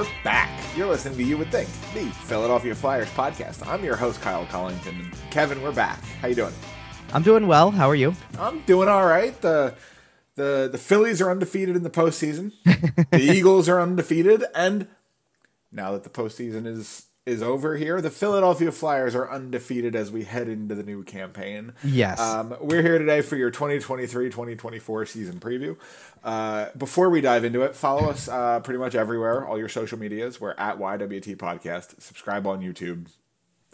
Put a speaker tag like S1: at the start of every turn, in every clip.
S1: are back. You're listening to You Would Think, the Philadelphia Flyers podcast. I'm your host, Kyle Collington. Kevin, we're back. How you doing?
S2: I'm doing well. How are you?
S1: I'm doing all right. The the the Phillies are undefeated in the postseason. the Eagles are undefeated, and now that the postseason is is over here, the Philadelphia Flyers are undefeated as we head into the new campaign.
S2: Yes.
S1: Um, we're here today for your 2023-2024 season preview. Uh, before we dive into it, follow us uh, pretty much everywhere, all your social medias. We're at YWT Podcast. Subscribe on YouTube.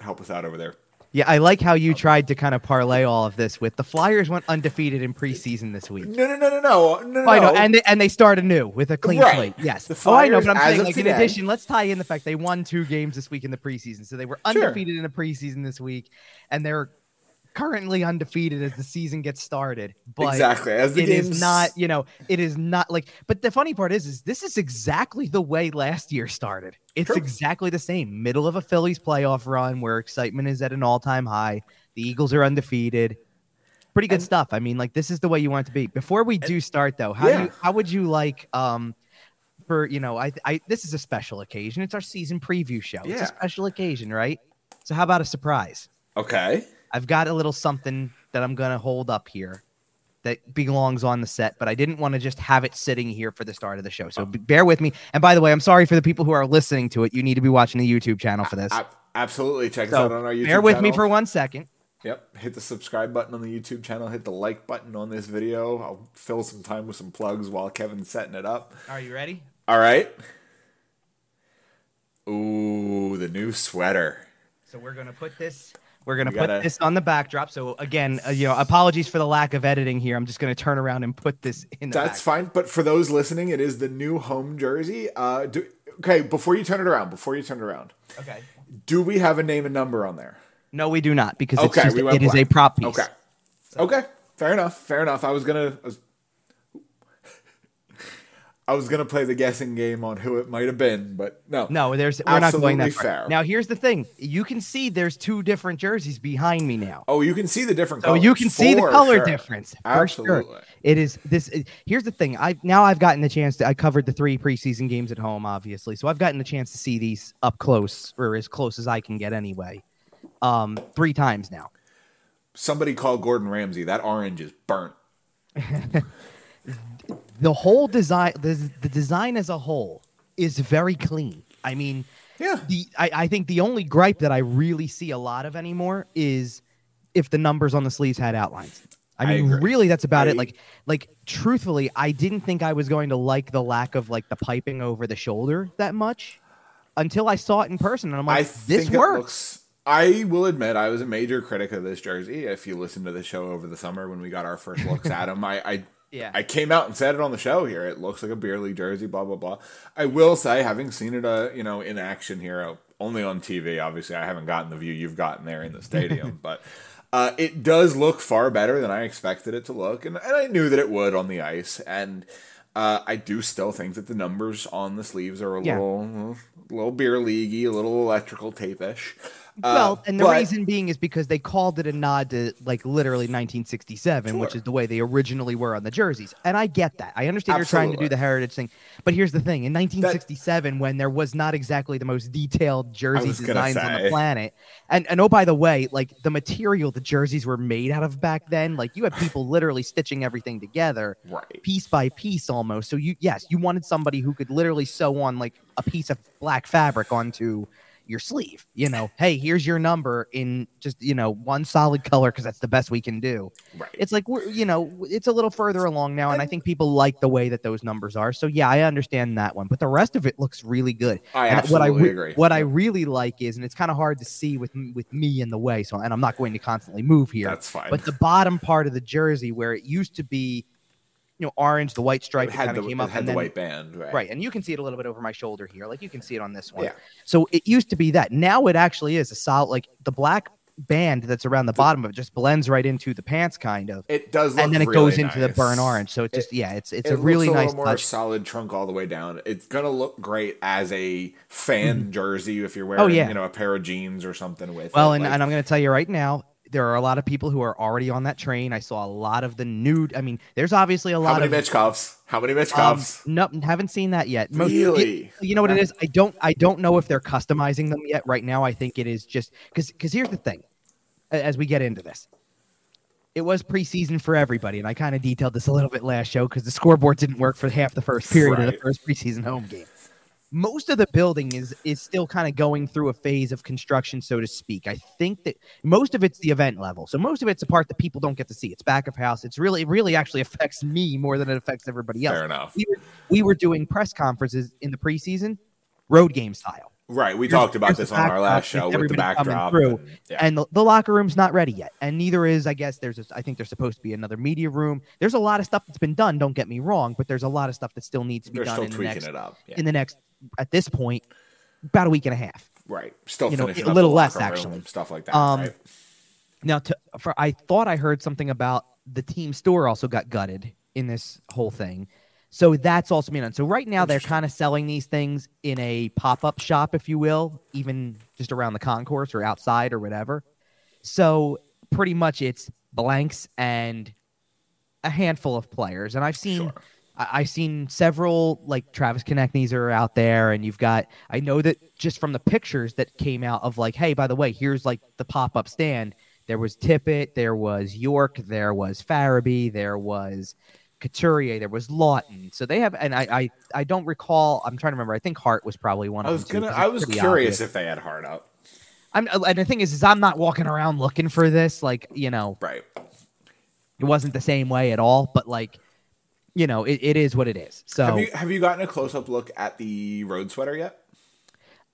S1: Help us out over there.
S2: Yeah, I like how you tried to kind of parlay all of this with the Flyers went undefeated in preseason this week.
S1: No, no, no, no, no, no.
S2: Oh, I know, and they, and they start anew with a clean
S1: Right.
S2: slate. Yes.
S1: The
S2: oh, I know, but I'm saying, like, in addition, let's tie in the fact they won two games this week in the preseason, so they were
S1: Sure.
S2: undefeated in the preseason this week, and they're currently undefeated as the season gets started. But
S1: exactly. As the
S2: it is
S1: games
S2: not, you know, it is not like. But the funny part is, is this is exactly the way last year started. It's
S1: True.
S2: exactly the same. Middle of a Phillies playoff run where excitement is at an all-time high. The Eagles are undefeated. Pretty good
S1: And-
S2: stuff. I mean, like this is the way you want it to be. Before we do start, though, how
S1: Yeah.
S2: do you, how would you like um for you know I I this is a special occasion. It's our season preview show. It's a special occasion, right? So how about a surprise?
S1: Okay.
S2: I've got a little something that I'm gonna hold up here that belongs on the set, but I didn't want to just have it sitting here for the start of the show. So
S1: Oh.
S2: bear with me. And by the way, I'm sorry for the people who are listening to it. You need to be watching the YouTube channel for this.
S1: A- absolutely. Check us out on our YouTube
S2: bear with me for one second.
S1: Yep. Hit the subscribe button on the YouTube channel. Hit the like button on this video. I'll fill some time with some plugs while Kevin's setting it up.
S2: Are you ready?
S1: All right. Ooh, the new sweater.
S2: So we're gonna put this. We're gonna
S1: We
S2: put
S1: gotta-
S2: this on the backdrop. So again, uh, you know, apologies for the lack of editing here. I'm just gonna turn around and put this in the.
S1: That's
S2: back.
S1: fine. But for those listening, it is the new home jersey. Uh, do, okay, before you turn it around, before you turn it around,
S2: Okay.
S1: do we have a name and number on there?
S2: No, we do not because it's
S1: Okay,
S2: just,
S1: we
S2: it is a prop piece.
S1: Okay. Okay. Fair enough. Fair enough. I was gonna. I was, I was gonna play the guessing game on who it might have been, but no.
S2: No, there's we're not going that far.
S1: fair.
S2: Now here's the thing: you can see there's two different jerseys behind me now.
S1: Oh, you can see the different.
S2: So
S1: colors.
S2: you can see the color
S1: sure.
S2: difference.
S1: Absolutely.
S2: Sure. It is this. it- here's the thing. I now I've gotten the chance to. I covered the three preseason games at home, obviously. So I've gotten the chance to see these up close, or as close as I can get anyway. Um, three times now.
S1: Somebody called Gordon Ramsay. That orange is burnt.
S2: The whole design, the, the design as a whole, is very clean. I mean,
S1: Yeah.
S2: the I, I think the only gripe that I really see a lot of anymore is if the numbers on the sleeves had outlines. I
S1: I
S2: mean,
S1: agree.
S2: really, that's about
S1: I-
S2: it. Like, like truthfully, I didn't think I was going to like the lack of like the piping over the shoulder that much until I saw it in person, and I'm
S1: I
S2: like, this works.
S1: looks. I will admit, I was a major critic of this jersey. If you listened to the show over the summer when we got our first looks at him, I, I,
S2: Yeah.
S1: I came out and said it on the show here. It looks like a beer league jersey. Blah blah blah. I will say, having seen it, uh, you know, in action here, uh, only on TV. Obviously, I haven't gotten the view you've gotten there in the stadium, but. Uh, it does look far better than I expected it to look, and, and I knew that it would on the ice. And uh, I do still think that the numbers on the sleeves are a
S2: Yeah.
S1: little, a little beer leaguey, a little electrical tape-ish. Uh,
S2: well, and the
S1: but-
S2: reason being is because they called it a nod to like literally 1967, which is the way they originally were on the jerseys. And I get that. I understand you're trying to do the heritage thing. But here's the thing: in 1967, when there was not exactly the most detailed jersey designs on the planet, and and oh by the way, like the material the jerseys were made out of back then, like you had people literally stitching everything together
S1: right.
S2: piece by piece almost. So you yes, you wanted somebody who could literally sew on like a piece of black fabric onto your sleeve. You know, hey, here's your number in just you know one solid color because that's the best we can do.
S1: Right.
S2: It's like we're you know it's a little further along now, and I think people like the way that those numbers are. So yeah, I understand that one, but the rest of it looks really good.
S1: I
S2: and what I re-
S1: agree.
S2: what I really like is, and it's kind of hard to see with with me in the way. So and I'm not going to constantly move here.
S1: That's fine.
S2: But the bottom part of the jersey, where it used to be, you know, orange, the white stripe
S1: it had
S2: kind
S1: the,
S2: of came
S1: it
S2: up,
S1: had
S2: and
S1: the
S2: then
S1: white band. Right.
S2: right, and you can see it a little bit over my shoulder here, like you can see it on this one.
S1: Yeah.
S2: So it used to be that. Now it actually is a solid, like the black band that's around the bottom of it just blends right into the pants, kind of,
S1: It does look
S2: and then it
S1: really
S2: goes into the
S1: nice.
S2: burnt orange. So it just yeah, it's it's
S1: it
S2: a really
S1: a
S2: nice
S1: little more
S2: touch.
S1: solid trunk all the way down. It's gonna look great as a fan jersey if you're wearing,
S2: Mm-hmm. Oh, yeah.
S1: you know, a pair of jeans or something with.
S2: Well,
S1: it.
S2: and,
S1: Like,
S2: and I'm going to tell you right now, there are a lot of people who are already on that train. I saw a lot of the nude. I mean, there's obviously a
S1: How
S2: lot
S1: many
S2: of
S1: Michkovs? How many Mitch
S2: um, no, haven't seen that yet. Most-
S1: really?
S2: you, you know what it is? I don't I don't know if they're customizing them yet. Right now, I think it is just because because here's the thing. As we get into this, it was preseason for everybody, and I kind of detailed this a little bit last show because the scoreboard didn't work for half the first period of the first preseason home game. Most of the building is is still kind of going through a phase of construction, so to speak. I think that most of it's the event level, so most of it's a part that people don't get to see. It's back of house. It's really it really actually affects me more than it affects everybody else
S1: Fair enough.
S2: we were, we were doing press conferences in the preseason, road game style.
S1: Right. We
S2: Here's-
S1: talked about this on our last show
S2: with
S1: the backdrop.
S2: through,
S1: and- yeah.
S2: And the, the locker room's not ready yet. And neither is, I guess, there's, a, I think there's supposed to be another media room. There's a lot of stuff that's been done. Don't get me wrong, but there's a lot of stuff that still needs to be
S1: They're
S2: done in the next,
S1: it up. Yeah.
S2: in the next, at this point, about a week and a half.
S1: right. Still
S2: you know, a
S1: up
S2: little less, actually.
S1: Stuff like that.
S2: Um,
S1: right.
S2: Now, to, for I thought I heard something about the team store also got gutted in this whole thing. So that's also being done. So right now they're kind of selling these things in a pop-up shop, if you will, even just around the concourse or outside or whatever. So pretty much it's blanks and a handful of players. And I've seen
S1: Sure.
S2: I- I've seen several like Travis Konecny's are out there, and you've got. I know that just from the pictures that came out of like, hey, by the way, here's like the pop up stand. There was Tippett, there was York, there was Farabee, there was Couturier, there was Laughton. So they have, and I, I, I don't recall. I'm trying to remember. I think Hart was probably one
S1: I
S2: of
S1: was
S2: too,
S1: gonna. I was curious
S2: obvious.
S1: if they had Hart up.
S2: I'm, and the thing is, is I'm not walking around looking for this. Like, you know,
S1: Right.
S2: it wasn't the same way at all. But like, you know, it, it is what it is. So
S1: Have you have you gotten a close up look at the road sweater yet?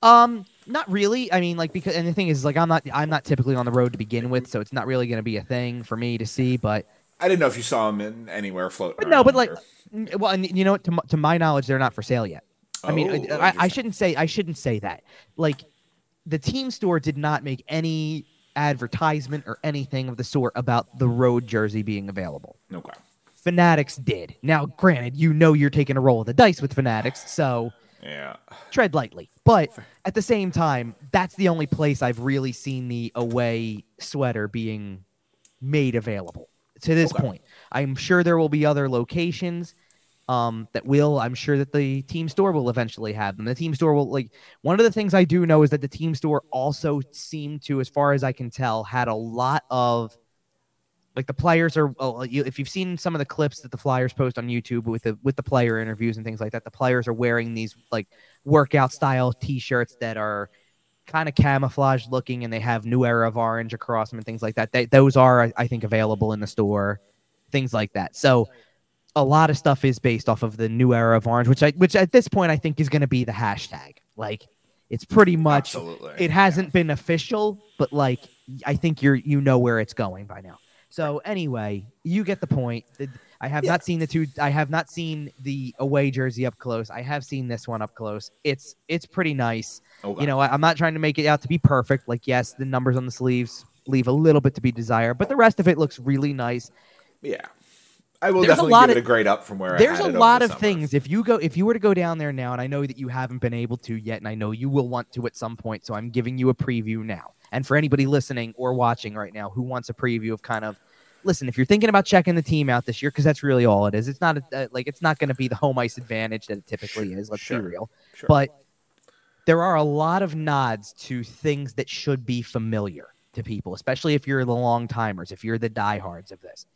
S2: Um, not really. I mean, like because and the thing is, like, I'm not I'm not typically on the road to begin with, so it's not really going to be a thing for me to see. But,
S1: I didn't know if you saw them in anywhere floating.
S2: but no, but like,
S1: or-
S2: well, and you know, what, to my- to my knowledge, they're not for sale yet. I mean,
S1: Oh,
S2: I, I, I shouldn't say I shouldn't say that. Like, the team store did not make any advertisement or anything of the sort about the road jersey being available.
S1: okay.
S2: Fanatics did. Now, granted, you know you're taking a roll of the dice with Fanatics, so
S1: Yeah.
S2: tread lightly. But at the same time, that's the only place I've really seen the away sweater being made available to this
S1: Okay.
S2: point. I'm sure there will be other locations um, that will. I'm sure that the team store will eventually have them. The team store will like one of the things I do know is that the team store also seemed to, as far as I can tell, had a lot of like the players are oh, you, if you've seen some of the clips that the flyers post on youtube with the with the player interviews and things like that the players are wearing these like workout style t-shirts that are kind of camouflage looking and they have new era of orange across them and things like that they, those are I- think available in the store things like that so a lot of stuff is based off of the new era of orange which i which at this point i think is going to be the hashtag like it's pretty much
S1: Absolutely.
S2: it hasn't been official, but like I think you're you know where it's going by now. So anyway, you get the point. I have not seen the two. I have not seen the away jersey up close. I have seen this one up close. It's it's pretty nice.
S1: Okay.
S2: You know, I, I'm not trying to make it out to be perfect. Like yes, the numbers on the sleeves leave a little bit to be desired, but the rest of it looks really nice.
S1: Yeah. I will
S2: There's a lot
S1: give it
S2: of-
S1: a grade up from where I
S2: There's a lot
S1: the
S2: of
S1: summer.
S2: things. If you go, if you were to go down there now, and I know that you haven't been able to yet, and I know you will want to at some point, so I'm giving you a preview now. And for anybody listening or watching right now who wants a preview of kind of, listen, if you're thinking about checking the team out this year, because that's really all it is. It's not a, uh, like it's not going to be the home ice advantage that it typically is. Let's
S1: Sure.
S2: be real.
S1: Sure.
S2: But there are a lot of nods to things that should be familiar to people, especially if you're the long timers, if you're the diehards of this.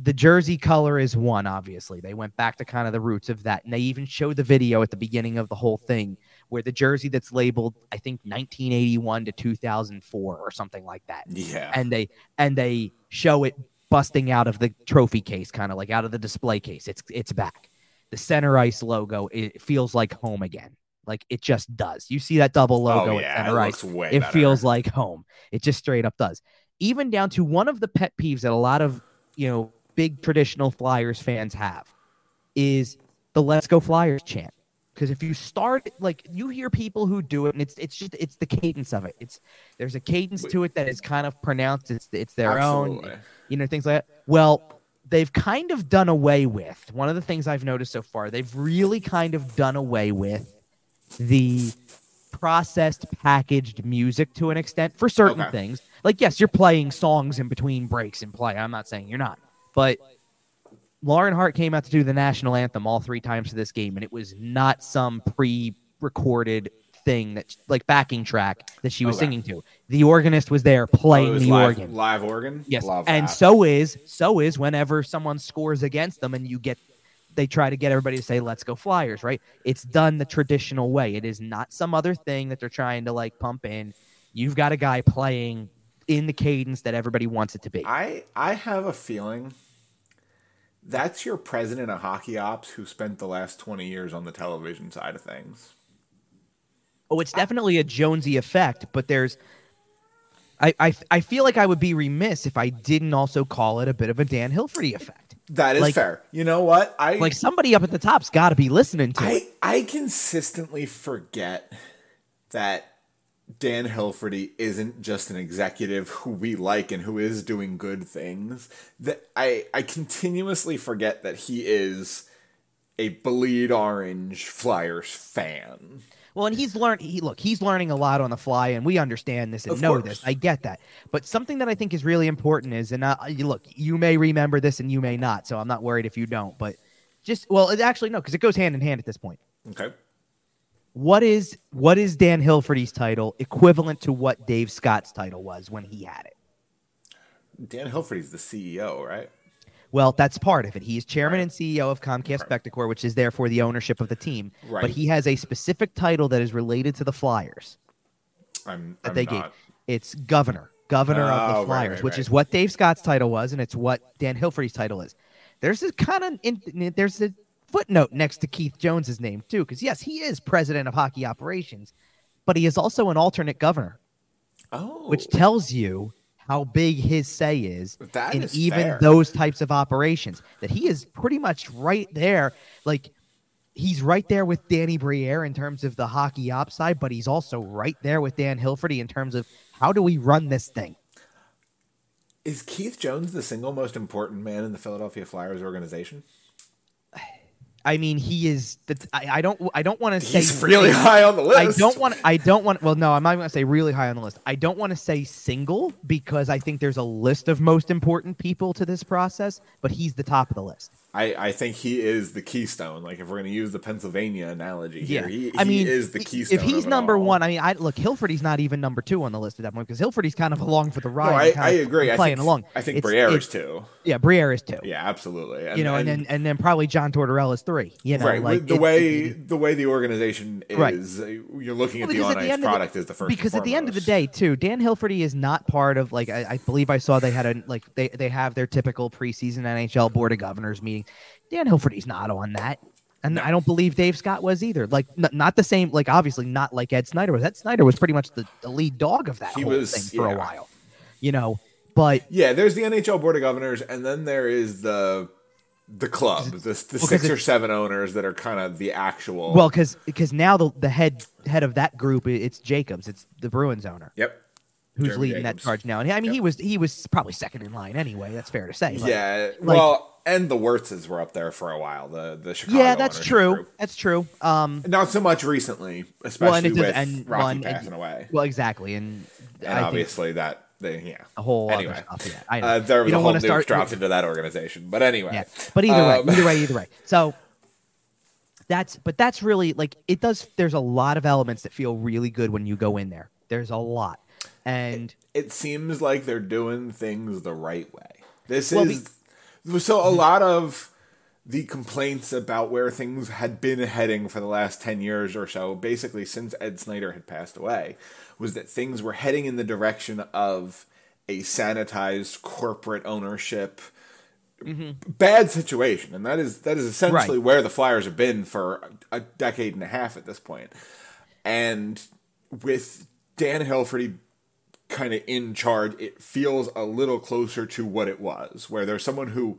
S2: The jersey color is one, obviously. They went back to kind of the roots of that. And they even showed the video at the beginning of the whole thing where the jersey that's labeled, I think 1981 to 2004 or something like that.
S1: yeah.
S2: And they and they show it busting out of the trophy case, kind of like out of the display case. It's it's back. The center ice logo, it feels like home again. Like it just does. You see that double oh, logo
S1: oh
S2: at
S1: yeah, it
S2: center ice
S1: way
S2: it
S1: better.
S2: feels like home. It just straight up does. Even down to one of the pet peeves that a lot of, you know, big traditional Flyers fans have is the let's go Flyers chant. Because if you start like you hear people who do it and it's it's just it's the cadence of it. It's there's a cadence to it that is kind of pronounced. It's it's their
S1: Absolutely.
S2: own you know things like that. Well, they've kind of done away with one of the things I've noticed so far. They've really kind of done away with the processed packaged music to an extent for certain
S1: Okay.
S2: things Like, yes, you're playing songs in between breaks in play. I'm not saying you're not, but Lauren Hart came out to do the national anthem all three times for this game, and it was not some pre-recorded thing that like backing track that she was
S1: Okay.
S2: singing to. The organist was there
S1: Oh,
S2: playing
S1: was
S2: the
S1: live,
S2: organ.
S1: live organ.
S2: Yes,
S1: Love
S2: and
S1: that.
S2: so is so is whenever someone scores against them, and you get they try to get everybody to say "Let's go Flyers." Right? It's done the traditional way. It is not some other thing that they're trying to like pump in. You've got a guy playing in the cadence that everybody wants it to be.
S1: I I have a feeling that's your president of hockey ops who spent the last twenty years on the television side of things.
S2: Oh, it's definitely a Jonesy effect, but there's. I, I I feel like I would be remiss if I didn't also call it a bit of a Dan Hilferty effect.
S1: That is
S2: Like-
S1: fair. You know what? I
S2: Like somebody up at the top's got to be listening to it.
S1: I I consistently forget that Dan Hilferty isn't just an executive who we like and who is doing good things. That I I continuously forget that he is a bleed orange Flyers fan.
S2: Well, and he's learned. He look, he's learning a lot on the fly, and we understand this and
S1: Of
S2: know
S1: course.
S2: this. I get that, but something that I think is really important is, and uh, look, you may remember this and you may not, so I'm not worried if you don't. But just well, it actually no, because it goes hand in hand at this point.
S1: Okay.
S2: What is what is Dan Hilferty's title equivalent to what Dave Scott's title was when he had it?
S1: Dan Hilferty's the CEO, right?
S2: Well, that's part of it. He is chairman
S1: Right.
S2: and CEO of Comcast
S1: Right.
S2: Spectacor, which is therefore the ownership of the team.
S1: Right.
S2: But he has a specific title that is related to the Flyers.
S1: I'm,
S2: that
S1: I'm
S2: they
S1: not.
S2: gave. It's governor, governor
S1: Oh,
S2: of the oh, Flyers,
S1: right,
S2: which is what Dave Scott's title was, and it's what Dan Hilferty's title is. There's a kind of in, there's a footnote next to Keith Jones's name too, because yes, he is president of hockey operations, but he is also an alternate governor,
S1: Oh,
S2: which tells you how big his say is
S1: That
S2: in
S1: is
S2: even
S1: fair.
S2: those types of operations. That he is pretty much right there, like. He's right there with Danny Briere in terms of the hockey op side, but he's also right there with Dan Hilferty in terms of how do we run this thing?
S1: is Keith Jones the single most important man in the Philadelphia Flyers organization?
S2: I mean, he is. The, I, I don't. I don't want to say
S1: He's really high on the list.
S2: I don't want. I don't want. Well, no, I'm not going to say really high on the list. I don't want to say single because I think there's a list of most important people to this process, but he's the top of the list.
S1: I, I think he is the keystone. Like if we're going to use the Pennsylvania analogy here, he,
S2: I mean,
S1: is the
S2: i-
S1: keystone.
S2: If he's number
S1: all.
S2: one, I mean, I look. Hilferty's not even number two on the list at that point because Hilferty's kind of along for the ride.
S1: no, I, I agree. I
S2: playing
S1: think,
S2: along.
S1: I think
S2: It's-
S1: Briere
S2: it's-
S1: is two.
S2: Yeah, Briere is two.
S1: Yeah, absolutely. And,
S2: you know, and, then and then probably John Tortorella is three. You know,
S1: right
S2: like
S1: the
S2: it-
S1: way
S2: it-
S1: the way the organization
S2: Right.
S1: is, uh, you're looking at the on ice product as the first.
S2: because at the end of the day too dan hilferty is not part of like I, I believe i saw they had a like they, they have their typical preseason nhl board of governors meeting dan hilferty's not on that. And i don't believe dave scott was either. Like n- not the same like obviously not like ed snider was. Ed snider was pretty much the, the lead dog of that
S1: He
S2: whole
S1: was-
S2: thing for
S1: yeah.
S2: a while you know? But
S1: Yeah, there's the NHL board of governors, and then there is the the club, the, the six or seven owners that are kind of the actual.
S2: well because because now the, the head head of that group it's jacobs. It's the bruins owner.
S1: Yep.
S2: who's
S1: Jeremy
S2: leading
S1: Jacobs.
S2: that charge now. And i mean he was he was probably second in line anyway that's fair to say.
S1: Yeah,
S2: like-
S1: well, and the Wirtzes were up there for a while. The the Chicago.
S2: yeah that's true
S1: group.
S2: that's true um
S1: Not so much recently, especially
S2: it does-
S1: with
S2: and
S1: Rocky
S2: one- and-
S1: passing away,
S2: Well, exactly, and,
S1: and obviously that they yeah.
S2: a whole
S1: anyway,
S2: stuff. Yeah, I know.
S1: uh, there
S2: You
S1: was a
S2: don't
S1: whole
S2: wanna start-
S1: dropped into that organization, but anyway.
S2: yeah, but either
S1: Um,
S2: way, either way, either way. So that's but that's really like it does. There's a lot of elements that feel really good when you go in there. There's a lot, and
S1: it seems like they're doing things the right way. This
S2: Well,
S1: is so a lot of the complaints about where things had been heading for the last 10 years or so, basically since Ed Snider had passed away, was that things were heading in the direction of a sanitized corporate ownership mm-hmm. bad situation. And that is that is essentially
S2: Right.
S1: where the flyers have been for a decade and a half at this point. And with dan hilferty kind of in charge, it feels a little closer to what it was, where there's someone who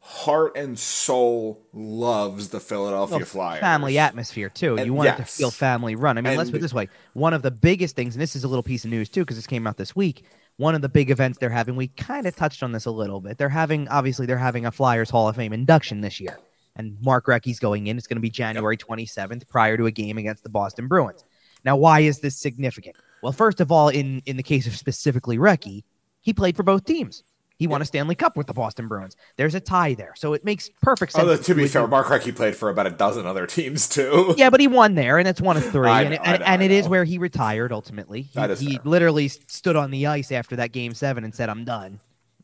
S1: heart and soul loves the Philadelphia
S2: well,
S1: Flyers.
S2: family atmosphere too.
S1: And
S2: you want it to feel family run. I mean, let's put it this way: one of the biggest things, and this is a little piece of news too, because this came out this week. One of the big events they're having, we kind of touched on this a little bit. They're having, obviously, they're having a Flyers Hall of Fame induction this year, and Mark Recchi's going in. It's going to be January 27th, prior to a game against the Boston Bruins. Now, why is this significant? Well, first of all, in in the case of specifically Recchi, he played for both teams. He won a Stanley Cup with the Boston Bruins. There's a tie there, so it makes perfect sense.
S1: Although to be fair, Mark Recchi played for about a dozen other teams too.
S2: yeah, but he won there, and it's one of three,
S1: I
S2: and,
S1: know,
S2: it, and,
S1: know,
S2: and it is where he retired ultimately. He,
S1: That is
S2: he
S1: fair.
S2: literally stood on the ice after that game seven and said, "I'm done.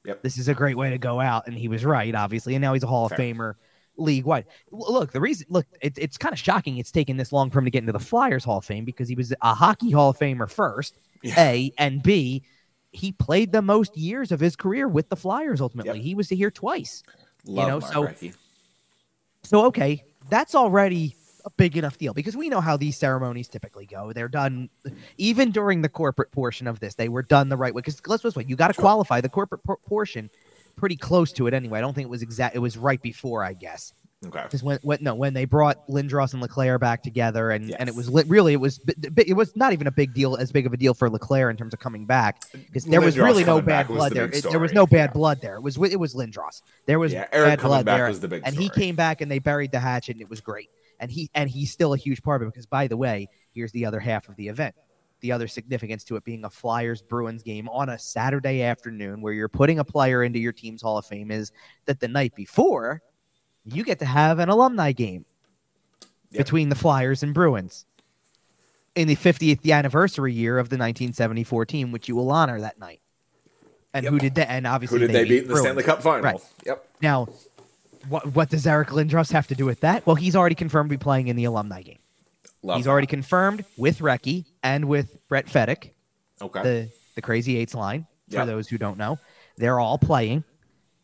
S1: Yep.
S2: This is a great way to go out," and he was right, obviously. And now he's a Hall
S1: Fair.
S2: of Famer, league wide. Look, the reason, look, it, it's kind of shocking it's taken this long for him to get into the Flyers Hall of Fame because he was a hockey Hall of Famer first,
S1: Yeah.
S2: A, and B. He played the most years of his career with the Flyers. Ultimately,
S1: Yep.
S2: he was here twice.
S1: Love
S2: know,
S1: Mark
S2: so-. So okay, that's already a big enough deal because we know how these ceremonies typically go. They're done even during the corporate portion of this. They were done the right way because let's put it this you got to qualify the corporate por- portion pretty close to it anyway. I don't think it was exact. It was right before, I guess.
S1: Okay.
S2: Because when, when no when they brought Lindros and LeClair back together, and and it was li- really it was it was not even a big deal as big of a deal for LeClair in terms of coming back because there was really no bad blood
S1: the
S2: there. It- there was no bad
S1: Yeah.
S2: blood there. It was it was Lindros. There was
S1: Yeah,
S2: bad blood
S1: back
S2: there,
S1: was the big
S2: and he came back and they buried the hatchet, and it was great. And he and he's still a huge part of it because by the way, here's the other half of the event. The other significance to it being a Flyers Bruins game on a Saturday afternoon where you're putting a player into your team's Hall of Fame is that the night before you get to have an alumni game
S1: Yep.
S2: between the Flyers and Bruins in the 50th anniversary year of the 1974 team, which you will honor that night. And who did that? And obviously,
S1: Who did they beat in the
S2: Bruins.
S1: Stanley Cup final?
S2: Right.
S1: Yep.
S2: Now, what what does Eric Lindros have to do with that? Well, he's already confirmed to be playing in the alumni game.
S1: Love
S2: he's
S1: that.
S2: already confirmed with Recchi and with Brent Fedyk,
S1: Okay.
S2: the the Crazy Eights line. For
S1: Yep.
S2: those who don't know, they're all playing.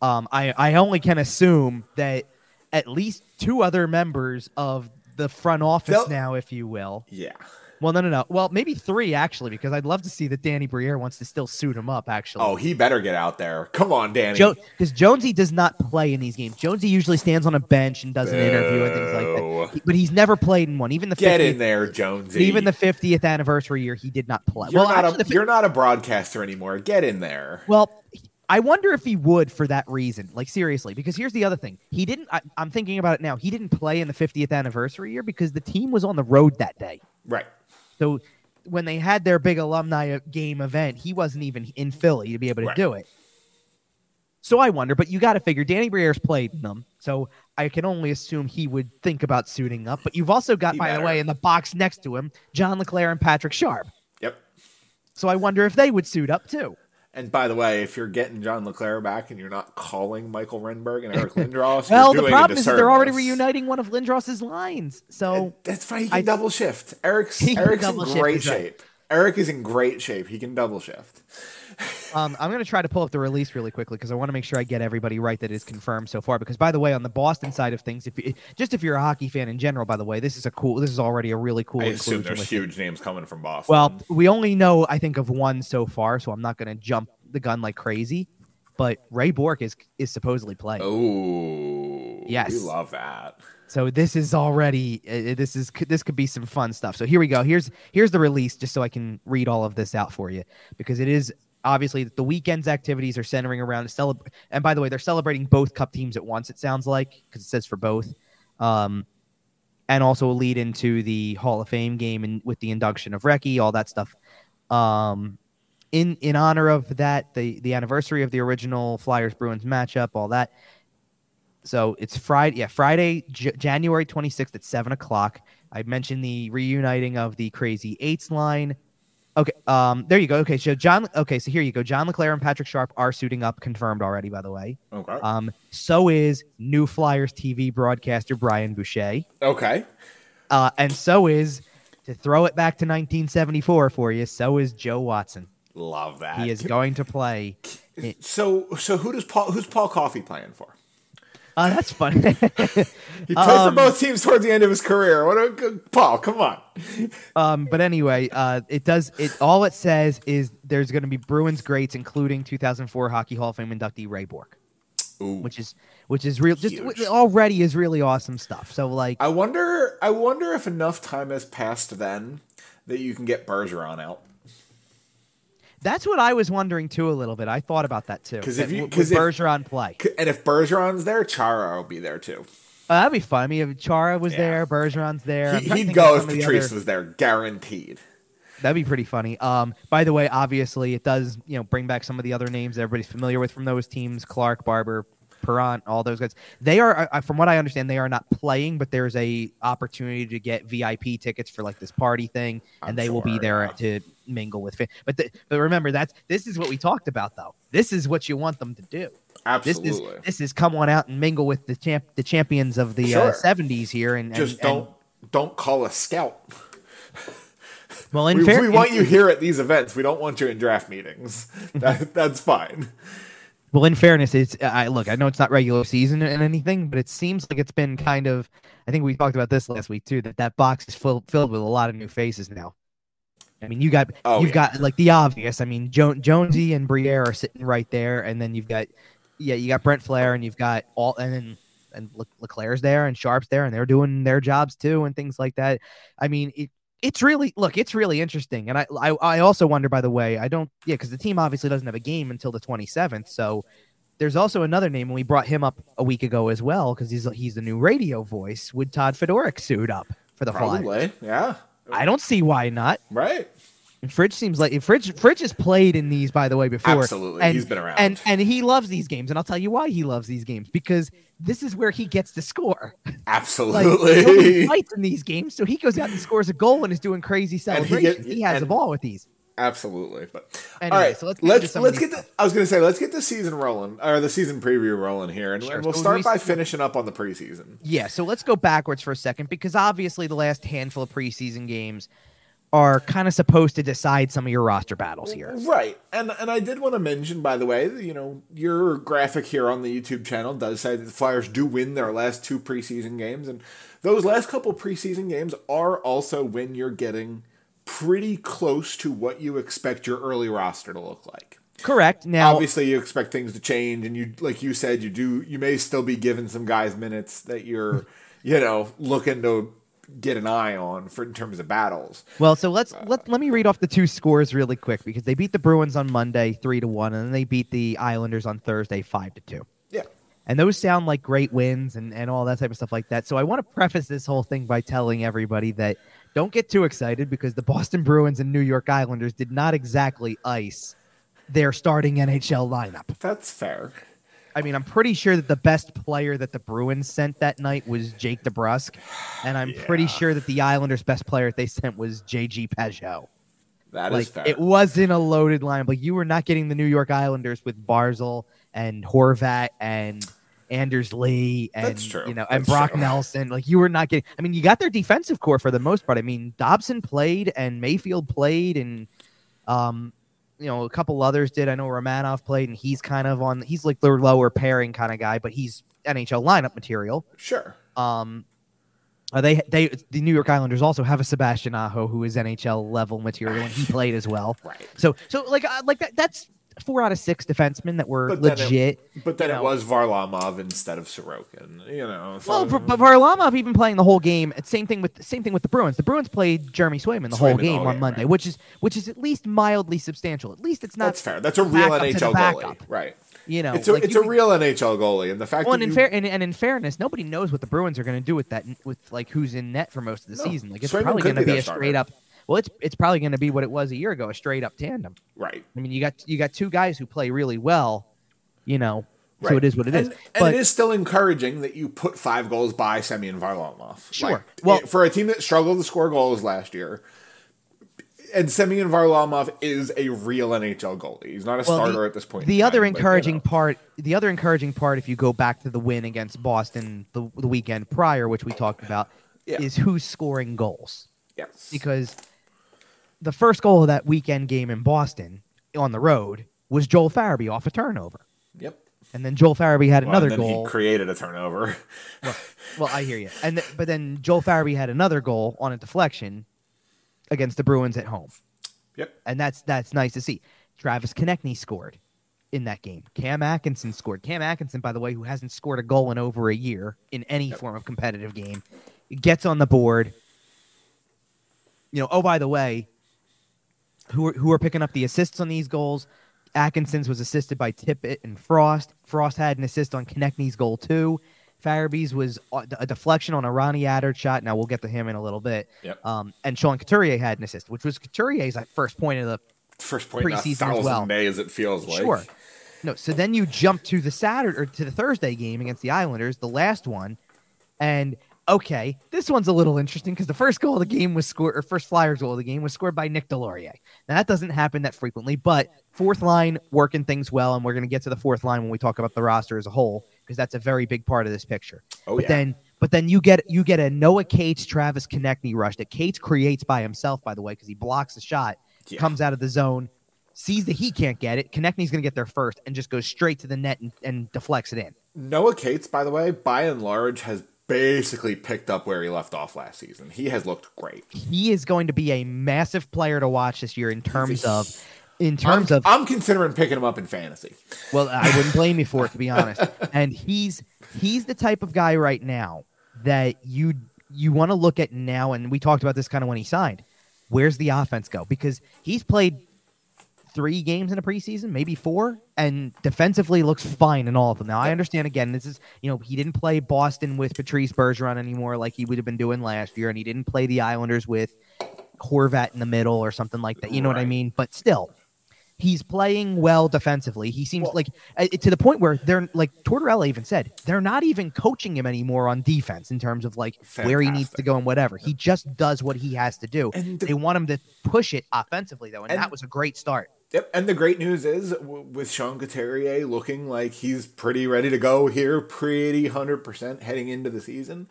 S2: Um, I I only can assume that at least two other members of the front office
S1: They'll-
S2: now, if you will.
S1: yeah.
S2: Well, no, no, no. Well, maybe three actually, because I'd love to see that Danny Briere wants to still suit him up. Actually,
S1: Oh, he better get out there. Come on, Danny.
S2: because Jonesy does not play in these games. Jonesy usually stands on a bench and does an interview and things like that. But he's never played in one. Even the
S1: get
S2: 50th,
S1: in there, Jonesy.
S2: even the 50th anniversary year, he did not play.
S1: You're
S2: well,
S1: not
S2: actually,
S1: a
S2: the,
S1: you're not a broadcaster anymore. Get in there.
S2: well, I wonder if he would for that reason. Like seriously, because here's the other thing: he didn't. I, I'm thinking about it now. He didn't play in the 50th anniversary year because the team was on the road that day.
S1: Right.
S2: So when they had their big alumni game event, he wasn't even in Philly to be able to
S1: Right.
S2: do it. So I wonder, but you got to figure Danny Briere's played them, so I can only assume he would think about suiting up. But you've also got,
S1: He
S2: by the way, in the box next to him, John LeClair and Patrick Sharp.
S1: Yep.
S2: So I wonder if they would suit up too.
S1: And by the way, if you're getting John LeClair back and you're not calling Mikael Renberg and Eric Lindros,
S2: Well, the problem is they're already reuniting one of Lindros's lines. So
S1: And That's fine. He can
S2: I-
S1: double shift. Eric's Eric's in great shape. Eric is in great shape. He can double shift.
S2: Um, I'm going to try to pull up the release really quickly because I want to make sure I get everybody right that is confirmed so far. Because by the way, on the Boston side of things, if you, just if you're a hockey fan in general, by the way, this is a cool. This is already a really cool
S1: I assume there's
S2: with-
S1: huge names coming from Boston.
S2: Well, we only know I think of one so far, so I'm not going to jump the gun like crazy. But Ray Bourque is is supposedly playing.
S1: oh,
S2: Yes.
S1: we love that.
S2: So this is already uh, this is this could be some fun stuff. So here we go. Here's here's the release just so I can read all of this out for you because it is obviously the weekend's activities are centering around celebrate. And by the way, they're celebrating both cup teams at once. It sounds like because it says for both, um, and also a lead into the Hall of Fame game and with the induction of Recchi, all that stuff. Um, in in honor of that, the the anniversary of the original Flyers Bruins matchup, all that. So it's Friday, yeah, Friday, J- January 26th at 7 o'clock. I mentioned the reuniting of the Crazy Eights line. Okay, um, there you go. Okay, so John, okay, so here you go. John LeClair and Patrick Sharp are suiting up, confirmed already, by the way.
S1: Okay.
S2: Um, so is new Flyers TV broadcaster Brian Boucher.
S1: okay.
S2: Uh, and so is, to throw it back to 1974 for you, so is Joe Watson.
S1: Love that.
S2: He is going to play.
S1: So, so who does Paul? Who's Paul Coffey playing for?
S2: Oh, that's funny.
S1: He played
S2: Um,
S1: for both teams towards the end of his career. What a good Paul! Come on.
S2: Um, but anyway, uh, it does it. All it says is there's going to be Bruins greats, including 2004 Hockey Hall of Fame inductee Ray Bourque,
S1: Ooh.
S2: which is which is real. Just
S1: Huge.
S2: already is really awesome stuff. So like,
S1: I wonder. I wonder if enough time has passed then that you can get Bergeron out.
S2: That's what I was wondering too a little bit. I thought about that too.
S1: 'Cause
S2: That
S1: if you-
S2: would-
S1: 'cause if-
S2: Bergeron play,
S1: And if Bergeron's there, Chara will be there too.
S2: uh, that'd be fun. I mean, if Chara was
S1: Yeah.
S2: there, Bergeron's there.
S1: He, he'd go if
S2: some of the
S1: Patrice
S2: other-
S1: was there, guaranteed.
S2: That'd be pretty funny. Um, by the way, obviously it does, you know, bring back some of the other names everybody's familiar with from those teams: Clark, Barber, Parent, all those guys. They are, uh, from what I understand, they are not playing, but there's a opportunity to get VIP tickets for like this party thing, and
S1: I'm
S2: they will be there
S1: yeah.
S2: to mingle with. Fa- but the, but remember, that's this is what we talked about though. This is what you want them to do. This
S1: Absolutely.
S2: is this is come on out and mingle with the champ, the champions of the
S1: Sure.
S2: uh, '70s here, and
S1: Just
S2: and, and-
S1: don't don't call a scout.
S2: well, in
S1: We,
S2: fair,
S1: we want you here at these events. We don't want you in draft meetings. That, that's fine.
S2: Well, in fairness, it's I look. I know it's not regular season and anything, but it seems like it's been kind of. I think we talked about this last week too. That that box is full, filled with a lot of new faces now. I mean, you got
S1: Oh,
S2: you've
S1: yeah.
S2: got like the obvious. I mean, jo- Jonesy and Briere are sitting right there, and then you've got yeah, you got Brent Flahr, and you've got all, and then and Le- LeClair's there, and Sharp's there, and they're doing their jobs too, and things like that. I mean, it, it's really look, it's really interesting, and I I, I also wonder, by the way, I don't yeah, because the team obviously doesn't have a game until the twenty seventh, so there's also another name, and we brought him up a week ago as well because he's he's the new radio voice. Would Todd Fedoruk suit up for the Flyers?
S1: Probably. Yeah.
S2: I don't see why not.
S1: Right.
S2: And Fridge seems like Fridge Fridge has played in these, by the way, before.
S1: Absolutely.
S2: And,
S1: He's been around.
S2: and and he loves these games, and I'll tell you why he loves these games because this is where he gets to score. Like
S1: Absolutely.
S2: nobody fights in these games, so he goes out and scores a goal and is doing crazy
S1: he
S2: celebrations.
S1: get-
S2: He, has
S1: and-
S2: ball with these.
S1: Absolutely. But
S2: Anyway,
S1: all right,
S2: so let's get
S1: let's let's get the, I was going to say let's get the season rolling or the season preview rolling here, and,
S2: Sure.
S1: and we'll
S2: So
S1: start
S2: we-
S1: by finishing up on the preseason.
S2: Yeah, so let's go backwards for a second because obviously the last handful of preseason games are kind of supposed to decide some of your roster battles here.
S1: Right. And and I did want to mention, by the way, you know, your graphic here on the YouTube channel does say that the Flyers do win their last two preseason games. And those last couple preseason games are also when you're getting pretty close to what you expect your early roster to look like.
S2: Correct. Now,
S1: Obviously you expect things to change and you like you said, you do you may still be given some guys minutes that you're, you know, looking to get an eye on for in terms of battles.
S2: Well, so let's uh, let let me read off the two scores really quick because they beat the Bruins on Monday three to one, and then they beat the Islanders on Thursday five to two.
S1: Yeah.
S2: And those sound like great wins and, and all that type of stuff like that. So I want to preface this whole thing by telling everybody that don't get too excited because the Boston Bruins and New York Islanders did not exactly ice their starting NHL lineup.
S1: That's fair.
S2: I mean, I'm pretty sure that the best player that the Bruins sent that night was Jake DeBrusk, and I'm pretty sure that the Islanders' best player they sent was JG Pageau.
S1: That is
S2: Like
S1: fair.
S2: it wasn't a loaded line, but you were not getting the New York Islanders with Barzal and Horvat and Anders Lee and you know and
S1: That's
S2: Brock
S1: true.
S2: Nelson. Like you were not getting. I mean, you got their defensive core for the most part. I mean, Dobson played and Mayfield played and um, you know, a couple others did. I know Romanov played and he's kind of on. He's like the lower pairing kind of guy, but he's NHL lineup material.
S1: Sure.
S2: Um, uh, they they the New York Islanders also have a Sebastian Aho who is NHL level material and he played as well.
S1: Right.
S2: So so like uh, like that that's four out of six defensemen that were
S1: But then it-
S2: legit.
S1: But then
S2: you
S1: it
S2: know.
S1: was Varlamov instead of Sorokin. You know. so-
S2: well, but Varlamov even playing the whole game. Same thing with same thing with the Bruins. The Bruins played Jeremy Swayman the whole
S1: Swayman the
S2: game on
S1: game,
S2: Monday,
S1: right.
S2: which is which is at least mildly substantial. At least it's not.
S1: that's fair. That's a real
S2: backup to the
S1: NHL goalie. Right.
S2: You know,
S1: It's a
S2: like
S1: it's
S2: you
S1: a
S2: can-
S1: real NHL goalie, and the fact
S2: Well,
S1: that
S2: and in fair and, and in fairness, nobody knows what the Bruins are going to do with that with like who's in net for most of the
S1: No.
S2: season. Like it's
S1: Swayman
S2: probably going to
S1: be
S2: be a straight up. Well, it's it's probably going to be what it was a year ago, a straight up tandem.
S1: right.
S2: I mean, you got you got two guys who play really well, you know.
S1: Right.
S2: So it is what it is.
S1: And, and
S2: but
S1: it is still encouraging that you put five goals by Semyon Varlamov.
S2: Sure.
S1: Like,
S2: Well-
S1: it- for a team that struggled to score goals last year, and Semyon Varlamov is a real NHL goalie. He's not a
S2: Well,
S1: starter
S2: the,
S1: at this point. in
S2: The other
S1: time, but, you
S2: encouraging
S1: know.
S2: part, the other encouraging part, if you go back to the win against Boston the, the weekend prior, which we talked about,
S1: Yeah.
S2: is who's scoring goals.
S1: yes,
S2: Because the first goal of that weekend game in Boston on the road was Joel Farabee off a turnover.
S1: yep.
S2: And then Joel Farabee had
S1: Well,
S2: another
S1: then
S2: goal.
S1: He created a turnover.
S2: Well, I hear you. And th- but then Joel Farabee had another goal on a deflection against the Bruins at home.
S1: yep.
S2: And that's that's nice to see. Travis Konecny scored in that game. Cam Atkinson scored. Cam Atkinson, by the way, who hasn't scored a goal in over a year in any form of competitive game, gets on the board. You know, oh by the way, who are, who are picking up the assists on these goals? Atkinson's was assisted by Tippett and Frost. Frost had an assist on Konecny's goal too. Farabee's was a a deflection on a Ronnie Attard shot. Now we'll get to him in a little bit.
S1: Yep.
S2: Um, and Sean Couturier had an assist, which was Couturier's first point of the
S1: First point
S2: Preseason as well.
S1: May as it feels like.
S2: Sure. No, so then you jump to the Saturday or to the Thursday game against the Islanders, the last one, and okay, this one's a little interesting because the first goal of the game was scored, or first Flyers goal of the game was scored by Nick Deslauriers. Now that doesn't happen that frequently, but fourth line working things well, and we're going to get to the fourth line when we talk about the roster as a whole because that's a very big part of this picture.
S1: Oh,
S2: but
S1: yeah.
S2: then, but then you get you get a Noah Cates, Travis Konecny rush that Cates creates by himself, by the way, because he blocks the shot,
S1: Yeah.
S2: comes out of the zone, sees that he can't get it. Konecny's going to get there first and just goes straight to the net and, and deflects it in.
S1: Noah Cates, by the way, by and large, has basically picked up where he left off last season. He has looked great.
S2: He is going to be a massive player to watch this year in terms of, in
S1: I'm,
S2: terms of.
S1: I'm considering picking him up in fantasy.
S2: Well, I wouldn't blame you for it to be honest. And he's he's the type of guy right now that you you want to look at now. And we talked about this kind of when he signed. Where's the offense go? Because he's played three games in a preseason, maybe four, and defensively looks fine in all of them. Now I understand again, this is you know he didn't play Boston with Patrice Bergeron anymore like he would have been doing last year, and he didn't play the Islanders with Horvat in the middle or something like that. You know what I mean? But still, he's playing well defensively. He seems
S1: Well-
S2: like uh, to the point where they're like Tortorella even said they're not even coaching him anymore on defense in terms of like where he needs to go and whatever. He just does what he has to do.
S1: The-
S2: they want him to push it offensively though, and,
S1: And-
S2: that was a great start.
S1: Yep, and the great news is w- with Sean Couturier looking like he's pretty ready to go here, pretty hundred percent heading into the season.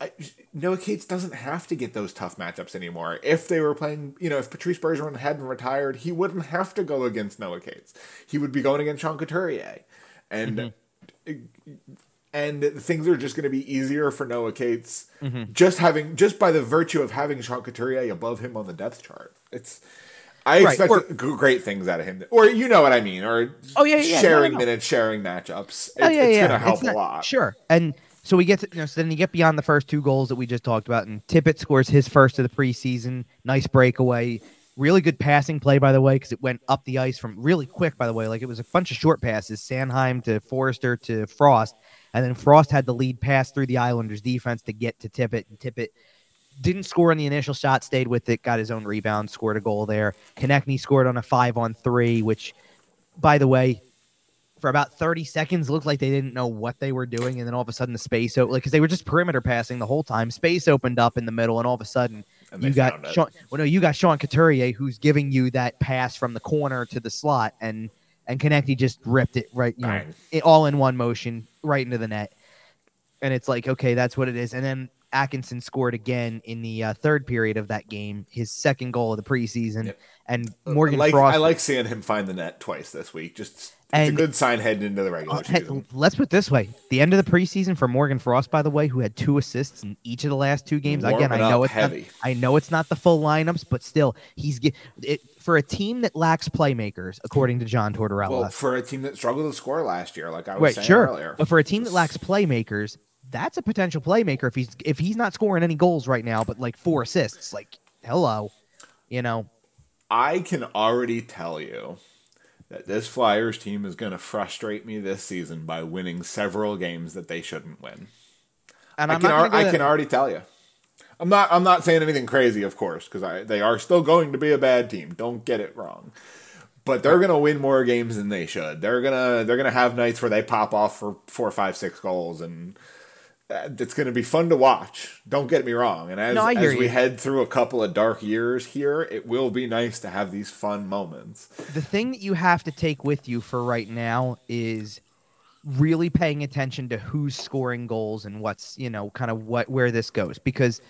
S1: I, Noah Cates doesn't have to get those tough matchups anymore. If they were playing, you know, if Patrice Bergeron hadn't retired, he wouldn't have to go against Noah Cates. He would be going against Sean Couturier, and mm-hmm. and things are just going to be easier for Noah Cates mm-hmm. just having just by the virtue of having Sean Couturier above him on the depth chart. It's I
S2: Right,
S1: expect great things out of him, or you know what I mean, or
S2: Oh, yeah, yeah, yeah. No,
S1: sharing
S2: no, no.
S1: minutes, sharing matchups. Oh, it,
S2: Oh, yeah,
S1: it's
S2: yeah.
S1: going to help
S2: It's not-
S1: a lot.
S2: Sure. And so we get to, you know, so then you get beyond the first two goals that we just talked about, and Tippett scores his first of the preseason. Nice breakaway. Really good passing play, by the way, because it went up the ice from really quick, by the way. Like it was a bunch of short passes Sanheim to Foerster to Frost. And then Frost had the lead pass through the Islanders defense to get to Tippett. And Tippett didn't score on the initial shot, stayed with it, got his own rebound, scored a goal there. Konecny scored on a five on three, which, by the way, for about 30 seconds looked like they didn't know what they were doing. And then all of a sudden the space opened like because they were just perimeter passing the whole time. Space opened up in the middle and all of a sudden you got
S1: it.
S2: Sean, well no you got Sean Couturier who's giving you that pass from the corner to the slot. And and Konecny just ripped it right you know it, all in one motion right into the net. And it's like okay that's what it is. And then Atkinson scored again in the uh, third period of that game his second goal of the preseason
S1: Yep.
S2: and
S1: I
S2: Morgan
S1: like,
S2: Frost
S1: I like seeing him find the net twice this week. Just it's a good sign heading into the regular
S2: Uh,
S1: season.
S2: let's put it this way: the end of the preseason for Morgan Frost, by the way, who had two assists in each of the last two games. Again, I know it's
S1: heavy.
S2: not, I know it's not the full lineups, but still, he's it for a team that lacks playmakers, according to John Tortorella.
S1: Well, for a team that struggled to score last year, like I was
S2: Wait,
S1: saying
S2: sure,
S1: earlier,
S2: but for a team that lacks playmakers, that's a potential playmaker if he's if he's not scoring any goals right now, but like four assists. Like, hello, you know.
S1: I can already tell you that this Flyers team is going to frustrate me this season by winning several games that they shouldn't win.
S2: And
S1: I
S2: I'm
S1: can,
S2: not
S1: al-
S2: gonna go
S1: I can already tell you. I'm not. I'm not saying anything crazy, of course, because they are still going to be a bad team. Don't get it wrong. But they're gonna win more games than they should. They're gonna they're gonna have nights where they pop off for four, five, six goals, and uh, it's gonna be fun to watch. Don't get me wrong. And as
S2: No,
S1: as we
S2: you.
S1: head through a couple of dark years here, it will be nice to have these fun moments.
S2: the thing that you have to take with you for right now is really paying attention to who's scoring goals and what's you know kind of what where this goes because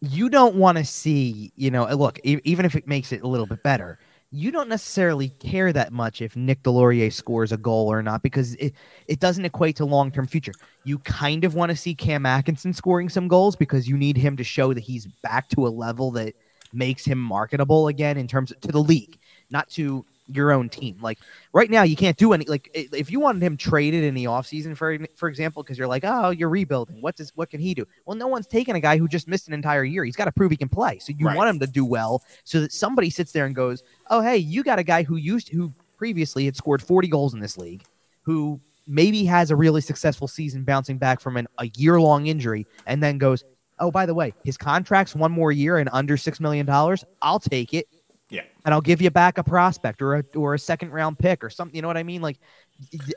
S2: you don't want to see you know look even if it makes it a little bit better you don't necessarily care that much if Nick Deslauriers scores a goal or not because it, it doesn't equate to long term future. You kind of want to see Cam Atkinson scoring some goals because you need him to show that he's back to a level that makes him marketable again in terms of, to the league, not to your own team. Like right now, you can't do any. Like if you wanted him traded in the offseason, for for example, because you're like, oh, you're rebuilding. What does what can he do? Well, no one's taking a guy who just missed an entire year. He's got to prove he can play. So you
S1: Right.
S2: want him to do well, so that somebody sits there and goes, oh, hey, you got a guy who used who previously had scored 40 goals in this league, who maybe has a really successful season bouncing back from an, a year long injury and then goes, oh, by the way, his contract's one more year and under $6 million. I'll take it.
S1: Yeah.
S2: And I'll give you back a prospect or a, or a second round pick or something. You know what I mean? Like,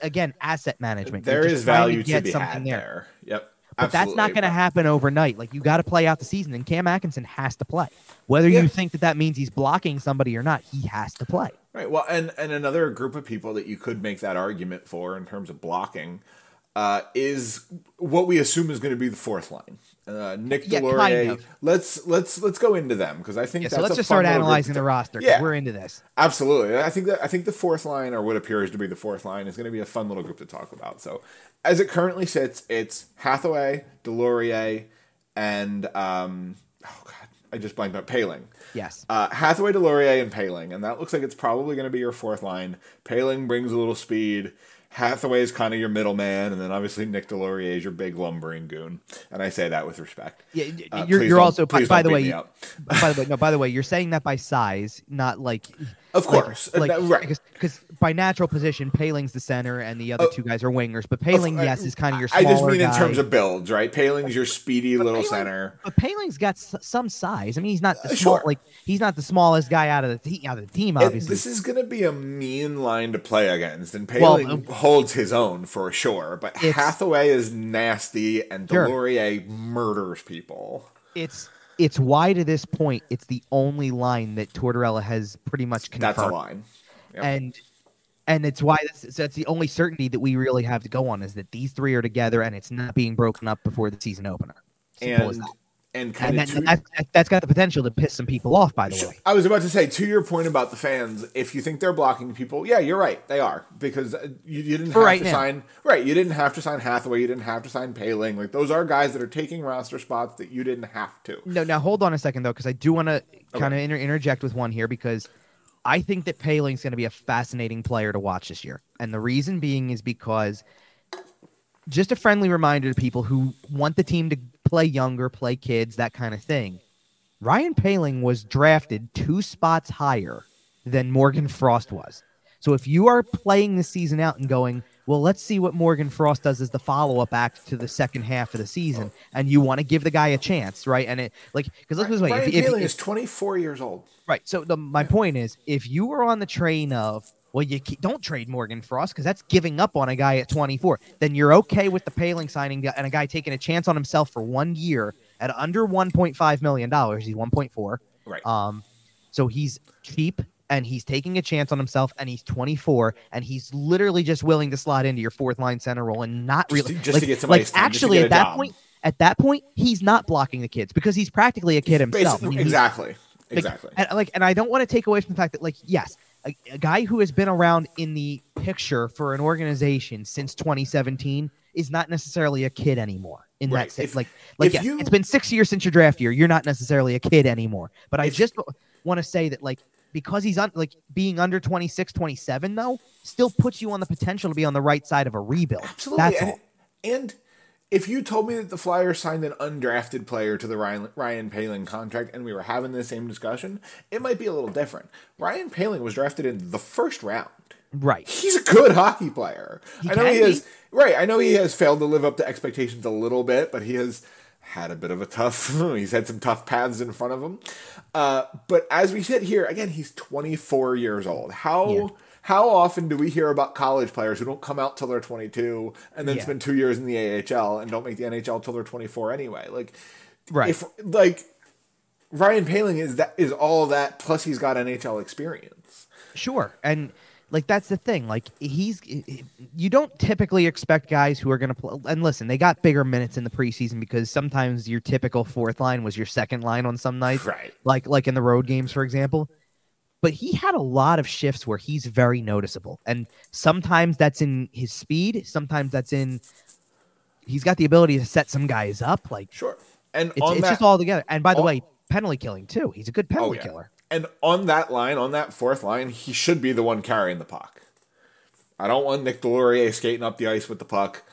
S2: again, asset management.
S1: There is value to,
S2: get
S1: be
S2: something
S1: had there. Yep.
S2: But that's not going to happen overnight. Like you got to play out the season, and Cam Atkinson has to play. Whether
S1: Yeah.
S2: you think that that means he's blocking somebody or not, he has to play.
S1: Right. Well, and and another group of people that you could make that argument for in terms of blocking uh, is what we assume is going to be the fourth line. Uh, Nick
S2: Yeah,
S1: Deslauriers.
S2: kind of.
S1: Let's let's let's go into them because I think
S2: Yeah,
S1: that's
S2: so let's just start analyzing the roster.
S1: Yeah.
S2: we're into this.
S1: Absolutely. I think that I think the fourth line, or what appears to be the fourth line, is going to be a fun little group to talk about. So, as it currently sits, it's Hathaway, Deslauriers, and um, oh god, I just blanked out Poehling.
S2: Yes.
S1: Uh, Hathaway, Deslauriers, and Poehling, and that looks like it's probably going to be your fourth line. Poehling brings a little speed. Hathaway is kind of your middleman, and then obviously Nick Deslauriers is your big lumbering goon. And I say that with respect.
S2: Yeah,
S1: Uh,
S2: you're, you're also by, by the way. by the way, no. By the way, you're saying that by size, not like.
S1: Of course,
S2: like,
S1: Uh, right.
S2: Because by natural position, Poehling's the center, and the other
S1: Oh.
S2: two guys are wingers. But Poehling, yes, is kind of your.
S1: I just mean in terms of builds, right? Poehling's your speedy little
S2: Poehling-
S1: center.
S2: But Poehling's got s- some size. I mean, he's not the
S1: Uh,
S2: small,
S1: sure.
S2: like he's not the smallest guy out of the te- out of the team.
S1: And
S2: Obviously,
S1: this is going to be a mean line to play against, and
S2: Well,
S1: Poehling
S2: uh,
S1: holds his own for sure. But Hathaway is nasty, and
S2: Sure.
S1: Deslauriers murders people.
S2: it's it's why to this point it's the only line that Tortorella has pretty much confirmed.
S1: That's a line. Yep.
S2: and and it's why this, that's, that's the only certainty that we really have to go on is that these three are together and it's not being broken up before the season opener. Simple as
S1: and
S2: that.
S1: And kind
S2: and
S1: of
S2: that, that's, that- that's got the potential to piss some people off. By the way,
S1: I was about to say to your point about the fans. If you think they're blocking people, yeah, you're right. They are because uh, you, you didn't
S2: For
S1: have
S2: right
S1: to
S2: now.
S1: sign right. You didn't have to sign Hathaway. You didn't have to sign Poehling. Like those are guys that are taking roster spots that you didn't have to.
S2: no. Now hold on a second though, because I do want to kind of inter- interject with one here because I think that Poehling's going to be a fascinating player to watch this year, and the reason being is because just a friendly reminder to people who want the team to play younger, play kids, that kind of thing. Ryan Poehling was drafted two spots higher than Morgan Frost was. So if you are playing the season out and going, well, let's see what Morgan Frost does as the follow up act to the second half of the season, oh. and you want to give the guy a chance, right? And it like because let's this way,
S1: Ryan
S2: if, if,
S1: Poehling
S2: if-
S1: is 24 years old.
S2: Right. So the, my point is, if you were on the train of, well, you ke- don't trade Morgan Frost because that's giving up on a guy at 24, then you're okay with the Poehling signing and a guy taking a chance on himself for one year at under 1.5 million dollars. He's 1.4.
S1: Right.
S2: Um, so he's cheap and he's taking a chance on himself and he's 24 and he's literally just willing to slot into your fourth line center role and not
S1: Just
S2: really
S1: to- just
S2: like,
S1: to get some
S2: like
S1: just
S2: actually at that
S1: job.
S2: point at that point he's not blocking the kids because he's practically a kid himself. I mean, he's-
S1: exactly.
S2: like,
S1: Exactly.
S2: And like, and I don't want to take away from the fact that, like, yes, a, a guy who has been around in the picture for an organization since 2017 is not necessarily a kid anymore. In
S1: Right.
S2: that sense,
S1: If-
S2: like, like
S1: if
S2: yes,
S1: you-
S2: it's been six years since your draft year. You're not necessarily a kid anymore. But I just want to say that, like, because he's on, like, being under 26, 27, though, still puts you on the potential to be on the right side of a rebuild.
S1: Absolutely.
S2: That's
S1: and, and if you told me that the Flyers signed an undrafted player to the Ryan, Ryan Poehling contract and we were having the same discussion, it might be a little different. Ryan Poehling was drafted in the first round.
S2: Right.
S1: He's a good hockey player.
S2: He
S1: I know he
S2: be.
S1: has right. I know he has failed to live up to expectations a little bit, but he has had a bit of a tough. he's had some tough paths in front of him. Uh, but as we sit here again, he's 24 years old. How
S2: Yeah.
S1: How often do we hear about college players who don't come out till they're 22 and then
S2: Yeah.
S1: spend two years in the AHL and don't make the NHL till they're 24 anyway? Like,
S2: Right.
S1: if like Ryan Poehling is that is all that plus he's got NHL experience.
S2: Sure. And like that's the thing. Like he's you don't typically expect guys who are going to play and listen, they got bigger minutes in the preseason because sometimes your typical fourth line was your second line on some nights.
S1: Right.
S2: Like like in the road games for example. But he had a lot of shifts where he's very noticeable. And sometimes that's in his speed, sometimes that's in he's got the ability to set some guys up like
S1: Sure. And
S2: it's, it's
S1: that,
S2: just all together. And by the way, penalty killing too. He's a good penalty oh,
S1: yeah.
S2: killer.
S1: And on that line, on that fourth line, he should be the one carrying the puck. I don't want Nick Deslauriers skating up the ice with the puck.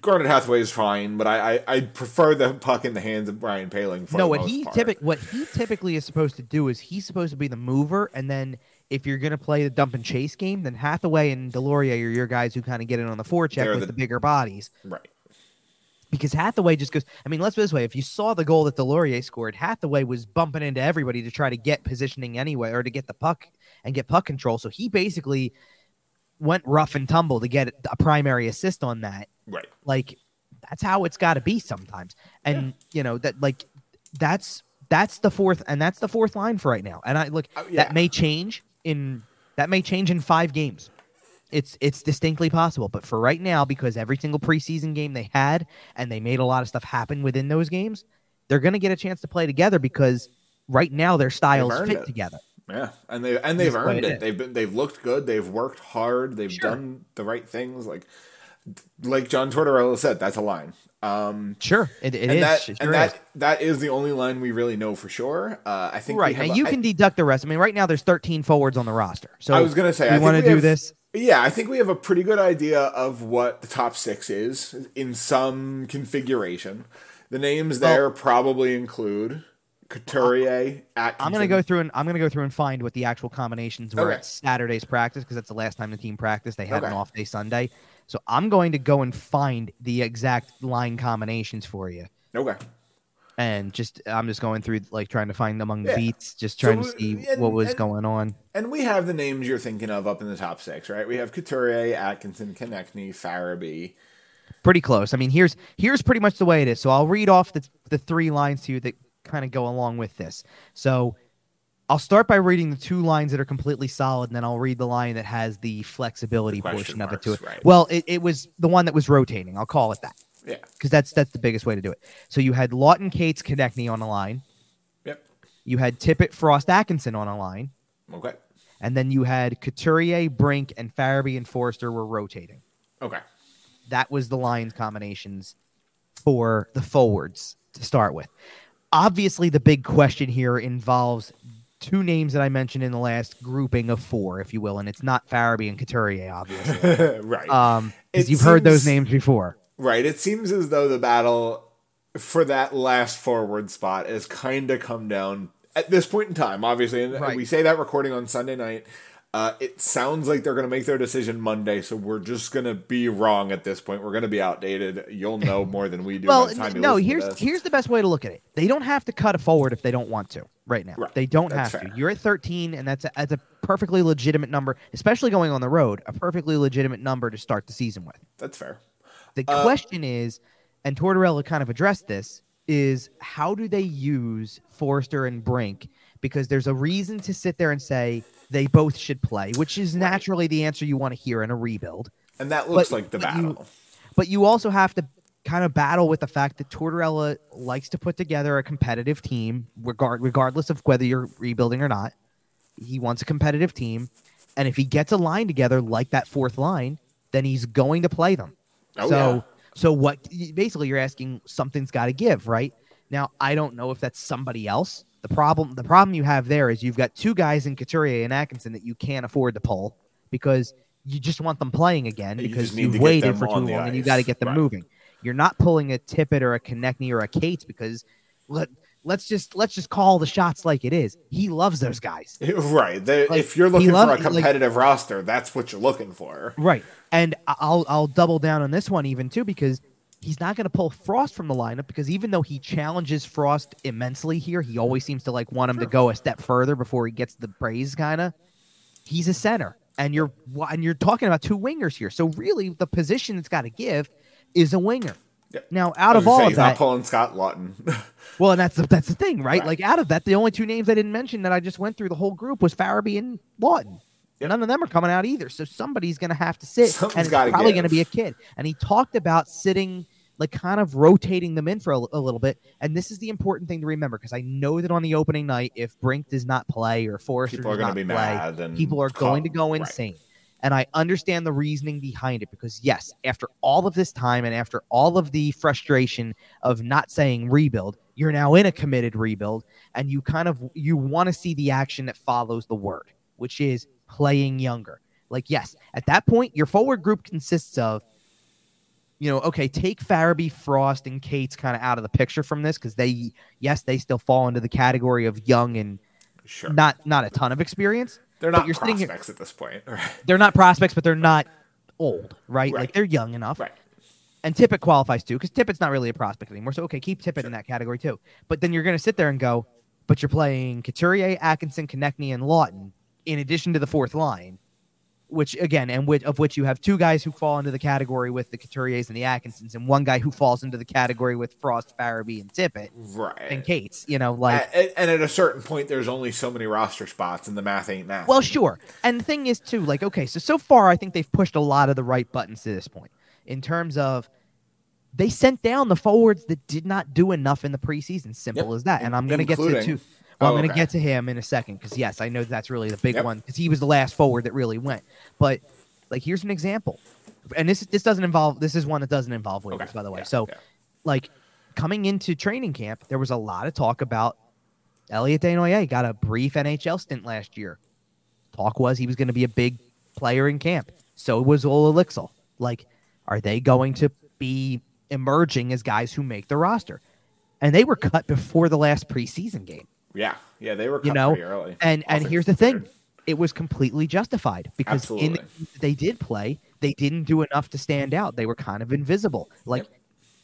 S1: Garnet Hathaway is fine, but I, I, I prefer the puck in the hands of Brian Poehling. For
S2: no,
S1: the
S2: what he
S1: part.
S2: typic what he typically is supposed to do is he's supposed to be the mover, and then if you're going to play the dump and chase game, then Hathaway and Deslauriers are your guys who kind of get in on the forecheck
S1: They're
S2: with
S1: the-
S2: the, bigger bodies.
S1: Right.
S2: Because Hathaway just goes. I mean, let's put it this way: if you saw the goal that Deslauriers scored, Hathaway was bumping into everybody to try to get positioning anyway, or to get the puck and get puck control. So he basically went rough and tumble to get a primary assist on that.
S1: Right.
S2: like that's how it's got to be sometimes. And you know that like that's that's the fourth and that's the fourth line for right now. And i look
S1: Oh, yeah.
S2: that may change in that may change in five games. It's it's distinctly possible. But for right now because every single preseason game they had and they made a lot of stuff happen within those games they're going to get a chance to play together because right now their styles fit
S1: it.
S2: together
S1: Yeah, and they and they've earned
S2: it
S1: it. They've been they've looked good. They've worked hard. They've
S2: Sure.
S1: done the right things. Like like John Tortorella said, that's a line. Um,
S2: sure it, it
S1: and
S2: is
S1: that
S2: sure
S1: and
S2: is.
S1: that that is the only line we really know for sure. Uh, I think we
S2: right now you
S1: I-
S2: can deduct the rest i mean right now there's 13 forwards on the roster so
S1: I was gonna say, I
S2: we want to do
S1: have-
S2: this
S1: Yeah, I think we have a pretty good idea of what the top six is in some configuration. The names
S2: Well-
S1: there probably include Couturier, Atkinson.
S2: I'm gonna go through and I'm gonna go through and find what the actual combinations were
S1: Okay.
S2: at Saturday's practice because that's the last time the team practiced. They had an off day Sunday, so I'm going to go and find the exact line combinations for you,
S1: Okay.
S2: and just I'm just going through like trying to find among the
S1: Yeah.
S2: beats, just
S1: So
S2: trying to see
S1: and-
S2: what was
S1: and-
S2: going on.
S1: And we have the names you're thinking of up in the top six, right? We have Couturier, Atkinson, Konecny, Farabee.
S2: Pretty close. I mean, here's here's pretty much the way it is. So I'll read off the the three lines to you that kind of go along with this. So I'll start by reading the two lines that are completely solid, and then I'll read the line that has the flexibility
S1: The
S2: portion of it to it.
S1: right.
S2: Well, it, it was the one that was rotating. I'll call it that
S1: Yeah.
S2: because that's that's the biggest way to do it. So you had Laughton, Cates, Konecny on a line.
S1: Yep.
S2: You had Tippett, Frost, Atkinson on a line,
S1: Okay.
S2: and then you had Couturier, Brink, and Farabee and Foerster were rotating.
S1: Okay.
S2: That was the lines combinations for the forwards to start with. Obviously, the big question here involves two names that I mentioned in the last grouping of four, if you will, and it's not Farabee and Couturier, obviously,
S1: right.
S2: um, because you've heard those names before.
S1: right. It seems as though the battle for that last forward spot has kind of come down at this point in time. Obviously, and
S2: Right.
S1: we say that recording on Sunday night. Uh, it sounds like they're going to make their decision Monday, so we're just going to be wrong at this point. We're going to be outdated. You'll know more than we do.
S2: Well,
S1: by the time you
S2: no. Here's here's the best way to look at it. They don't have to cut a forward if they don't want to. Right now,
S1: Right.
S2: they don't
S1: That's
S2: have
S1: fair.
S2: to. You're at 13, and that's a, that's a perfectly legitimate number, especially going on the road. A perfectly legitimate number to start the season with.
S1: That's fair.
S2: The
S1: Uh,
S2: question is, and Tortorella kind of addressed this, is how do they use Foerster and Brink? Because there's a reason to sit there and say they both should play, which is naturally the answer you want to hear in a rebuild.
S1: And that looks
S2: But-
S1: like the
S2: but you-
S1: battle.
S2: But you also have to kind of battle with the fact that Tortorella likes to put together a competitive team, regard regardless of whether you're rebuilding or not. He wants a competitive team, and if he gets a line together like that fourth line, then he's going to play them.
S1: Oh,
S2: so,
S1: yeah.
S2: so what? Basically, you're asking something's got to give, right? Now, I don't know if that's somebody else. The problem, the problem you have there is you've got two guys in Couturier and Atkinson that you can't afford to pull because you just want them playing again because
S1: need
S2: you've waited for too long
S1: the
S2: and you
S1: ice.
S2: got to get them
S1: Right.
S2: moving. You're not pulling a Tippett or a Konecny or a Cates because let let's just let's just call the shots like it is. He loves those guys.
S1: Right. They,
S2: Like,
S1: if you're looking for a
S2: like-
S1: competitive roster, that's what you're looking for.
S2: Right. And I'll I'll double down on this one even too because he's not going to pull Frost from the lineup because even though he challenges Frost immensely here, he always seems to like want him to go a step further before he gets the praise kind of. He's a center and you're and you're talking about two wingers here. So really the position it's got to give is a winger.
S1: Yep.
S2: Now out of all
S1: say,
S2: of
S1: he's
S2: that
S1: not pulling Scott Laughton.
S2: well, and that's the that's the thing, right?
S1: Right.
S2: Like out of that, the only two names I didn't mention that I just went through the whole group was Farabee and
S1: Laughton.
S2: None of them are coming out either. So somebody's going to have to sit,
S1: Something's
S2: and it's probably going to be a kid. And he talked about sitting, like kind of rotating them in for a, a little bit. And this is the important thing to remember because I know that on the opening night, if Brink does not play or Foerster
S1: People are
S2: does
S1: going
S2: not
S1: to be
S2: play,
S1: mad. And
S2: people are going to go
S1: right.
S2: insane. And I understand the reasoning behind it because, yes, after all of this time and after all of the frustration of not saying rebuild, you're now in a committed rebuild and you kind of you want to see the action that follows the word, which is playing younger. Like, yes, at that point, your forward group consists of, you know, okay, take Farabee, Frost, and Cates kind of out of the picture from this because they, yes, they still fall into the category of young and
S1: Sure.
S2: not not a ton of experience.
S1: They're not
S2: you're sitting here-
S1: prospects at this point.
S2: They're not prospects, but they're not old, right?
S1: Right.
S2: Like they're young enough.
S1: Right.
S2: And Tippett qualifies too, because Tippett's not really a prospect anymore. So okay, keep Tippett in that category too. But then you're going to sit there and go, but you're playing Couturier, Atkinson, Konecny, and Laughton in addition to the fourth line, which again, and which, of which you have two guys who fall into the category with the Couturiers and the Atkinsons, and one guy who falls into the category with Frost, Farabee, and Tippett
S1: Right.
S2: and Cates. You know, like.
S1: A- and at a certain point, there's only so many roster spots, and the math ain't math.
S2: Well, sure. And the thing is, too, like, okay, so so far, I think they've pushed a lot of the right buttons to this point in terms of they sent down the forwards that did not do enough in the preseason. Simple
S1: Yep.
S2: as that. And I'm going to get to too. Well,
S1: Oh,
S2: I'm going to
S1: okay.
S2: get to him in a second because yes, I know that's really the big
S1: Yep.
S2: one because he was the last forward that really went. But like, here's an example, and this this doesn't involve. This is one that doesn't involve waivers,
S1: Okay.
S2: by the way.
S1: Yeah,
S2: So
S1: yeah.
S2: like coming into training camp, there was a lot of talk about Elliot Desnoyers got a brief NHL stint last year. Talk was he was going to be a big player in camp. So was Olle Lycksell. Like, are they going to be emerging as guys who make the roster? And they were cut before the last preseason game.
S1: Yeah, yeah, they were
S2: You know,
S1: pretty early.
S2: And
S1: All
S2: and here's the thing. It was completely justified because in the, games they did play, they didn't do enough to stand out. They were kind of invisible. Like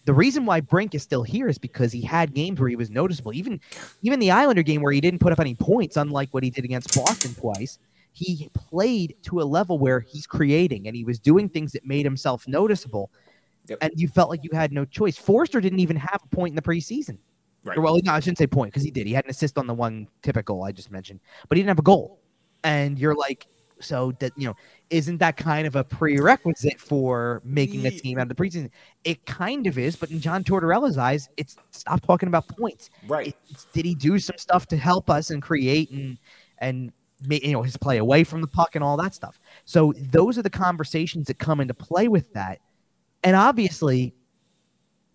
S2: the reason why Brink is still here is because he had games where he was noticeable. Even even the Islander game where he didn't put up any points, unlike what he did against Boston twice. He played to a level where he's creating and he was doing things that made himself noticeable.
S1: Yep.
S2: And you felt like you had no choice. Foerster didn't even have a point in the preseason.
S1: Right.
S2: Or, Well, no, I shouldn't say point because he did. He had an assist on the one typical I just mentioned, but he didn't have a goal. And you're like, so that you know, isn't that kind of a prerequisite for making a team out of the preseason? It kind of is, but in John Tortorella's eyes, it's stop talking about points.
S1: Right.
S2: It's, did he do some stuff to help us and create and and you know his play away from the puck and all that stuff? So those are the conversations that come into play with that, and obviously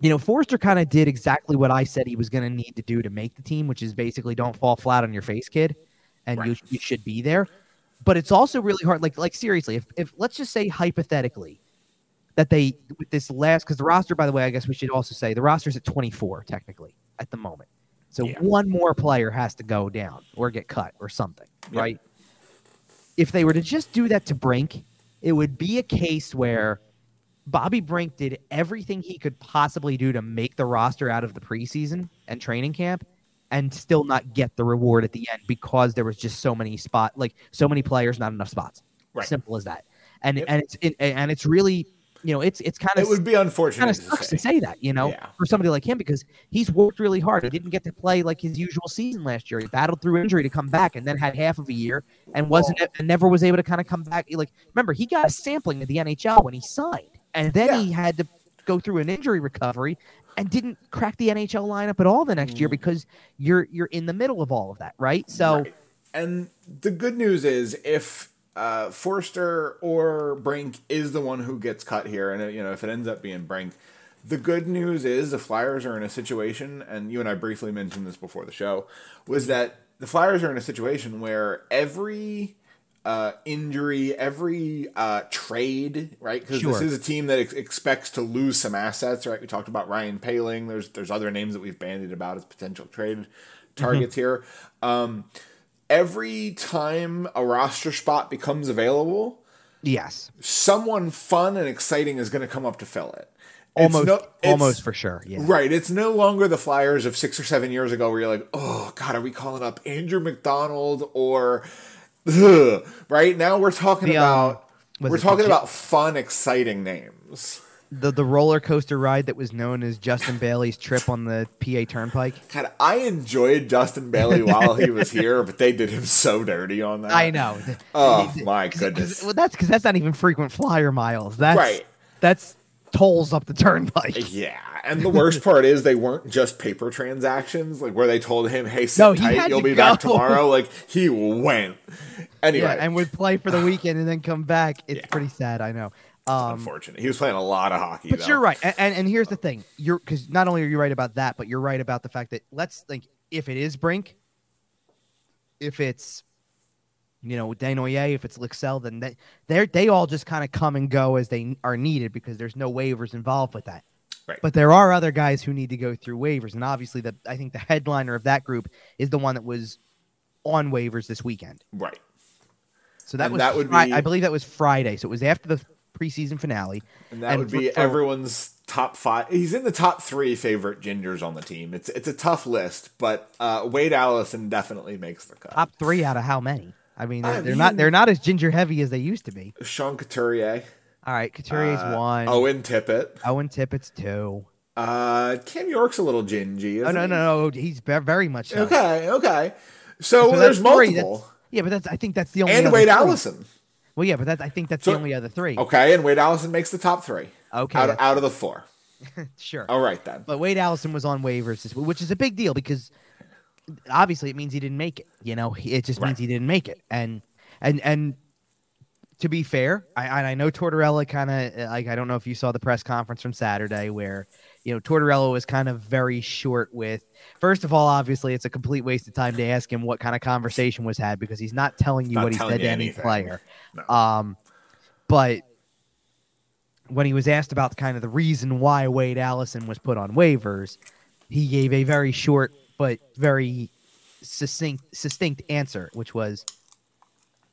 S2: you know, Foerster kind of did exactly what I said he was going to need to do to make the team, which is basically don't fall flat on your face, kid, and you,
S1: Right.
S2: you should be there. But it's also really hard. Like, like seriously, if, if let's just say hypothetically that they with this last because the roster, by the way, I guess we should also say the roster's at 24 technically at the moment. So
S1: Yeah.
S2: one more player has to go down or get cut or something,
S1: Yep.
S2: right? If they were to just do that to Brink, it would be a case where Bobby Brink did everything he could possibly do to make the roster out of the preseason and training camp and still not get the reward at the end because there was just so many spot like so many players not enough spots
S1: Right.
S2: simple as that and
S1: Yep.
S2: and it's it, and it's really you know it's it's kind of
S1: It would be unfortunate
S2: kind of
S1: to
S2: sucks
S1: say.
S2: to say that, you know,
S1: Yeah.
S2: for somebody like him because he's worked really hard. He didn't get to play like his usual season last year. He battled through injury to come back and then had half of a year and wasn't and never was able to kind of come back. Like remember, he got a sampling of the NHL when he signed, and then
S1: Yeah.
S2: he had to go through an injury recovery and didn't crack the NHL lineup at all the next year because you're you're in the middle of all of that, right? So.
S1: Right. And the good news is if uh, Foerster or Brink is the one who gets cut here, and you know if it ends up being Brink, the good news is the Flyers are in a situation, and you and I briefly mentioned this before the show, was that the Flyers are in a situation where every uh, injury, every uh, trade, right? Because
S2: Sure.
S1: this is a team that ex- expects to lose some assets, right? We talked about Ryan Poehling. There's there's other names that we've bandied about as potential trade targets here. Um, every time a roster spot becomes available,
S2: yes,
S1: someone fun and exciting is going to come up to fill it. It's
S2: almost
S1: no-
S2: almost for sure. Yeah,
S1: Right. It's no longer the Flyers of six or seven years ago where you're like, oh, God, are we calling up Andrew MacDonald or. Ugh. Right now we're talking
S2: The, um,
S1: about.
S2: was
S1: We're talking about fun, exciting names.
S2: the the roller coaster ride that was known as Justin Bailey's trip on the PA Turnpike.
S1: God, I enjoyed Justin Bailey while he was here, but they did him so dirty on that.
S2: I know.
S1: Oh, my
S2: 'Cause-
S1: goodness.
S2: Well, that's because that's not even frequent flyer miles. That's
S1: Right.
S2: That's tolls up the turnpike.
S1: Yeah, and the worst part is they weren't just paper transactions, like where they told him, "Hey, sit
S2: No,
S1: tight, you'll be back tomorrow." Like he went. Anyway,
S2: Yeah, and would play for the weekend and then come back. It's
S1: Yeah.
S2: pretty sad, I know. Um,
S1: unfortunate. He was playing a lot of hockey.
S2: but
S1: though.
S2: you're right, and, and and here's the thing: you're because not only are you right about that, but you're right about the fact that let's think if it is Brink, if it's you know Desnoyers, if it's Lycksell, then they they they all just kind of come and go as they are needed because there's no waivers involved with that.
S1: Right.
S2: But there are other guys who need to go through waivers, and obviously, the I think the headliner of that group is the one that was on waivers this weekend.
S1: Right.
S2: So that
S1: And
S2: was
S1: that would
S2: Fri-
S1: be-
S2: I believe that was Friday. So it was after the preseason finale.
S1: And that
S2: And
S1: would be
S2: for-
S1: everyone's top five. He's in the top three favorite gingers on the team. It's it's a tough list, but uh, Wade Allison definitely makes the cut.
S2: Top three out of how many? I mean, they're,
S1: I
S2: they're not they're not as ginger heavy as they used to be.
S1: Sean Couturier,
S2: All right, Couturier's
S1: uh,
S2: one.
S1: Owen Tippett,
S2: Owen Tippett's two.
S1: uh, Cam York's a little gingy.
S2: Oh no,
S1: he?
S2: no, no, he's ve- very much so.
S1: Okay, okay. So,
S2: So
S1: there's
S2: three,
S1: multiple,
S2: Yeah, but that's I think that's the only
S1: and
S2: other
S1: Wade
S2: three.
S1: Allison.
S2: Well, yeah, but that's I think that's
S1: So-
S2: the only other three.
S1: Okay, and Wade Allison makes the top three.
S2: Okay,
S1: out of, out of the four.
S2: Sure.
S1: All right then.
S2: But Wade Allison was on waivers, this- which is a big deal because obviously it means he didn't make it. You know, it just
S1: Right.
S2: means he didn't make it. And and and to be fair, I and I know Tortorella kind of like I don't know if you saw the press conference from Saturday where you know Tortorella was kind of very short with. First of all, obviously it's a complete waste of time to ask him what kind of conversation was had because he's not telling you
S1: Not
S2: what he said to any player.
S1: No.
S2: Um, but when he was asked about kind of the reason why Wade Allison was put on waivers, he gave a very short but very succinct succinct answer, which was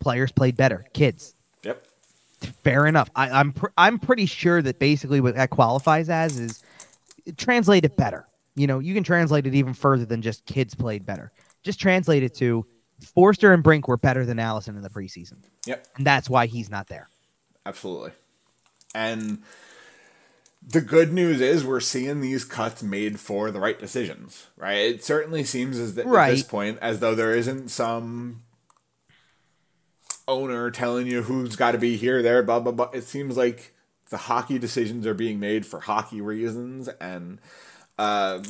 S2: players played better, kids.
S1: Yep.
S2: Fair enough. I, I'm pr- I'm pretty sure that basically what that qualifies as is translate it better. You know, you can translate it even further than just kids played better. Just translate it to Foerster and Brink were better than Allison in the preseason,
S1: Yep.
S2: and that's why he's not there.
S1: Absolutely. And the good news is we're seeing these cuts made for the right decisions, right? It certainly seems as th- at this point as though there isn't some owner telling you who's got to be here, there, blah blah blah. It seems like the hockey decisions are being made for hockey reasons, and um,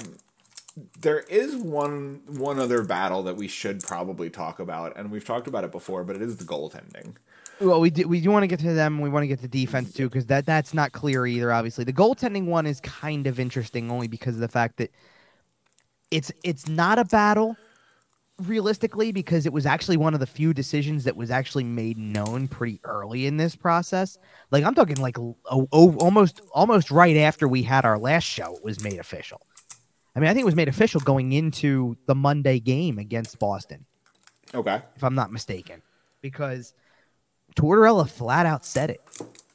S1: there is one one other battle that we should probably talk about, and we've talked about it before, but it is the goaltending.
S2: Well, we do, we do want to get to them. We want to get to defense too, because that that's not clear either. Obviously, the goaltending one is kind of interesting only because of the fact that it's it's not a battle realistically because it was actually one of the few decisions that was actually made known pretty early in this process. Like I'm talking like o- o- almost almost right after we had our last show, it was made official. I mean, I think it was made official going into the Monday game against Boston
S1: Okay.
S2: if I'm not mistaken, because Tortorella flat out said it.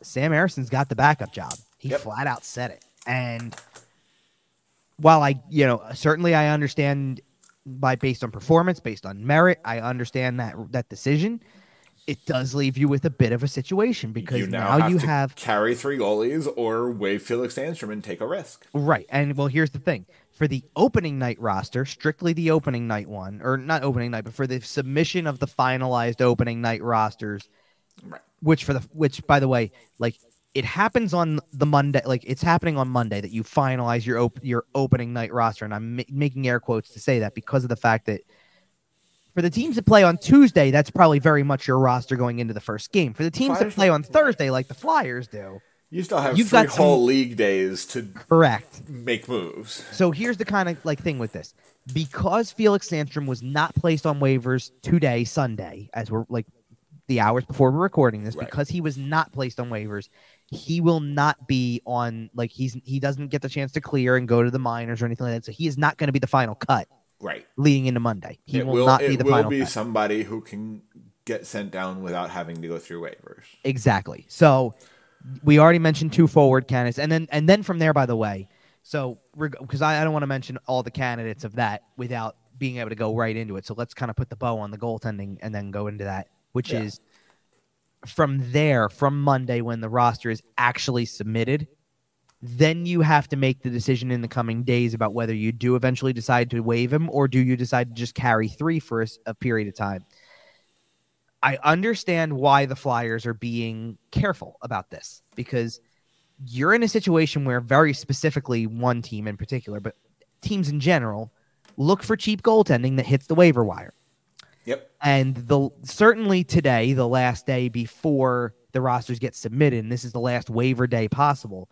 S2: Sam Ersson's got the backup job. He
S1: Yep.
S2: flat out said it. And while I, you know, certainly I understand by based on performance, based on merit, I understand that that decision. It does leave you with a bit of a situation because
S1: you now,
S2: now,
S1: have
S2: you
S1: to
S2: have
S1: carry three goalies or waive Felix Sandstrom and take a risk.
S2: Right. And well, here's the thing for the opening night roster, strictly the opening night one, or not opening night, but for the submission of the finalized opening night rosters,
S1: Right.
S2: which for the, which by the way, like it happens on the Monday, like it's happening on Monday that you finalize your, op- your opening night roster. And I'm ma- making air quotes to say that because of the fact that for the teams that play on Tuesday, that's probably very much your roster going into the first game. For the teams that play on Thursday, like the Flyers do,
S1: You still have
S2: You've
S1: three
S2: got some-
S1: whole league days to
S2: correct.
S1: make moves.
S2: So here's the kind of like thing with this. Because Felix Sandstrom was not placed on waivers today, Sunday, as we're like the hours before we're recording this,
S1: Right.
S2: because he was not placed on waivers, he will not be on like he's he doesn't get the chance to clear and go to the minors or anything like that. So he is not going to be the final cut
S1: Right.
S2: leading into Monday. He
S1: it
S2: will,
S1: will,
S2: not
S1: it
S2: be the
S1: will
S2: final
S1: be
S2: cut.
S1: somebody who can get sent down without having to go through waivers.
S2: Exactly. So we already mentioned two forward candidates, and then and then from there, by the way, so because I, I don't want to mention all the candidates of that without being able to go right into it. So let's kind of put the bow on the goaltending and then go into that, which
S1: Yeah.
S2: is from there, from Monday when the roster is actually submitted. Then you have to make the decision in the coming days about whether you do eventually decide to waive him or do you decide to just carry three for a period of time. I understand why the Flyers are being careful about this because you're in a situation where very specifically one team in particular, but teams in general look for cheap goaltending that hits the waiver wire.
S1: Yep.
S2: And the certainly today, the last day before the rosters get submitted, and this is the last waiver day possible.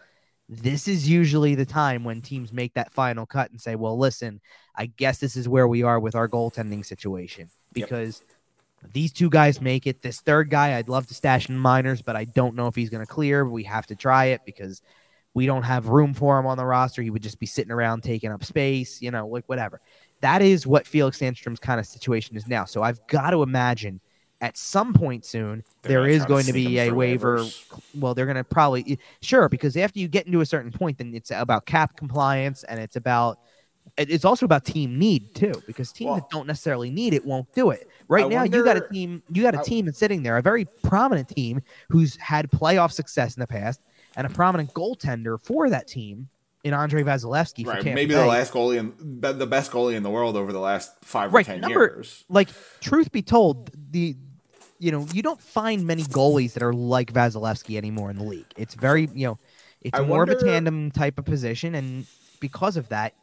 S2: This is usually the time when teams make that final cut and say, "Well, listen, I guess this is where we are with our goaltending situation
S1: Yep.
S2: because these two guys make it. This third guy, I'd love to stash in minors, but I don't know if he's going to clear. We have to try it because we don't have room for him on the roster. He would just be sitting around taking up space, you know, like whatever. That is what Felix Sandstrom's kind of situation is now. So I've got to imagine at some point soon
S1: They're
S2: there
S1: to
S2: going to
S1: sneak
S2: be a waiver.
S1: waivers.
S2: Well, they're going to probably sure because after you get into a certain point, then it's about cap compliance and it's about it's also about team need too because teams
S1: Well-
S2: that don't necessarily need it won't do it. Right
S1: I
S2: now, you got a team. You got a team that's sitting there, a very prominent team who's had playoff success in the past, and a prominent goaltender for that team in Andrei Vasilevskiy.
S1: Right, maybe
S2: Bay.
S1: the last goalie and the best goalie in the world over the last five
S2: Right,
S1: or ten
S2: number-
S1: years.
S2: like truth be told, the you know you don't find many goalies that are like Vasilevskiy anymore in the league. It's very you know it's
S1: I
S2: more of a tandem type of position, and because of that,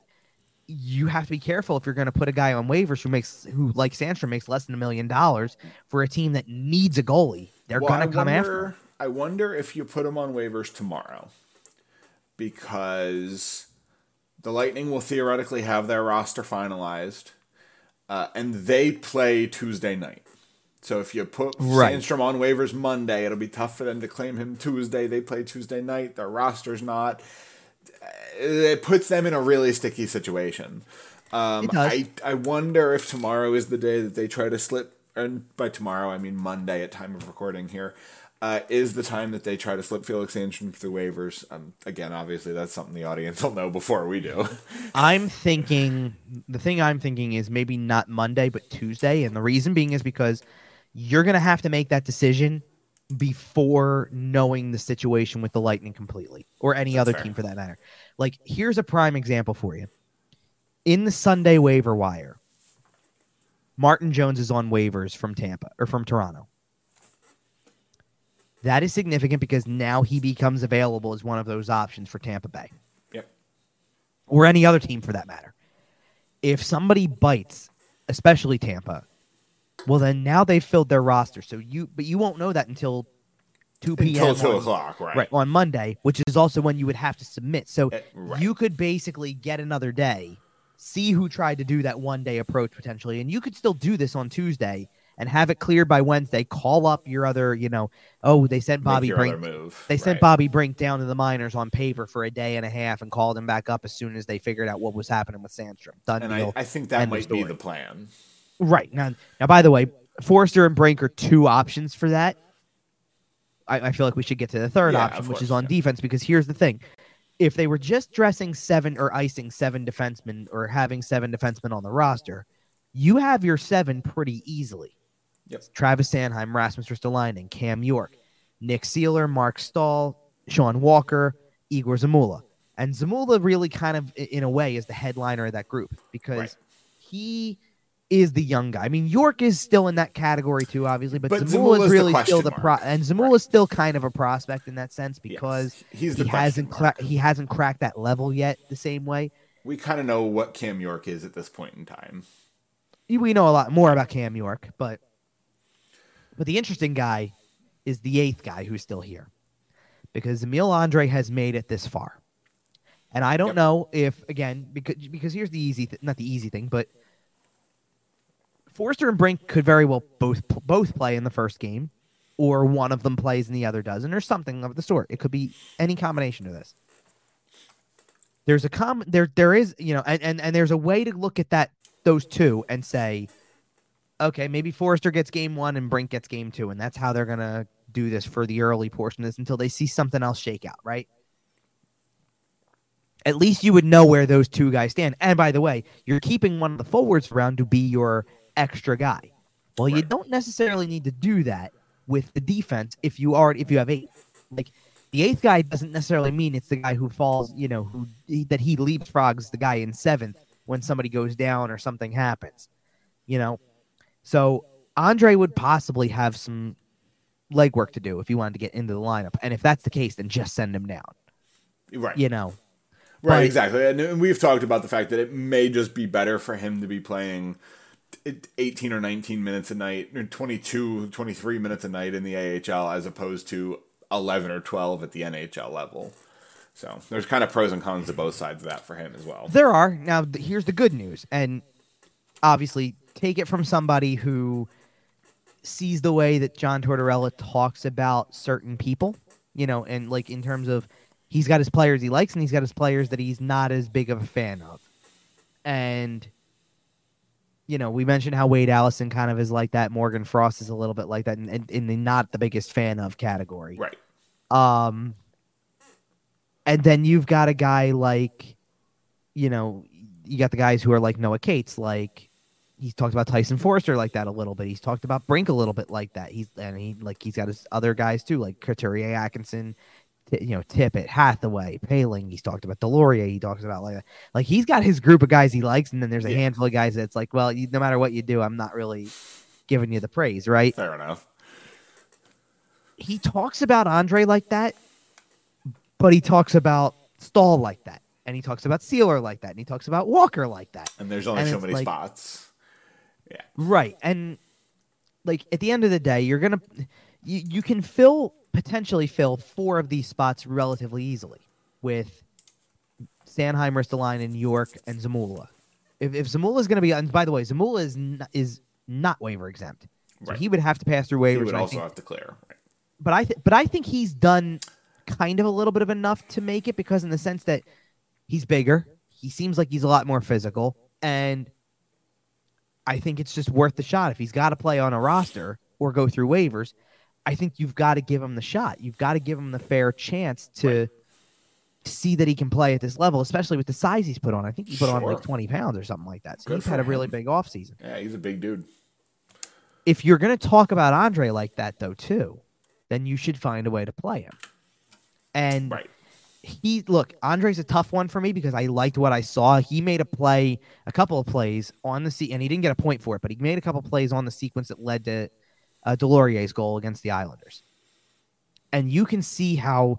S2: you have to be careful if you're going to put a guy on waivers who makes who like Sandstrom makes less than a million dollars for a team that needs a goalie. They're
S1: Well,
S2: going to come
S1: wonder,
S2: after. him.
S1: I wonder if you put him on waivers tomorrow, because the Lightning will theoretically have their roster finalized, uh, and they play Tuesday night. So if you put
S2: Right.
S1: Sandstrom on waivers Monday, it'll be tough for them to claim him Tuesday. They play Tuesday night. Their roster's not. It puts them in a really sticky situation. Um, I I wonder if tomorrow is the day that they try to slip. And by tomorrow, I mean Monday at time of recording here. Uh, is the time that they try to slip Felix Sandstrom through waivers. Um, again, obviously, that's something the audience will know before we do.
S2: I'm thinking the thing I'm thinking is maybe not Monday but Tuesday, and the reason being is because you're gonna have to make that decision before knowing the situation with the Lightning completely, or any
S1: That's
S2: other
S1: fair.
S2: team for that matter. Like, here's a prime example for you. In the Sunday waiver wire, Martin Jones is on waivers from Tampa or from Toronto. That is significant because now he becomes available as one of those options for Tampa Bay
S1: yep.
S2: or any other team for that matter. If somebody bites, especially Tampa, well then now they've filled their roster. So you but you won't know that until two p.m.
S1: Until two
S2: on-
S1: o'clock, right?
S2: right on Monday, which is also when you would have to submit. So
S1: Eh, right.
S2: you could basically get another day, see who tried to do that one day approach potentially, and you could still do this on Tuesday and have it cleared by Wednesday. Call up your other, you know, oh they sent Bobby Brink they sent
S1: right.
S2: Bobby Brink down to the minors on paper for a day and a half and called him back up as soon as they figured out what was happening with Sandstrom. Done
S1: and
S2: deal.
S1: I, I think that might be the plan.
S2: right now, now by the way, Foerster and Brink are two options for that. I, I feel like we should get to the third
S1: Yeah,
S2: option,
S1: of
S2: which is on
S1: yeah.
S2: defense, because here's the thing: if they were just dressing seven or icing seven defensemen or having seven defensemen on the roster, you have your seven pretty easily.
S1: Yep.
S2: Travis Sanheim, Rasmus Ristolainen, Cam York, Nick Seeler, Marc Staal, Sean Walker, Egor Zamula. And Zamula really kind of, in a way, is the headliner of that group because
S1: Right.
S2: he is the young guy. I mean, York is still in that category too, obviously, but,
S1: But
S2: Zamula is really
S1: question
S2: still the pro, and Zamula is still kind of a prospect in that sense because
S1: Yes.
S2: he hasn't cra- he hasn't cracked that level yet the same way.
S1: we kind of know what Cam York is at this point in time.
S2: we know a lot more about Cam York, but but the interesting guy is the eighth guy who's still here, because Emil Andrae has made it this far, and I don't
S1: Yep.
S2: know if again because because here's the easy th- not the easy thing, but Foerster and Brink could very well both both play in the first game, or one of them plays and the other doesn't, or something of the sort. It could be any combination of this. There's a com there there is you know and, and and there's a way to look at that those two and say, okay, maybe Foerster gets game one and Brink gets game two, and that's how they're gonna do this for the early portion of this until they see something else shake out, right? At least you would know where those two guys stand. And by the way, you're keeping one of the forwards around to be your extra guy. Well, you don't necessarily need to do that with the defense if you are if you have eight. Like the eighth guy doesn't necessarily mean it's the guy who falls, you know, who that he leapfrogs the guy in seventh when somebody goes down or something happens. You know, so Andrae would possibly have some legwork to do if he wanted to get into the lineup, and if that's the case, then just send him down.
S1: Right.
S2: You know,
S1: Right,
S2: But-
S1: exactly. And- And we've talked about the fact that it may just be better for him to be playing 18 or 19 minutes a night, or 22, 23 minutes a night in the AHL as opposed to 11 or 12 at the NHL level. So there's kind of pros and cons to both sides of that for him as well.
S2: There are. Now, here's the good news. And obviously, take it from somebody who sees the way that John Tortorella talks about certain people, you know, and like in terms of he's got his players he likes and he's got his players that he's not as big of a fan of. And you know, we mentioned how Wade Allison kind of is like that. Morgan Frost is a little bit like that, and in, in, the not the biggest fan of category.
S1: Right.
S2: Um, and then you've got a guy like, you know, you got the guys who are like Noah Cates, like he's talked about Tyson Foerster like that a little bit. He's talked about Brink a little bit like that. He's and he like he's got his other guys too, like Couturier Atkinson, t- you know, Tippett, Hathaway, Poehling. He's talked about Deslauriers. He talks about like that. Like he's got his group of guys he likes, and then there's a
S1: Yeah.
S2: handful of guys that's like, well, you, no matter what you do, I'm not really giving you the praise, right?
S1: Fair enough.
S2: He talks about Andrae like that, but he talks about Staal like that, and he talks about Seeler like that, and he talks about Walker like that.
S1: And there's only
S2: And
S1: so many
S2: like-
S1: spots.
S2: Right. And like at the end of the day, you're gonna you, you can fill potentially fill four of these spots relatively easily with Sanheim, Ristolainen, and York, and Zamula. If if Zamula is gonna be and by the way, Zamula is not, is not waiver exempt. So
S1: Right.
S2: he would have to pass through waivers. He would
S1: also
S2: think-
S1: have to clear. Right.
S2: but I th- but I think he's done kind of a little bit of enough to make it because in the sense that he's bigger, he seems like he's a lot more physical, and I think it's just worth the shot if he's got to play on a roster or go through waivers. I think you've got to give him the shot. You've got to give him the fair chance to see that he can play at this level, especially with the size he's put on. I think he put on like 20 pounds or something like that. So
S1: Good
S2: he's had a really
S1: him.
S2: big offseason
S1: Yeah, he's a big dude.
S2: if you're going to talk about Andrae like that, though, too, then you should find a way to play him. And
S1: Right.
S2: He look, Andrae's a tough one for me because I liked what I saw. He made a play, a couple of plays on the se- and he didn't get a point for it, but he made a couple plays on the sequence that led to uh, Deslauriers' goal against the Islanders. And you can see how,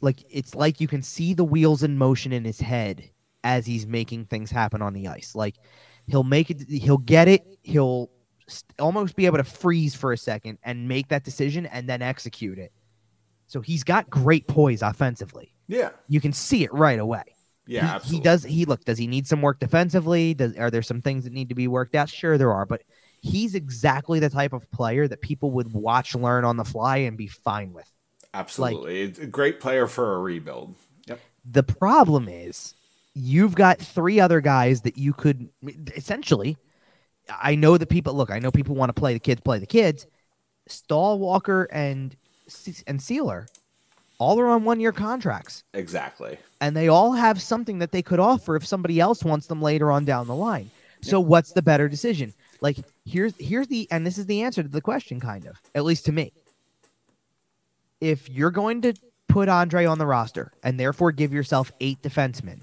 S2: like, it's like you can see the wheels in motion in his head as he's making things happen on the ice. Like, he'll make it, he'll get it, he'll st- almost be able to freeze for a second and make that decision and then execute it. So he's got great poise offensively.
S1: Yeah.
S2: You can see it right away.
S1: Yeah,
S2: he,
S1: absolutely.
S2: he does. He look. Does he need some work defensively? Does are there some things that need to be worked out? Sure, there are. But he's exactly the type of player that people would watch, learn on the fly, and be fine with.
S1: Absolutely. it's a great player for a rebuild. Yep.
S2: The problem is you've got three other guys that you could essentially. I know that people look. I know people want to play the kids, play the kids. Staal Walker, and and Seeler, all are on one year contracts.
S1: Exactly.
S2: and they all have something that they could offer if somebody else wants them later on down the line. So what's the better decision? Like here's here's the and this is the answer to the question kind of, at least to me. If you're going to put Andrae on the roster and therefore give yourself eight defensemen,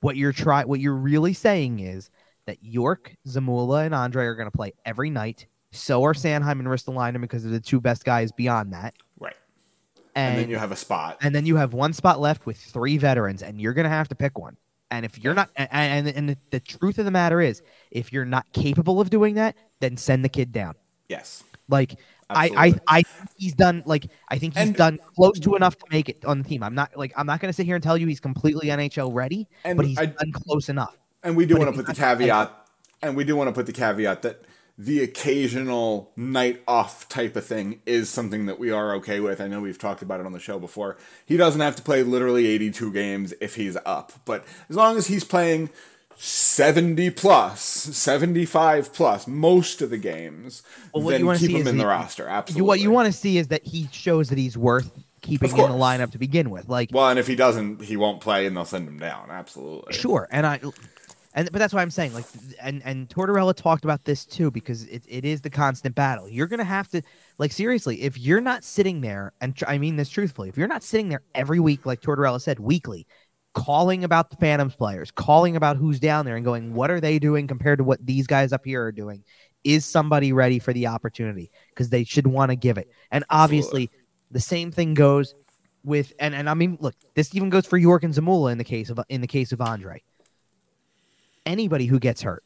S2: what you're try what you're really saying is that York, Zamula, and Andrae are going to play every night. So are Sanheim and Ristolainen because they're the two best guys beyond that. And,
S1: And, then you have a spot.
S2: and then you have one spot left with three veterans, and you're going to have to pick one. And if you're not, and, and, and the, truth of the matter is, if you're not capable of doing that, then send the kid down.
S1: yes.
S2: Like I,
S1: Absolutely.
S2: I, I think he's done. Like I think he's
S1: And-
S2: done close to enough to make it on the team. I'm not like I'm not going to sit here and tell you he's completely NHL ready,
S1: And
S2: but he's
S1: I-
S2: done close enough.
S1: And we do want to put the caveat, and we do want to put the caveat that the occasional night off type of thing is something that we are okay with. I know we've talked about it on the show before. He doesn't have to play literally 82 games if he's up, but as long as he's playing 70 plus, 75 plus most of the games,
S2: Well, what
S1: then
S2: you
S1: keep him in the
S2: the-
S1: roster. Absolutely.
S2: What you want to see is that he shows that he's worth keeping in the lineup to begin with. Like
S1: Well, and if he doesn't, he won't play, and they'll send him down. Absolutely.
S2: Sure, and I, and but that's why I'm saying like, and and Tortorella talked about this too because it, it is the constant battle. You're gonna have to like seriously if you're not sitting there, and tr- I mean this truthfully, if you're not sitting there every week like Tortorella said, weekly, calling about the Phantoms players, calling about who's down there, and going, what are they doing compared to what these guys up here are doing? Is somebody ready for the opportunity? Because they should want to give it. And obviously, the same thing goes with and and I mean, look, this even goes for York and Zamula in the case of in the case of Andrae. Anybody who gets hurt,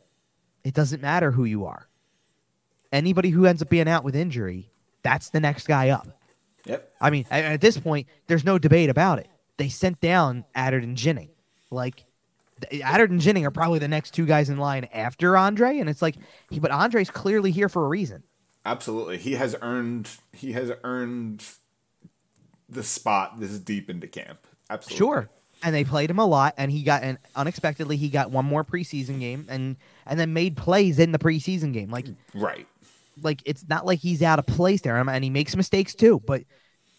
S2: it doesn't matter who you are. Anybody who ends up being out with injury, that's the next guy up.
S1: Yep.
S2: I mean, at, this point, there's no debate about it. They sent down Attard and Ginning. Like, Attard and Ginning are probably the next two guys in line after Andrae, and it's like, he, but Andrae's clearly here for a reason.
S1: Absolutely. He has earned he has earned the spot this deep into camp. Absolutely.
S2: Sure. And they played him a lot, and he got and unexpectedly he got one more preseason game, and and then made plays in the preseason game. Like
S1: Right.
S2: like it's not like he's out of place there, and he makes mistakes too. But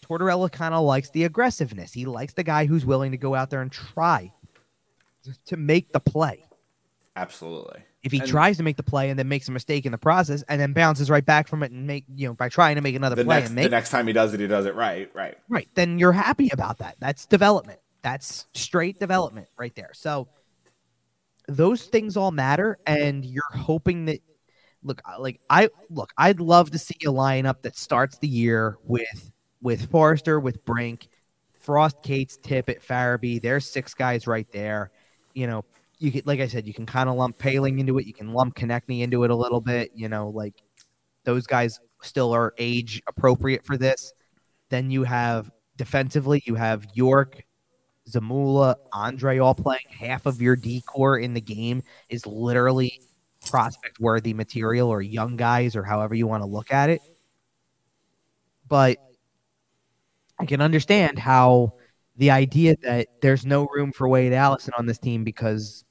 S2: Tortorella kind of likes the aggressiveness. He likes the guy who's willing to go out there and try to make the play.
S1: Absolutely.
S2: If he
S1: And
S2: tries to make the play and then makes a mistake in the process, and then bounces right back from it and make you know by trying to make another
S1: the
S2: play
S1: next
S2: and
S1: the next time he does it, he does it right. Right.
S2: right, then you're happy about that. That's development. That's straight development right there. So those things all matter, and you're hoping that look like I look. I'd love to see a lineup that starts the year with with Foerster, with Brink, Frost, Cates, Tippett, Farabee. There's six guys right there. You know, you could like I said, you can kind of lump Poehling into it. You can lump Konecny into it a little bit. You know, like those guys still are age appropriate for this. Then you have defensively, you have York, Zamula, Andrae all playing. Half of your decor in the game is literally prospect worthy material or young guys or however you want to look at it. But I can understand how the idea that there's no room for Wade Allison on this team because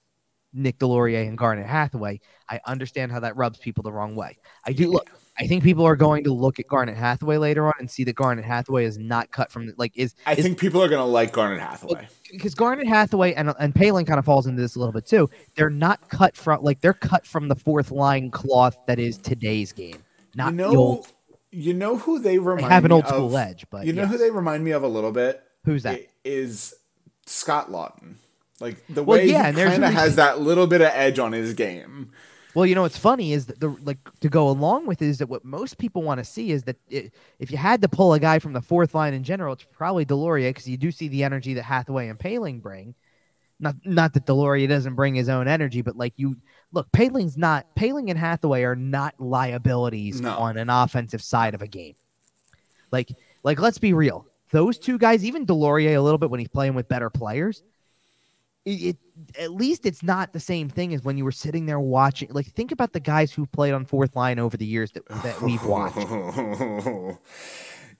S2: Nick Deslauriers and Garnet Hathaway, I understand how that rubs people the wrong way. I do look. I think people are going to look at Garnet Hathaway later on and see that Garnet Hathaway is not cut from like is
S1: I
S2: is
S1: think people are gonna like Garnet Hathaway.
S2: because Garnet Hathaway and and Poehling kind of falls into this a little bit too. They're not cut from like they're cut from the fourth line cloth that is today's game. Not
S1: you
S2: the
S1: know,
S2: old.
S1: you know who they
S2: They
S1: remind
S2: have an
S1: me
S2: old school
S1: of?
S2: edge, but
S1: you know
S2: yes.
S1: who they remind me of a little bit.
S2: Who's that?
S1: I- Scott Laughton. Like the
S2: Well,
S1: way
S2: yeah,
S1: he kind of has that little bit of edge on his game.
S2: Well, you know what's funny is that the like to go along with is that what most people want to see is that it, if you had to pull a guy from the fourth line in general, it's probably Deslauriers because you do see the energy that Hathaway and Poehling bring. Not not that Deslauriers doesn't bring his own energy, but like you look, Poehling's not Poehling and Hathaway are not liabilities
S1: No.
S2: on an offensive side of a game. Like like let's be real, those two guys, even Deslauriers a little bit when he's playing with better players. It, it at least it's not the same thing as when you were sitting there watching. Like think about the guys who played on fourth line over the years that, that we've watched.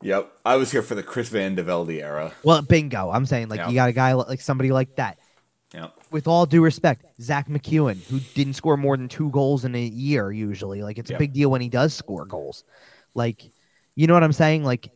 S1: yep, I was here for the Chris VandeVelde era.
S2: Well, bingo. I'm saying like
S1: Yeah.
S2: you got a guy like somebody like that.
S1: Yep.
S2: With all due respect, Zach MacEwen, who didn't score more than two goals in a year usually. Like it's
S1: Yeah.
S2: a big deal when he does score goals. Like, you know what I'm saying? Like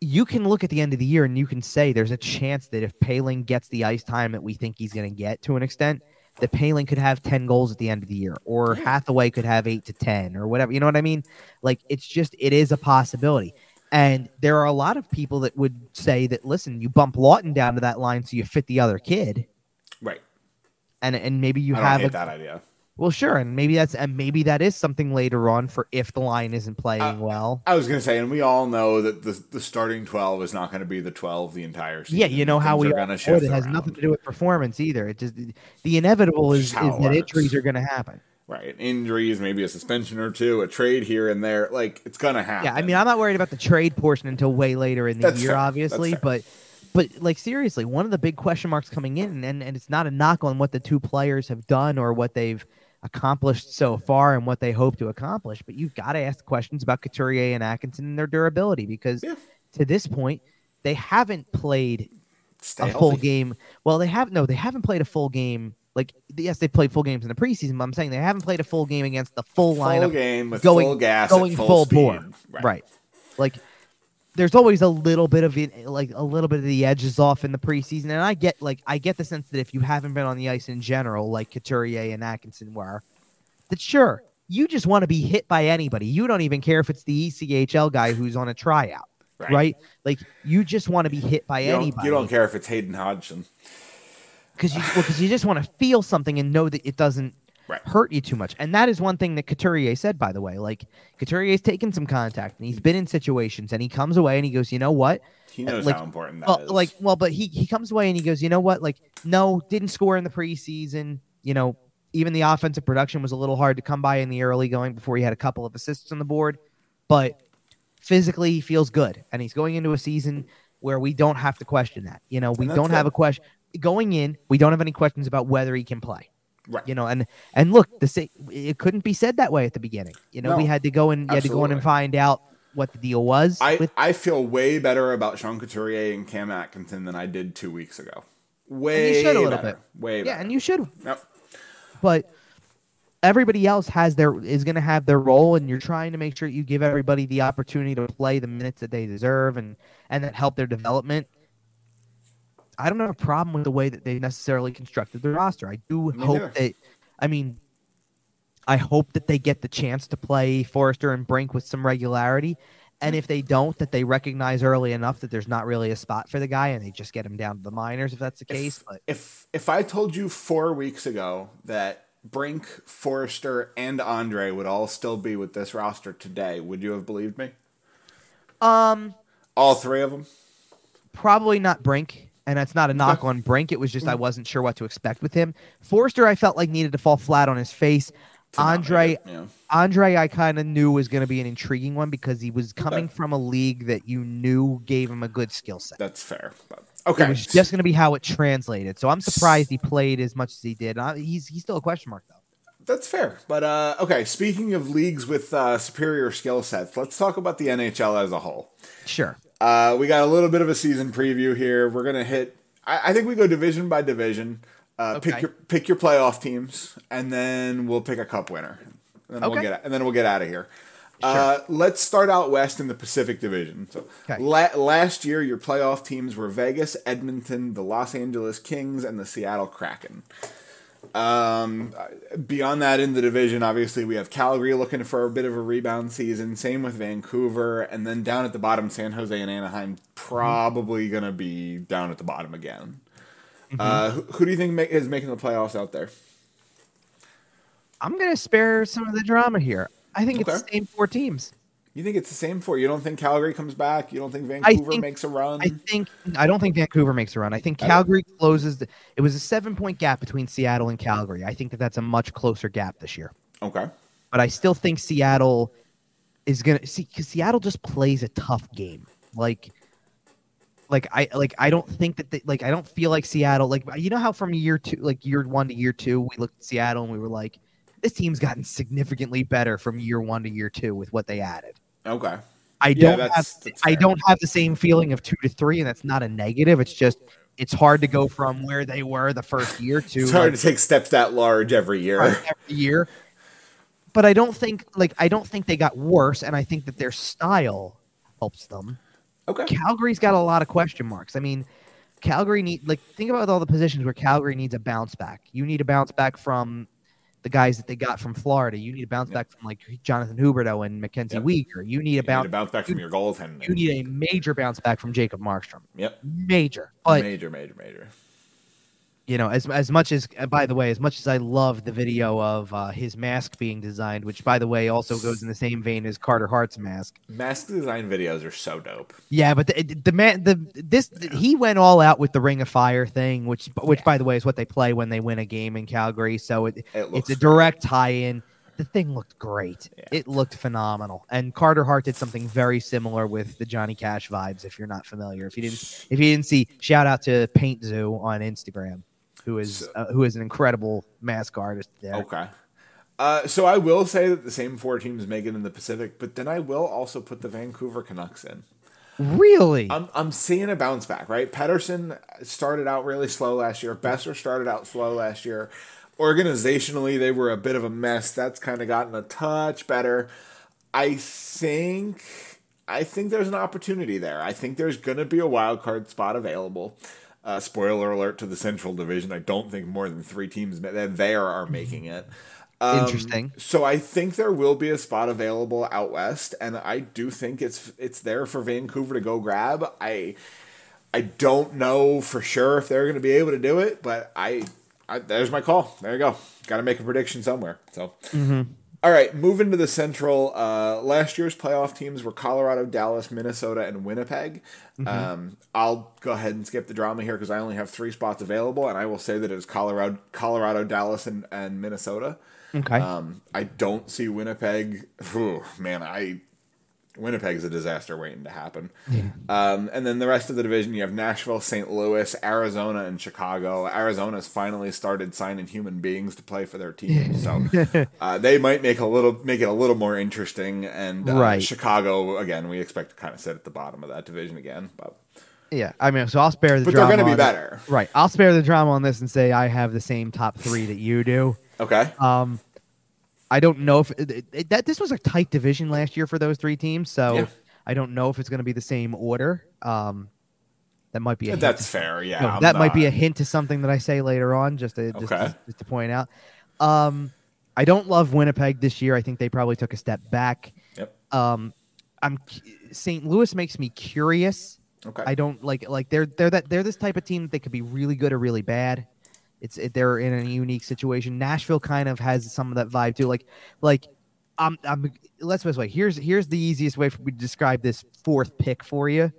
S2: you can look at the end of the year and you can say there's a chance that if Poehling gets the ice time that we think he's going to get to an extent, that Poehling could have 10 goals at the end of the year or Hathaway could have 8 to 10 or whatever. You know what I mean? Like it's just it is a possibility. And there are a lot of people that would say that listen, you bump Laughton down to that line so you fit the other kid
S1: Right.
S2: and and maybe you have a,
S1: that idea.
S2: Well sure and maybe that's and maybe that is something later on for if the line isn't playing
S1: Uh,
S2: well.
S1: I was gonna say, and we all know that the the starting twelve is not going to be the twelve the entire season.
S2: Yeah, you know how
S1: Things
S2: we
S1: are
S2: know
S1: shift
S2: it has
S1: around.
S2: nothing to do with performance either. It just the inevitable is,
S1: Just
S2: is that injuries are going to happen.
S1: Right, injuries, maybe a suspension or two, a trade here and there. Like it's gonna happen.
S2: Yeah, I mean, I'm not worried about the trade portion until way later in the
S1: That's
S2: year,
S1: fair.
S2: obviously, but but like seriously, one of the big question marks coming in, and and it's not a knock on what the two players have done or what they've accomplished so far and what they hope to accomplish, but you've got to ask questions about Couturier and Atkinson and their durability because
S1: Yeah.
S2: to this point, they haven't played
S1: Stay
S2: a full
S1: healthy.
S2: game. Well, they have no, they haven't played a full game. Like yes, they played full games in the preseason, but I'm saying they haven't played a full game against the full,
S1: full
S2: lineup
S1: game with
S2: going
S1: full gas,
S2: going
S1: at full,
S2: full
S1: speed.
S2: bore. Right. Like there's always a little bit of it, like a little bit of the edges off in the preseason, and I get like I get the sense that if you haven't been on the ice in general, like Couturier and Atkinson were, that sure you just want to be hit by anybody. You don't even care if it's the ECHL guy who's on a tryout,
S1: Right.
S2: right? Like you just want to be hit by
S1: You
S2: anybody
S1: you don't care if it's Hayden Hodgson.
S2: because you well, 'cause you just want to feel something and know that it doesn't
S1: Right.
S2: hurt you too much. And that is one thing that Couturier said, by the way. Like Couturier's taken some contact and he's been in situations and he comes away and he goes, you know what?
S1: He knows
S2: like-
S1: how important that
S2: Well,
S1: is.
S2: like, well, but he he comes away and he goes, you know what? Like, no, didn't score in the preseason. You know, even the offensive production was a little hard to come by in the early going before he had a couple of assists on the board, but physically he feels good and he's going into a season where we don't have to question that. You know, we don't have a question going in. We don't have any questions about whether he can play.
S1: Right.
S2: You know, and and look, the it couldn't be said that way at the beginning. You know, we had to go and you had to go in and find out what the deal was.
S1: I,
S2: with,
S1: I feel way better about Sean Couturier and Cam Atkinson than I did two weeks ago. way
S2: should a little
S1: better. Way
S2: Yeah, and you should.
S1: Yep.
S2: But everybody else has their is going to have their role, and you're trying to make sure you give everybody the opportunity to play the minutes that they deserve, and and that help their development. I don't have a problem with the way that they necessarily constructed the roster. I do
S1: Me
S2: hope that. I mean, I hope that they get the chance to play Foerster and Brink with some regularity. And if they don't, that they recognize early enough that there's not really a spot for the guy, and they just get him down to the minors if that's the case. But
S1: If if I told you four weeks ago that Brink, Foerster, and Andrae would all still be with this roster today, would you have believed me?
S2: um,
S1: All three of them.
S2: probably not Brink, and that's not a knock on Brink. It was just I wasn't sure what to expect with him. Foerster, I felt like needed to fall flat on his face.
S1: To not make Andrae, yeah.
S2: Andrae, I kind of knew was going to be an intriguing one because he was coming from a league that you knew gave him a good skill set.
S1: That's fair. But,
S2: It
S1: okay.
S2: was just going to be how it translated. So I'm surprised he played as much as he did. Uh, he's he's still a question mark though.
S1: That's fair. But uh, okay, speaking of leagues with uh, superior skill sets, let's talk about the NHL as a whole.
S2: Sure.
S1: Uh, we got a little bit of a season preview here. We're gonna hit. I, I think we go division by division. Uh, Pick your pick your playoff teams, and then we'll pick a cup winner. And then we'll
S2: Okay.
S1: get and then we'll get out of here. Uh, let's start out west in the Pacific Division. So
S2: Okay.
S1: la- last year, your playoff teams were Vegas, Edmonton, the Los Angeles Kings, and the Seattle Kraken. Um, beyond that, in the division, obviously we have Calgary looking for a bit of a rebound season. Same with Vancouver, and then down at the bottom, San Jose and Anaheim probably gonna be down at the bottom again. Uh, who, who do you think ma- is making the playoffs out there?
S2: I'm going to spare some of the drama here. I think it's the same four teams.
S1: You think it's the same for you? Don't think Calgary comes back? You don't think Vancouver
S2: think-
S1: makes a run?
S2: I think I don't think Vancouver makes a run. I think
S1: I
S2: Calgary closes. The, it was a seven point gap between Seattle and Calgary. I think that that's a much closer gap this year.
S1: okay.
S2: But I still think Seattle is gonna see because Seattle just plays a tough game. Like, like I like I don't think that they, like I don't feel like Seattle like you know how from year two like year one to year two we looked at Seattle and we were like this team's gotten significantly better from year one to year two with what they added.
S1: Okay.
S2: I don't
S1: that's-
S2: have
S1: that's
S2: I don't have the same feeling of two to three, and that's not a negative. It's just it's hard to go from where they were the first year to
S1: It's hard
S2: like,
S1: to take steps that large every year.
S2: every year. But I don't think like I don't think they got worse, and I think that their style helps them.
S1: Okay.
S2: Calgary's got a lot of question marks. I mean, Calgary need like think about all the positions where Calgary needs a bounce back. You need a bounce back from the guys that they got from Florida. You need a bounce back from like Jonathan Huberdeau and Mackenzie
S1: Yep.
S2: Weegar. You need a
S1: You need
S2: bounce
S1: to bounce back from your goaltending.
S2: you need a major bounce back from Jacob Markstrom.
S1: Yep.
S2: Major. But
S1: major, major, major.
S2: You know, as as much as uh, by the way, as much as I love the video of uh, his mask being designed, which by the way also goes in the same vein as Carter Hart's mask.
S1: Mask design videos are so dope.
S2: Yeah, but the, the man, the this he went all out with the Ring of Fire thing, which which by the way is what they play when they win a game in Calgary. So it,
S1: It
S2: it's a direct tie-in. The thing looked great.
S1: Yeah.
S2: It looked phenomenal. And Carter Hart did something very similar with the Johnny Cash vibes. If you're not familiar, if you didn't, if you didn't see, shout out to Paint Zoo on Instagram, who is
S1: So-
S2: uh, who is an incredible mask artist there.
S1: Okay. Uh, so I will say that the same four teams make it in the Pacific, but then I will also put the Vancouver Canucks in.
S2: Really?
S1: I'm I'm seeing a bounce back, right? Pettersson started out really slow last year. Boeser started out slow last year. Organizationally, they were a bit of a mess. That's kind of gotten a touch better. I think I think there's an opportunity there. I think there's going to be a wild card spot available. Uh, spoiler alert to the Central Division. I don't think more than three teams that there are making it. Um,
S2: Interesting.
S1: So I think there will be a spot available out west, and I do think it's it's there for Vancouver to go grab. I I don't know for sure if they're going to be able to do it, but I, I there's my call. There you go. Got to make a prediction somewhere. So. All right, moving to the Central. Uh, last year's playoff teams were Colorado, Dallas, Minnesota, and Winnipeg. Um, I'll go ahead and skip the drama here because I only have three spots available, and I will say that it is Colorado, Colorado, Dallas, and, and Minnesota.
S2: okay.
S1: Um, I don't see Winnipeg. Whew, man, I Winnipeg is a disaster waiting to happen. Um, and then the rest of the division, you have Nashville, St. Louis, Arizona, and Chicago. Arizona's finally started signing human beings to play for their team, so uh, they might make a little make it a little more interesting. And uh,
S2: Right.
S1: Chicago, again, we expect to kind of sit at the bottom of that division again, but.
S2: Yeah, I mean, so I'll spare the
S1: but they're
S2: drama.
S1: going to be
S2: it.
S1: better.
S2: Right. I'll spare the drama on this and say I have the same top three that you do.
S1: Okay.
S2: Um, I don't know if it, it- that this was a tight division last year for those three teams, so
S1: Yeah.
S2: I don't know if it's going to be the same order. Um, that might be a hint
S1: That's
S2: to-
S1: fair. Yeah.
S2: no, that might be a hint to something that I say later on, just to just,
S1: Okay.
S2: to, just to point out. Um, I don't love Winnipeg this year. I think they probably took a step back.
S1: Yep.
S2: Um, I'm St. Louis makes me curious.
S1: Okay.
S2: I don't like like they're they're that they're this type of team that they could be really good or really bad. It's it, they're in a unique situation. Nashville kind of has some of that vibe too. Like like I'm I'm let's put it this way. Here's here's the easiest way for me to describe this fourth pick for you.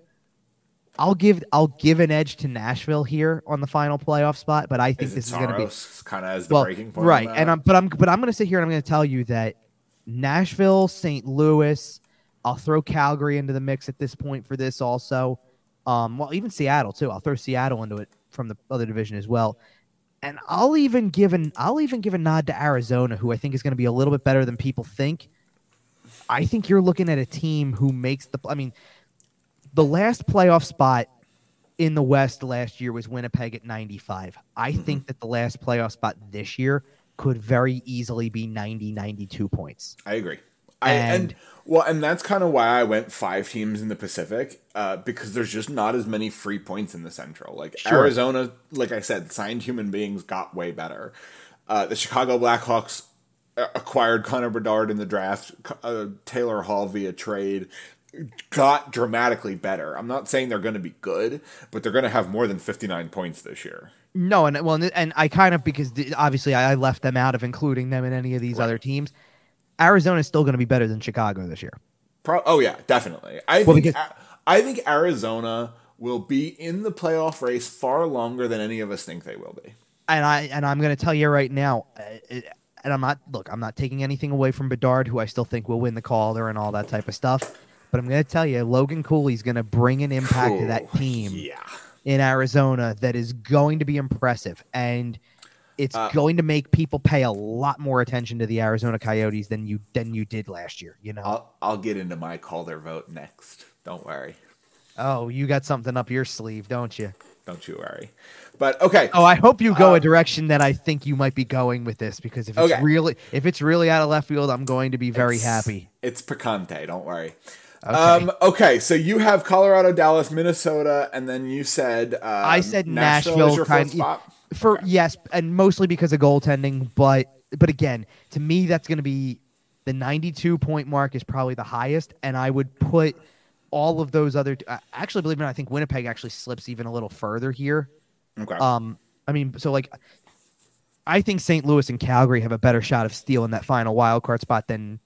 S2: I'll give I'll give an edge to Nashville here on the final playoff spot, but I think
S1: is
S2: this is going to be
S1: kind of as the
S2: well,
S1: breaking point?
S2: right. And I'm but I'm but I'm going to sit here and I'm going to tell you that Nashville, St. Louis, I'll throw Calgary into the mix at this point for this also. Um, well, even Seattle too. I'll throw Seattle into it from the other division as well. And I'll even give an I'll even give a nod to Arizona, who I think is going to be a little bit better than people think. I think you're looking at a team who makes the. I mean, the last playoff spot in the West last year was Winnipeg at 95. I
S1: Mm-hmm.
S2: think that the last playoff spot this year could very easily be 90, 92 points.
S1: I agree. I, and,
S2: And-
S1: well, and that's kind of why I went five teams in the Pacific, uh, because there's just not as many free points in the Central. Like
S2: Sure.
S1: Arizona, like I said, signed human beings got way better. Uh, the Chicago Blackhawks uh, acquired Connor Bedard in the draft, uh, Taylor Hall via trade, got dramatically better. I'm not saying they're going to be good, but they're going to have more than 59 points this year.
S2: No, and well, and I kind of because obviously I left them out of including them in any of these other teams. Arizona is still going to be better than Chicago this year.
S1: Pro- oh yeah, definitely. I
S2: Well,
S1: think
S2: because-
S1: I think Arizona will be in the playoff race far longer than any of us think they will be.
S2: and I and I'm going to tell you right now, uh, and I'm not look, I'm not taking anything away from Bedard, who I still think will win the Calder and all that type of stuff. But I'm going to tell you, Logan Cooley's going to bring an impact to that team
S1: Yeah.
S2: in Arizona that is going to be impressive, and it's
S1: Uh,
S2: going to make people pay a lot more attention to the Arizona Coyotes than you than you did last year. You know,
S1: I'll I'll get into my Calder vote next. Don't worry.
S2: oh, you got something up your sleeve, don't you?
S1: Don't you worry. But okay.
S2: Oh, I hope you go
S1: Uh,
S2: a direction that I think you might be going with this because if it's
S1: Okay.
S2: really if it's really out of left field, I'm going to be very
S1: It's-
S2: happy.
S1: It's Picante, don't worry.
S2: Okay.
S1: Um, okay, so you have Colorado, Dallas, Minnesota, and then you said um,
S2: I said Nashville
S1: your
S2: kind. For
S1: Okay.
S2: yes, and mostly because of goaltending, but but again, to me that's going to be the 92 point mark is probably the highest and I would put all of those other uh, actually believe it or not, I think Winnipeg actually slips even a little further here.
S1: Okay.
S2: Um I mean, so like I think St. Louis and Calgary have a better shot of stealing that final wild card spot than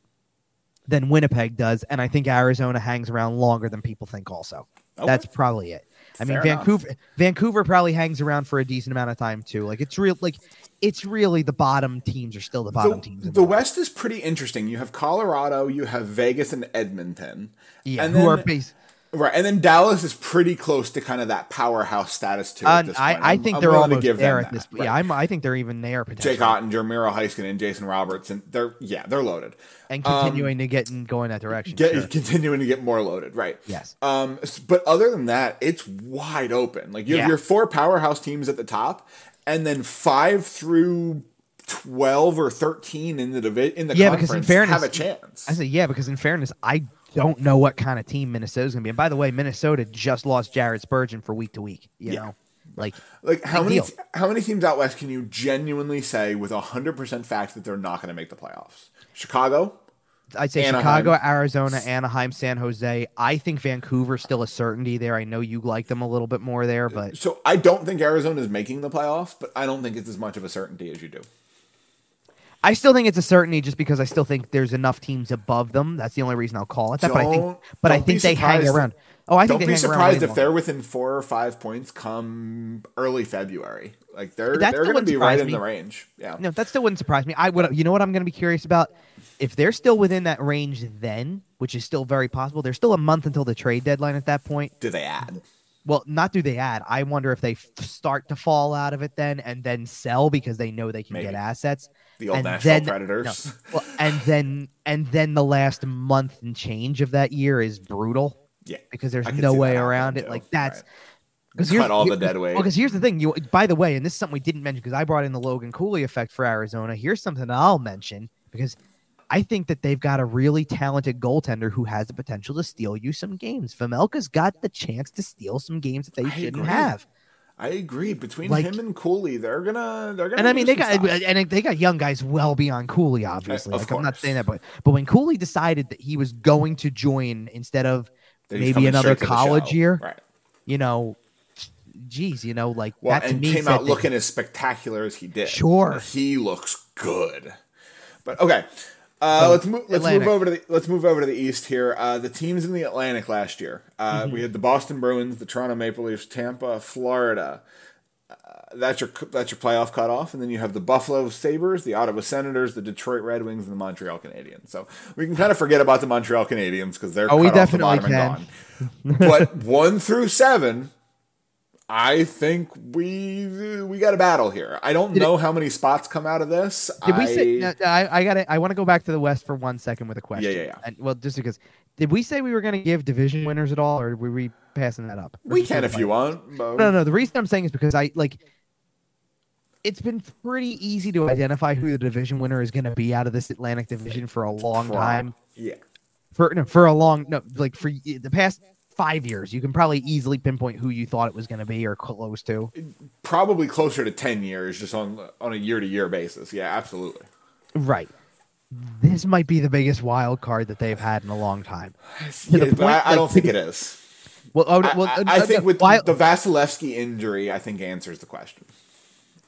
S2: than Winnipeg does, and I think Arizona hangs around longer than people think. Also,
S1: Okay.
S2: that's probably it. I mean,
S1: Fair enough.
S2: Vancouver Vancouver probably hangs around for a decent amount of time too. Like it's real, like it's really the bottom teams are still the bottom
S1: the,
S2: teams.
S1: the
S2: West.
S1: West is pretty interesting. You have Colorado, you have Vegas and Edmonton.
S2: yeah,
S1: and
S2: who
S1: then,
S2: are base.
S1: Right, and then Dallas is pretty close to kind of that powerhouse status too.
S2: Uh,
S1: at this
S2: I,
S1: point.
S2: I
S1: I'm-
S2: think
S1: I'm
S2: they're
S1: to
S2: almost
S1: give
S2: there
S1: them
S2: at this.
S1: that.
S2: Yeah,
S1: Right.
S2: I'm, I think they're even there potentially.
S1: Jake Oettinger, Miro Heiskanen, and Jason Robertson. They're yeah, they're loaded.
S2: and
S1: um,
S2: continuing to get and go in that direction.
S1: Get,
S2: sure.
S1: Continuing to get more loaded, right?
S2: Yes.
S1: Um, but other than that, it's wide open. Like you have
S2: Yeah.
S1: your four powerhouse teams at the top, and then five through twelve or thirteen in the divi- in the
S2: Yeah,
S1: conference
S2: because in fairness,
S1: have a chance.
S2: I say yeah, because in fairness, I don't know what kind of team Minnesota's gonna be. And by the way, Minnesota just lost Jared Spurgeon for week to week. You
S1: Yeah.
S2: know, like
S1: like how many
S2: deal.
S1: how many teams out west can you genuinely say with hundred percent fact that they're not going to make the playoffs? Chicago.
S2: I'd say
S1: Anaheim.
S2: Chicago, Arizona, Anaheim, San Jose. I think Vancouver's still a certainty there. I know you like them a little bit more there, but
S1: So I don't think Arizona is making the playoffs, but I don't think it's as much of a certainty as you do.
S2: I still think it's a certainty just because I still think there's enough teams above them. That's the only reason I'll call it that. but I think,
S1: Don't-
S2: but I
S1: don't
S2: think they hang around. Oh, I think
S1: Don't
S2: they
S1: be surprised if they're within four or five points come early February. Like they're
S2: That
S1: they're going to be right
S2: surprise
S1: in the range. Yeah.
S2: No, that still wouldn't surprise me. I would. You know what I'm going to be curious about? If they're still within that range, then which is still very possible. There's still a month until the trade deadline at that point.
S1: Do they add?
S2: Well, not do they add. I wonder if they f- start to fall out of it then and then sell because they know they can
S1: Maybe.
S2: get assets.
S1: The old
S2: And
S1: Nashville
S2: then-
S1: Predators.
S2: Well, and then and then the last month and change of that year is brutal
S1: Yeah.
S2: because there's no way around it.
S1: too.
S2: Like that's because Right.
S1: Cut all the dead weight.
S2: Well, because here's the thing. You, by the way, and this is something we didn't mention because I brought in the Logan Cooley effect for Arizona. Here's something I'll mention because I think that they've got a really talented goaltender who has the potential to steal you some games. Vejmelka's got the chance to steal some games that they
S1: I
S2: shouldn't
S1: agree.
S2: have.
S1: I agree. Between
S2: Like-
S1: him and Cooley, they're gonna they're gonna.
S2: And I mean, they got
S1: stock.
S2: and they got young guys well beyond Cooley, obviously.
S1: of
S2: Like I'm not saying that, but but when Cooley decided that he was going to join instead of maybe another
S1: straight to the
S2: college year,
S1: right?
S2: you know, geez, you know, like
S1: Well,
S2: that to
S1: and
S2: me
S1: came out looking as spectacular as he did.
S2: Sure.
S1: he looks good. But okay, uh, let's move. Let's
S2: Atlantic.
S1: move over to the. Let's move over to the East here. Uh, the teams in the Atlantic last year. Uh,
S2: Mm-hmm.
S1: We had the Boston Bruins, the Toronto Maple Leafs, Tampa, Florida. Uh, that's your that's your playoff cutoff, and then you have the Buffalo Sabres, the Ottawa Senators, the Detroit Red Wings, and the Montreal Canadiens. So we can kind of forget about the Montreal Canadiens because they're
S2: Oh, we
S1: cut off the
S2: definitely
S1: bottom and gone. but one through seven, I think we we got a battle here. I don't
S2: Did
S1: know how many spots come out of this.
S2: Did we say? no, I, I got I want to go back to the West for one second with a question.
S1: yeah, yeah.
S2: And well, just because did we say we were going to give division winners at all, or were we passing that up? Or
S1: we can if
S2: it
S1: you want. but-
S2: No, no. The reason I'm saying is because I like. It's been pretty easy to identify who the division winner is going to be out of this Atlantic division for a long
S1: For-
S2: time.
S1: Yeah.
S2: For no, for a long no, like for the past five years, you can probably easily pinpoint who you thought it was going to be or close to.
S1: Probably closer to ten years, just on on a year to year basis. Yeah, absolutely.
S2: Right. This might be the biggest wild card that they've had in a long time.
S1: Yeah, but I, I don't think it is.
S2: Well, oh,
S1: I,
S2: well,
S1: I, I
S2: uh,
S1: think with
S2: wild-
S1: the Vasilevskiy injury, I think answers the question.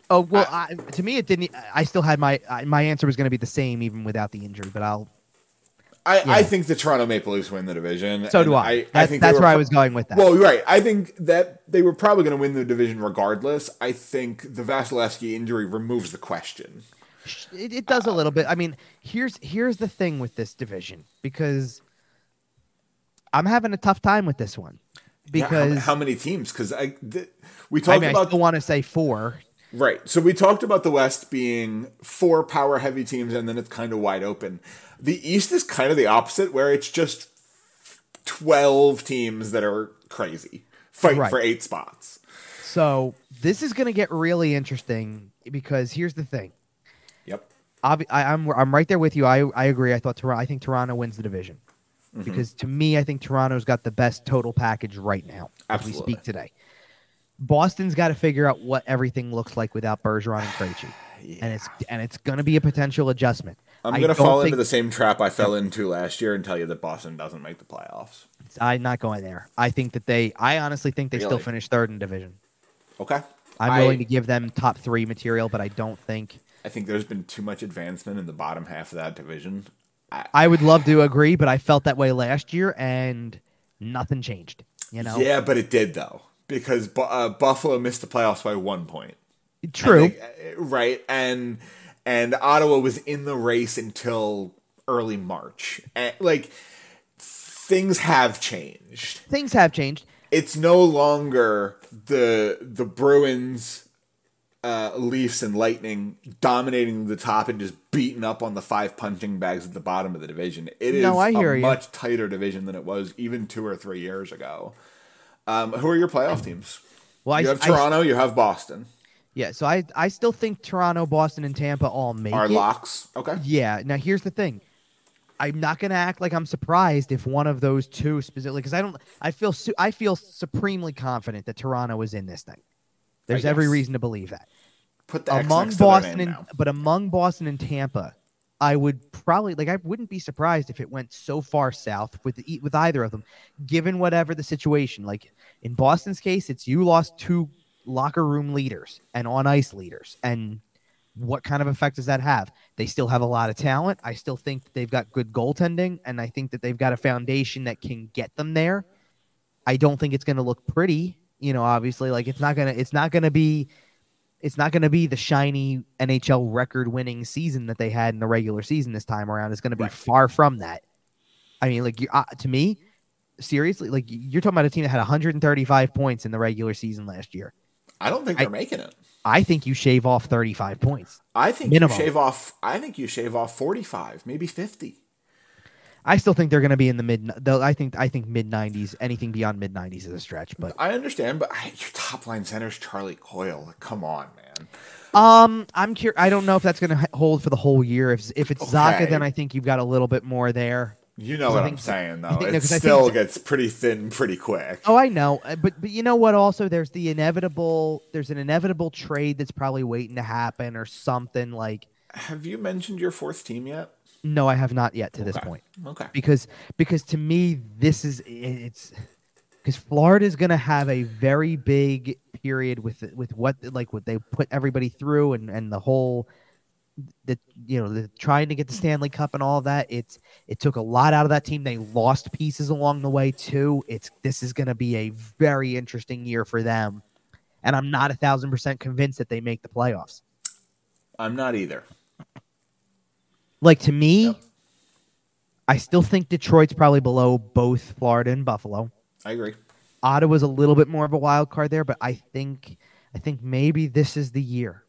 S2: Oh well, I, to me it didn't. I still had my my answer was going to be the same even without the injury, but I'll.
S1: I, I think the Toronto Maple Leafs win the division.
S2: So do I.
S1: I,
S2: that's
S1: think
S2: that's
S1: were
S2: where I was going with that.
S1: Well, you're right. I think that they were probably going to win the division regardless. I think the Vasilevskiy injury removes the question.
S2: it, it does a little bit. I mean, here's here's the thing with this division because I'm having a tough time with this one
S1: Yeah, how-
S2: because
S1: how, many teams? Because I th- we
S2: I,
S1: talked
S2: mean,
S1: about
S2: still want to say four.
S1: right. So we talked about the West being four power heavy teams, and then it's kind of wide open. The East is kind of the opposite, where it's just twelve teams that are crazy fighting
S2: Right.
S1: for eight spots.
S2: So this is going to get really interesting because here's the thing.
S1: Yep.
S2: I, I'm I'm right there with you. I I agree. I thought Toronto. I think Toronto wins the division
S1: Mm-hmm.
S2: because to me, I think Toronto's got the best total package right now as we
S1: Absolutely.
S2: speak today. Boston's got to figure out what everything looks like without Bergeron and Krejci, and it's and it's going to be a potential adjustment.
S1: I'm
S2: I
S1: going to fall
S2: think-
S1: into the same trap I fell into last year and tell you that Boston doesn't make the playoffs.
S2: I'm not going there. I think that they. I honestly think they still finish third in division.
S1: Okay.
S2: I'm
S1: I-
S2: willing to give them top three material, but I don't think.
S1: I think there's been too much advancement in the bottom half of that division.
S2: I would love to agree, but I felt that way last year, and nothing changed. You know,
S1: Yeah, but it did though because uh, Buffalo missed the playoffs by one point.
S2: true.
S1: They- uh, right? And and Ottawa was in the race until early March. And, like things have changed.
S2: Things have changed.
S1: It's no longer the the Bruins, uh, Leafs, and Lightning dominating the top and just beating up on the five punching bags at the bottom of the division. It is
S2: No, I hear
S1: a
S2: you.
S1: much tighter division than it was even two or three years ago. Um, who are your playoff teams?
S2: Well,
S1: you
S2: I,
S1: have
S2: I-
S1: Toronto, you have Boston.
S2: Yeah, so I I still think Toronto, Boston, and Tampa all make
S1: Are
S2: it.
S1: locks okay?
S2: Yeah. Now here's the thing. I'm not gonna act like I'm surprised if one of those two specifically, because I don't. I feel su- I feel supremely confident that Toronto is in this thing. There's every reason to believe that.
S1: Put the
S2: among
S1: next to their
S2: Boston and
S1: now.
S2: but among Boston and Tampa, I would probably like I wouldn't be surprised if it went so far south with the, with either of them, given whatever the situation. Like in Boston's case, it's you lost two locker room leaders and on ice leaders, and what kind of effect does that have? They still have a lot of talent. I still think that they've got good goaltending, and I think that they've got a foundation that can get them there. I don't think it's going to look pretty, you know. Obviously, like it's not gonna it's not gonna be it's not going to be the shiny NHL record winning season that they had in the regular season this time around. It's going to be
S1: Right.
S2: far from that. I mean, like you, uh, to me, seriously, like you're talking about a team that had 135 points in the regular season last year.
S1: I don't think they're making it.
S2: I think you shave off 35 points.
S1: I think
S2: Minimum.
S1: you shave off. I think you shave off forty-five, maybe fifty.
S2: I still think they're going to be in the mid. Though I think I think mid nineties. Anything beyond mid nineties is a stretch. But
S1: I understand, but I, your top line center is Charlie Coyle. Like, come on, man.
S2: um, I'm curious. I don't know if that's going to hold for the whole year. If if it's
S1: Zacha,
S2: then I think you've got a little bit more there.
S1: You know what I'm saying, though.
S2: think-
S1: It
S2: no, I think
S1: still gets pretty thin pretty quick.
S2: Oh, I know, uh, but but you know what? Also, there's the inevitable. There's an inevitable trade that's probably waiting to happen or something. Like,
S1: Have you mentioned your fourth team yet?
S2: no, I have not yet to this point.
S1: Okay.
S2: because because to me this is it's because Florida is going to have a very big period with with what like what they put everybody through and and the whole the you know the trying to get the Stanley Cup and all that it's it took a lot out of that team they lost pieces along the way too it's this is going to be a very interesting year for them and I'm not a thousand percent convinced that they make the playoffs
S1: I'm not either.
S2: like to me. I still think Detroit's probably below both Florida and Buffalo
S1: I agree.
S2: Ottawa's a little bit more of a wild card there, but I think I think maybe this is the year.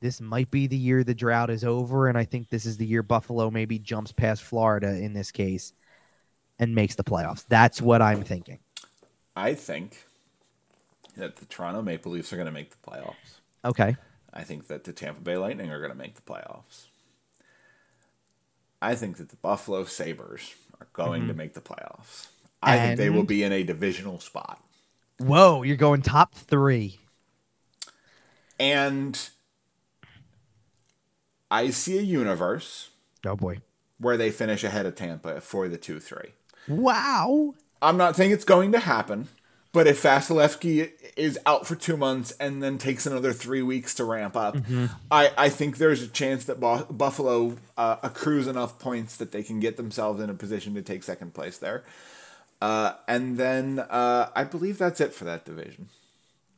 S2: This might be the year the drought is over, and I think this is the year Buffalo maybe jumps past Florida in this case and makes the playoffs. That's what I'm thinking.
S1: I think that the Toronto Maple Leafs are going to make the playoffs.
S2: Okay.
S1: I think that the Tampa Bay Lightning are going to make the playoffs. I think that the Buffalo Sabres are going to make the playoffs. I think they will
S2: Mm-hmm.
S1: Be in a divisional spot.
S2: Whoa, you're going top three.
S1: And I see a universe
S2: Oh boy.
S1: where they finish ahead of Tampa for the 2 3.
S2: Wow.
S1: I'm not saying it's going to happen, but if Vasilevskiy is out for two months and then takes another three weeks to ramp up, I, I think there's a chance that Buffalo uh, accrues enough points that they can get themselves in a position to take second place there. Uh, and then uh, I believe that's it for that division.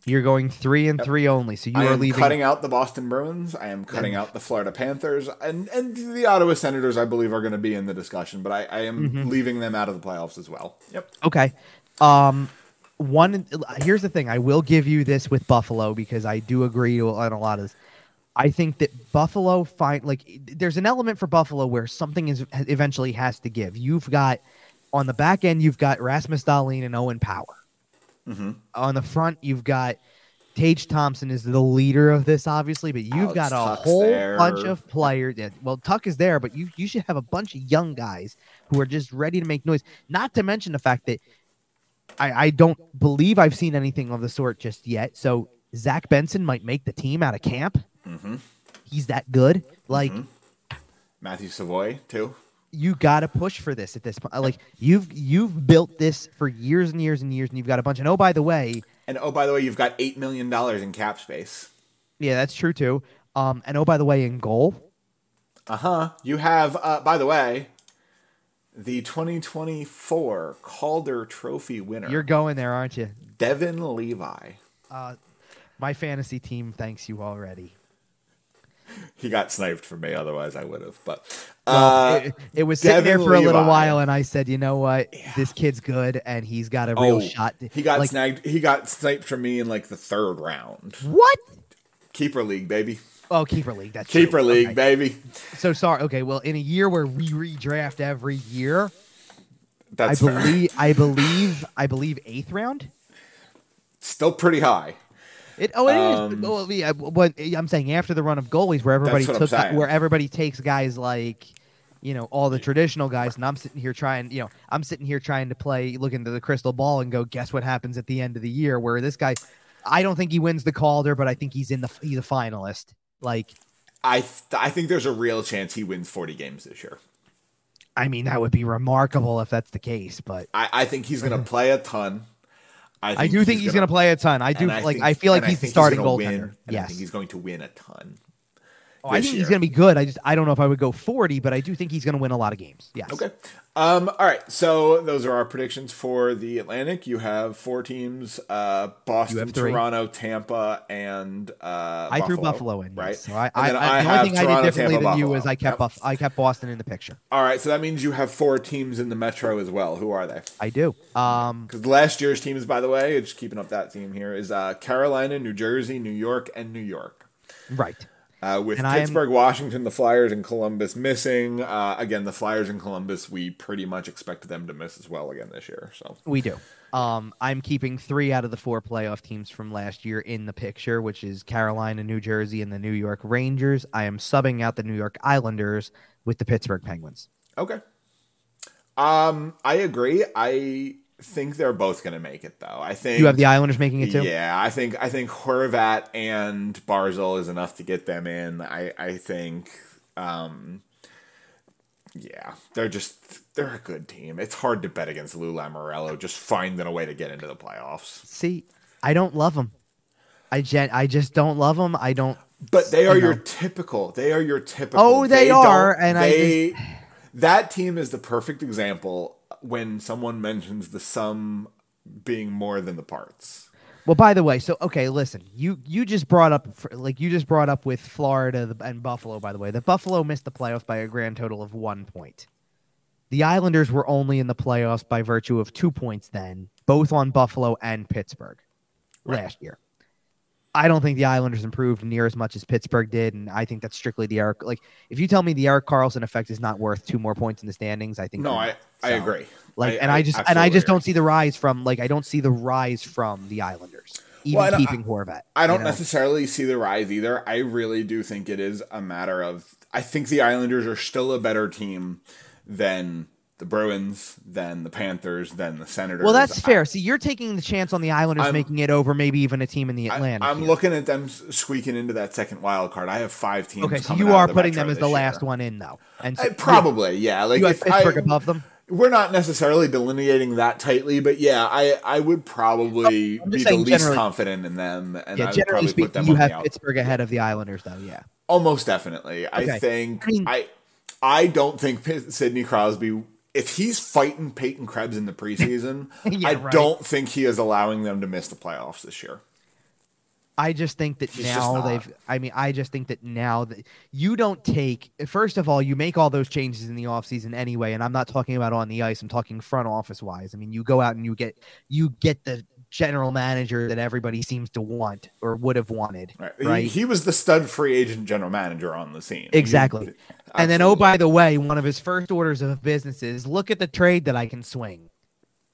S2: You're going three and three only, so you
S1: I
S2: are
S1: am
S2: leaving.
S1: cutting out the Boston Bruins. I am cutting out the Florida Panthers, and and the Ottawa Senators. I believe are going to be in the discussion, but I, I am
S2: Mm-hmm.
S1: leaving them out of the playoffs as well. Yep.
S2: Okay. Um, one. Here's the thing. I will give you this with Buffalo because I do agree on a lot of this. I think that Buffalo find like there's an element for Buffalo where something is eventually has to give. You've got on the back end, you've got Rasmus Dahlin and Owen Power.
S1: Mm-hmm.
S2: On the front, you've got Tage Thompson is the leader of this, obviously, but you've
S1: Alex
S2: got a
S1: Tuch's
S2: whole
S1: there.
S2: bunch of players. Yeah, well, Tuck is there, but you you should have a bunch of young guys who are just ready to make noise. Not to mention the fact that I, I don't believe I've seen anything of the sort just yet. So Zach Benson might make the team out of camp.
S1: Mm-hmm.
S2: He's that good. Like
S1: Matthew Savoie too.
S2: You got to push for this at this point. Like you've you've built this for years and years and years, and you've got a bunch. And oh, by the way,
S1: And oh, by the way, you've got eight million dollars in cap space.
S2: yeah, that's true too. Um, and oh, by the way, in goal,
S1: Uh huh. You have, uh, by the way, the 2024 Calder Trophy winner,
S2: you're going there, aren't you?
S1: Devon Levi.
S2: Uh, my fantasy team thanks you already.
S1: He got sniped for me, otherwise I would have. But
S2: Well,
S1: uh,
S2: it, it was sitting there
S1: Devon
S2: for a little while, and I said, you know what, this kid's good, and he's got a real
S1: oh,
S2: shot.
S1: he got
S2: like,
S1: snagged. He got sniped from me in like the third round.
S2: what?
S1: Keeper league, baby.
S2: Oh, keeper league. That's true.
S1: Keeper league,
S2: Okay.
S1: baby.
S2: So sorry. Okay, well, in a year where we redraft every year,
S1: That's
S2: I
S1: fair.
S2: believe, I believe, I believe eighth round.
S1: still pretty high.
S2: It oh it is.
S1: Um,
S2: Well, yeah, but I'm saying after the run of goalies, where everybody took where everybody takes guys like, you know, all the traditional guys, and I'm sitting here trying, you know, I'm sitting here trying to play, look into the crystal ball and go, guess what happens at the end of the year? Where this guy, I don't think he wins the Calder, but I think he's in the he's a finalist. Like,
S1: I th- I think there's a real chance he wins 40 games this year.
S2: I mean, that would be remarkable if that's the case. But
S1: I, I think he's going to play a ton.
S2: I do think he's going to play a ton. I do
S1: and
S2: like.
S1: think-
S2: I feel like he's the starting goaltender.
S1: Win, and I
S2: yes,
S1: think he's going to win a ton.
S2: Oh, I think he's going to be good. I just I don't know if I would go 40, but I do think he's going to win a lot of games. Yes.
S1: Okay. Um, all right. So those are our predictions for the Atlantic. You have four teams: uh, Boston. Toronto, Tampa, and uh,
S2: I threw
S1: Buffalo,
S2: Buffalo in,
S1: right?
S2: yes. So I, I, I, the only thing I did differently
S1: Tampa,
S2: than you
S1: Buffalo.
S2: is I kept
S1: Yep.
S2: Buff, I kept Boston in the picture.
S1: All right. So that means you have four teams in the Metro as well. Who are they?
S2: I do. Um,
S1: Because last year's teams, by the way, just keeping up that theme here, is uh, Carolina, New Jersey, New York, and New York.
S2: right.
S1: Uh, with
S2: And I am-
S1: Pittsburgh, Washington, the Flyers, and Columbus missing. Uh, again, the Flyers and Columbus, we pretty much expect them to miss as well again this year. So
S2: We do. Um, I'm keeping three out of the four playoff teams from last year in the picture, which is Carolina, New Jersey, and the New York Rangers. I am subbing out the New York Islanders with the Pittsburgh Penguins.
S1: okay. Um, I agree. I think they're both going to make it though. I think
S2: You have the Islanders making it too.
S1: Yeah, I think I think Horvat and Barzal is enough to get them in. I I think um yeah, they're just they're a good team. It's hard to bet against Lou Lamoriello just finding a way to get into the playoffs.
S2: See, I don't love them. I gen- I just don't love them. I don't.
S1: But they are your typical. They are your typical.
S2: Oh, they are,
S1: don't-
S2: and I
S1: they, that team is the perfect example when someone mentions the sum being more than the parts.
S2: Well, by the way, so okay, listen, you you just brought up like you just brought up with Florida and Buffalo. By the way, the Buffalo missed the playoffs by a grand total of one point. The Islanders were only in the playoffs by virtue of two points then, both on Buffalo and Pittsburgh last year. I don't think the Islanders improved near as much as Pittsburgh did, and I think that's strictly the Erik. Like, if you tell me the Erik Karlsson effect is not worth two more points in the standings, I think
S1: No, I I
S2: So,
S1: agree.
S2: like, and I just and I just
S1: agree.
S2: don't see the rise from like I don't see the rise from the Islanders, even
S1: Well, I-
S2: keeping Horvat.
S1: I don't
S2: you know?
S1: necessarily see the rise either. I really do think it is a matter of. I think the Islanders are still a better team than the Bruins, then the Panthers, then the Senators.
S2: Well, that's
S1: I-
S2: fair. See, you're taking the chance on the Islanders
S1: I'm-
S2: making it over, maybe even a team in the Atlantic.
S1: I,
S2: am
S1: looking at them squeaking into that second wild card. I have five teams.
S2: Okay, so you are
S1: the
S2: putting them as the last
S1: year.
S2: one in, though. And so
S1: I, probably, yeah. Like
S2: you have Pittsburgh
S1: I,
S2: above them.
S1: We're not necessarily delineating that tightly, but yeah, I I would probably
S2: I'm
S1: be the least confident in them, and
S2: Yeah,
S1: I would probably put
S2: speaking,
S1: them
S2: you
S1: on the
S2: have
S1: out.
S2: Pittsburgh ahead of the Islanders, though. Yeah.
S1: Almost definitely.
S2: Okay.
S1: I think
S2: I mean-
S1: I I don't think Sidney Crosby if he's fighting Peyton Krebs in the preseason,
S2: Yeah,
S1: I
S2: right.
S1: don't think he is allowing them to miss the playoffs this year.
S2: I just think that
S1: He's
S2: now they've. I mean, I just think that now that you don't take. First of all, you make all those changes in the offseason anyway, and I'm not talking about on the ice. I'm talking front office wise. I mean, you go out and you get you get the general manager that everybody seems to want or would have wanted.
S1: Right.
S2: Right.
S1: He, he was the stud free agent general manager on the scene.
S2: Exactly.
S1: He-
S2: And then, oh, by the way, one of his first orders of business is look at the trade that I can swing.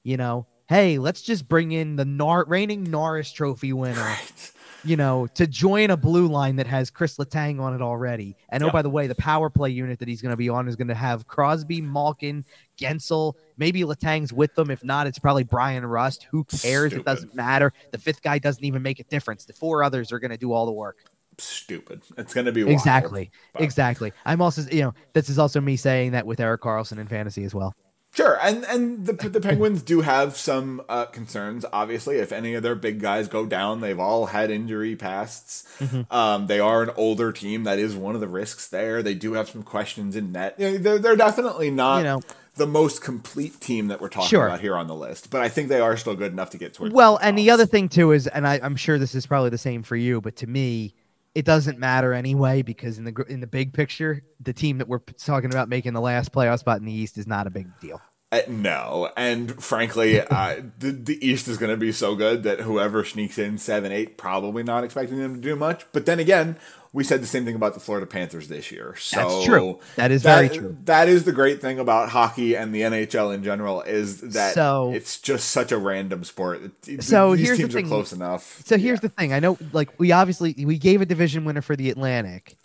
S2: You know, hey, let's just bring in the Nar- reigning Norris Trophy winner,
S1: Right.
S2: you know, to join a blue line that has Chris Letang on it already. And oh, by the way, the power play unit that he's going to be on is going to have Crosby, Malkin, Guentzel. Maybe Letang's with them. If not, it's probably Bryan Rust. Who cares? It doesn't matter. The fifth guy doesn't even make a difference. The four others are going to do all the work.
S1: Stupid. It's going to be wild,
S2: Exactly.
S1: but-
S2: Exactly. I'm also, you know, this is also me saying that with Erik Karlsson in fantasy as well.
S1: Sure, and and the the Penguins do have some uh, concerns. Obviously, if any of their big guys go down, they've all had injury pasts.
S2: Mm-hmm.
S1: Um, they are an older team. That is one of the risks there. They do have some questions in net. You know, they're, they're definitely not
S2: You know.
S1: the most complete team that we're talking
S2: Sure.
S1: about here on the list. But I think they are still good enough to get towards.
S2: Well, and the other thing too is, and I, I'm sure this is probably the same for you, but to me, it doesn't matter anyway because in the in the big picture, the team that we're talking about making the last playoff spot in the East is not a big deal.
S1: Uh, no, and frankly, uh, the the East is going to be so good that whoever sneaks in seven, eight, probably not expecting them to do much. But then again, we said the same thing about the Florida Panthers this year. So
S2: That's true. That is very true.
S1: That is the great thing about hockey and the NHL in general is that
S2: So-
S1: it's just such a random sport.
S2: So
S1: these
S2: here's the
S1: teams are close enough.
S2: So here's the thing. I know, like, we obviously we gave a division winner for the Atlantic.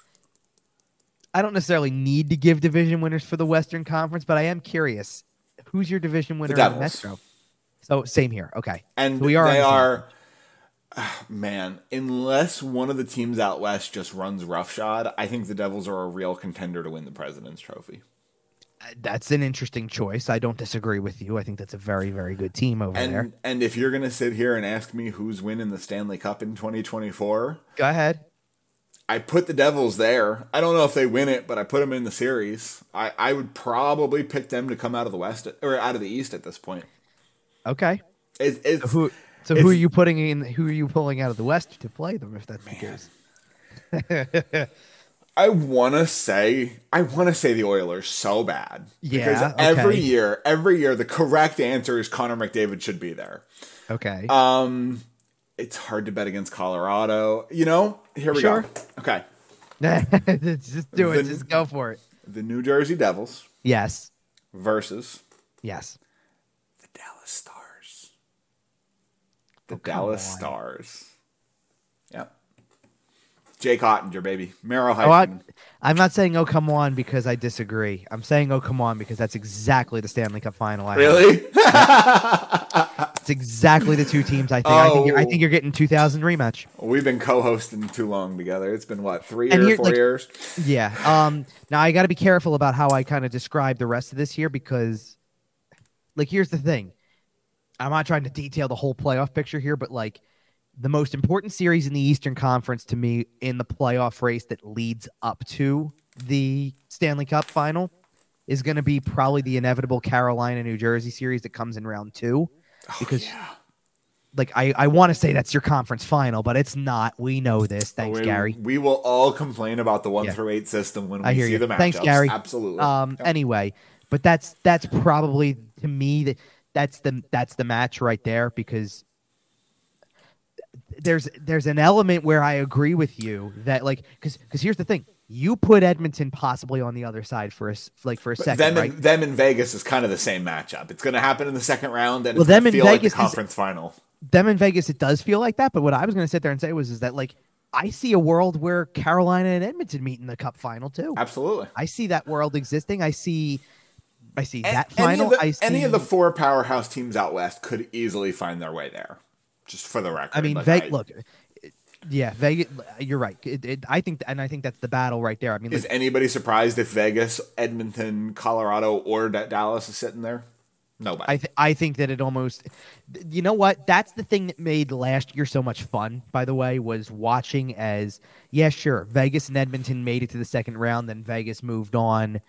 S2: I don't necessarily need to give division winners for the Western Conference, but I am curious. Who's your division winner in the. Metro? So same here. Okay.
S1: and
S2: So we are
S1: they
S2: the
S1: are. Ah, Man, unless one of the teams out west just runs roughshod, I think the Devils are a real contender to win the President's Trophy.
S2: That's an interesting choice. I don't disagree with you. I think that's a very, very good team over there.
S1: And and if you're gonna sit here and ask me who's winning the Stanley Cup in 2024,
S2: Go ahead.
S1: I put the Devils there. I don't know if they win it, but I put them in the series. I, I would probably pick them to come out of the West or out of the East at this point.
S2: Okay.
S1: It's, it's,
S2: who? So who are you putting in? Who are you pulling out of the West to play them? If that's the case.
S1: I want to say I want to say the Oilers so bad
S2: Yeah,
S1: because every year, every year, the correct answer is Connor McDavid should be there.
S2: Okay.
S1: Um, it's hard to bet against Colorado. You know, here we
S2: Sure.
S1: go. Okay,
S2: just do it.
S1: The-
S2: Just go for it.
S1: The New Jersey Devils
S2: Yes.
S1: versus
S2: Yes.
S1: the Dallas Stars. The
S2: Oh,
S1: Dallas
S2: on.
S1: Stars. Yep. Jake Oettinger, baby. Merrill
S2: Oh, I, I'm not saying oh come on because I disagree. I'm saying oh come on because that's exactly the Stanley Cup final. I
S1: really?
S2: It's exactly the two teams. I think. I think you're, I
S1: Oh.
S2: think you're getting 2000 rematch.
S1: We've been co-hosting too long together. It's been what three
S2: And
S1: or four
S2: like-
S1: years.
S2: Yeah. Um. Now I got to be careful about how I kind of describe the rest of this here because, like, here's the thing. I'm not trying to detail the whole playoff picture here, but like, the most important series in the Eastern Conference to me in the playoff race that leads up to the Stanley Cup final is going to be probably the inevitable Carolina New Jersey series that comes in round two. Because,
S1: yeah.
S2: like, I, I want to say that's your conference final, but it's not. We know this. Thanks,
S1: we,
S2: Gary.
S1: We will all complain about the one
S2: Yeah.
S1: through eight system when we
S2: I hear
S1: see
S2: you.
S1: the matchups.
S2: Thanks, Gary.
S1: Absolutely.
S2: Um.
S1: Yep.
S2: Anyway, but that's that's probably to me that that's the that's the match right there because there's there's an element where I agree with you that like because because here's the thing you put Edmonton possibly on the other side for a like for a
S1: But
S2: second
S1: them,
S2: right
S1: in, them in Vegas is kind of the same matchup. It's going to happen in the second round, and
S2: Well,
S1: it's going
S2: them
S1: to
S2: in
S1: feel like
S2: Vegas is-
S1: conference final.
S2: them in Vegas it does feel like that but what I was going to sit there and say was is that like I see a world where Carolina and Edmonton meet in the Cup final too
S1: Absolutely.
S2: I see that world existing I see I see
S1: A-
S2: that
S1: any
S2: final
S1: of the,
S2: I see
S1: any of the four powerhouse teams out west could easily find their way there. Just for the record.
S2: I mean,
S1: Like,
S2: Ve-
S1: I-
S2: look, yeah, Vegas. You're right. It, it, I think, and I think that's the battle right there. I mean,
S1: is
S2: like,
S1: anybody surprised if Vegas, Edmonton, Colorado, or Da- Dallas is sitting there? Nobody.
S2: I th- I think that it almost, you know what? That's the thing that made last year so much fun. By the way, was watching as yeah, sure, Vegas and Edmonton made it to the second round, then Vegas moved on.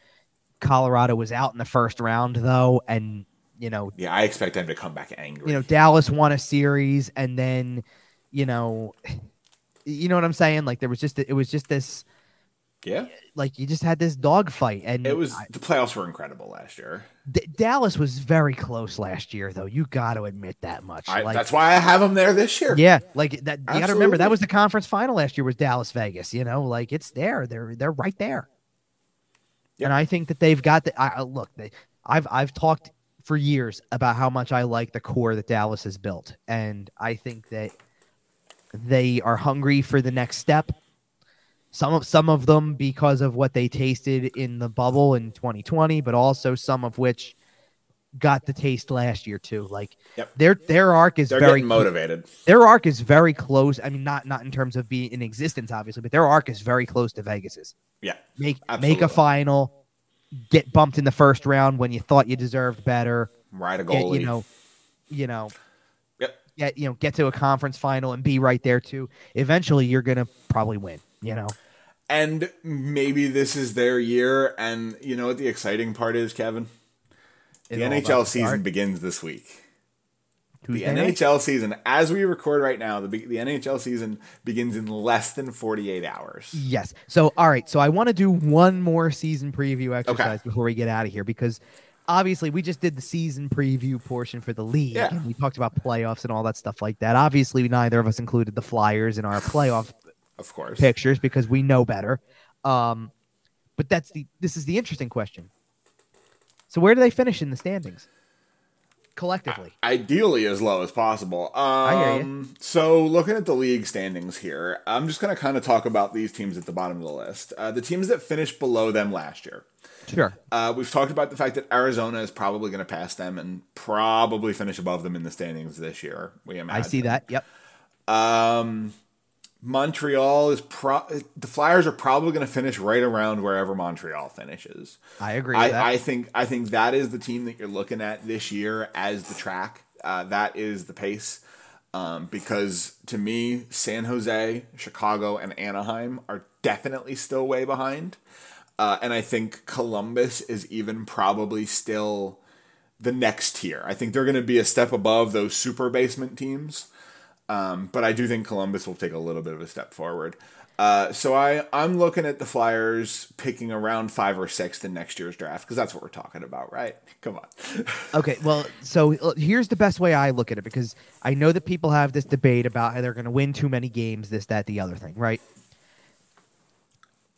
S2: Colorado was out in the first round though, and you know,
S1: yeah, I expect them to come back angry.
S2: you know, Dallas won a series, and then, you know, you know what I'm saying? Like there was just it was just this.
S1: yeah,
S2: like you just had this dogfight, and
S1: it was. The playoffs were incredible last year.
S2: D- Dallas was very close last year, though. You got to admit that much.
S1: I,
S2: like,
S1: that's why I have them there this year.
S2: yeah, like that. You got to remember that was the conference final last year was Dallas Vegas. You know, like it's there. They're they're right there.
S1: Yep.
S2: And I think that they've got the. I, look, they, I've I've talked for years about how much I like the core that Dallas has built, and I think that they are hungry for the next step. Some of some of them because of what they tasted in the bubble in 2020, but also some of which got the taste last year too. Like
S1: Yep.
S2: their their arc is
S1: They're
S2: very
S1: motivated.
S2: their arc is very close. I mean, not not in terms of being in existence, obviously, but their arc is very close to Vegas's.
S1: Yeah.
S2: Make make a final, get bumped in the first round when you thought you deserved better.
S1: Right a
S2: Get,
S1: goalie.
S2: you know, you know,
S1: Yep.
S2: get you know, get to a conference final and be right there too. Eventually, you're gonna probably win. You know,
S1: And maybe this is their year. And you know what the exciting part is, Kevin? The
S2: It's all about
S1: NHL season
S2: start.
S1: begins this week. The
S2: night?
S1: NHL season, as we record right now, the the NHL season begins in less than forty eight hours.
S2: Yes. So, all right. So, I want to do one more season preview exercise before we get out of here because obviously we just did the season preview portion for the league
S1: Yeah.
S2: and we talked about playoffs and all that stuff like that. Obviously, neither of us included the Flyers in our playoff
S1: Of course.
S2: pictures because we know better. Um, but that's the this is the interesting question. So, where do they finish in the standings collectively?
S1: Ideally, as low as possible. Um,
S2: hear you.
S1: So, looking at the league standings here, I'm just going to kind of talk about these teams at the bottom of the list. Uh, the teams that finished below them last year.
S2: Sure.
S1: Uh, we've talked about the fact that Arizona is probably going to pass them and probably finish above them in the standings this year. We imagine.
S2: I see that. Yep.
S1: Um, Montreal is pro. The Flyers are probably going to finish right around wherever Montreal finishes.
S2: I agree with that.
S1: I, I think I think that is the team that you're looking at this year as the track. Uh, that is the pace. Um, because to me, San Jose, Chicago, and Anaheim are definitely still way behind. Uh, and I think Columbus is even probably still the next tier. I think they're going to be a step above those super basement teams. Um, but I do think Columbus will take a little bit of a step forward. Uh, so I, I'm looking at the Flyers picking around five or six in next year's draft because that's what we're talking about, right? Come on.
S2: Okay, well, so uh, here's the best way I look at it because I know that people have this debate about how they're going to win too many games, this, that, the other thing, right?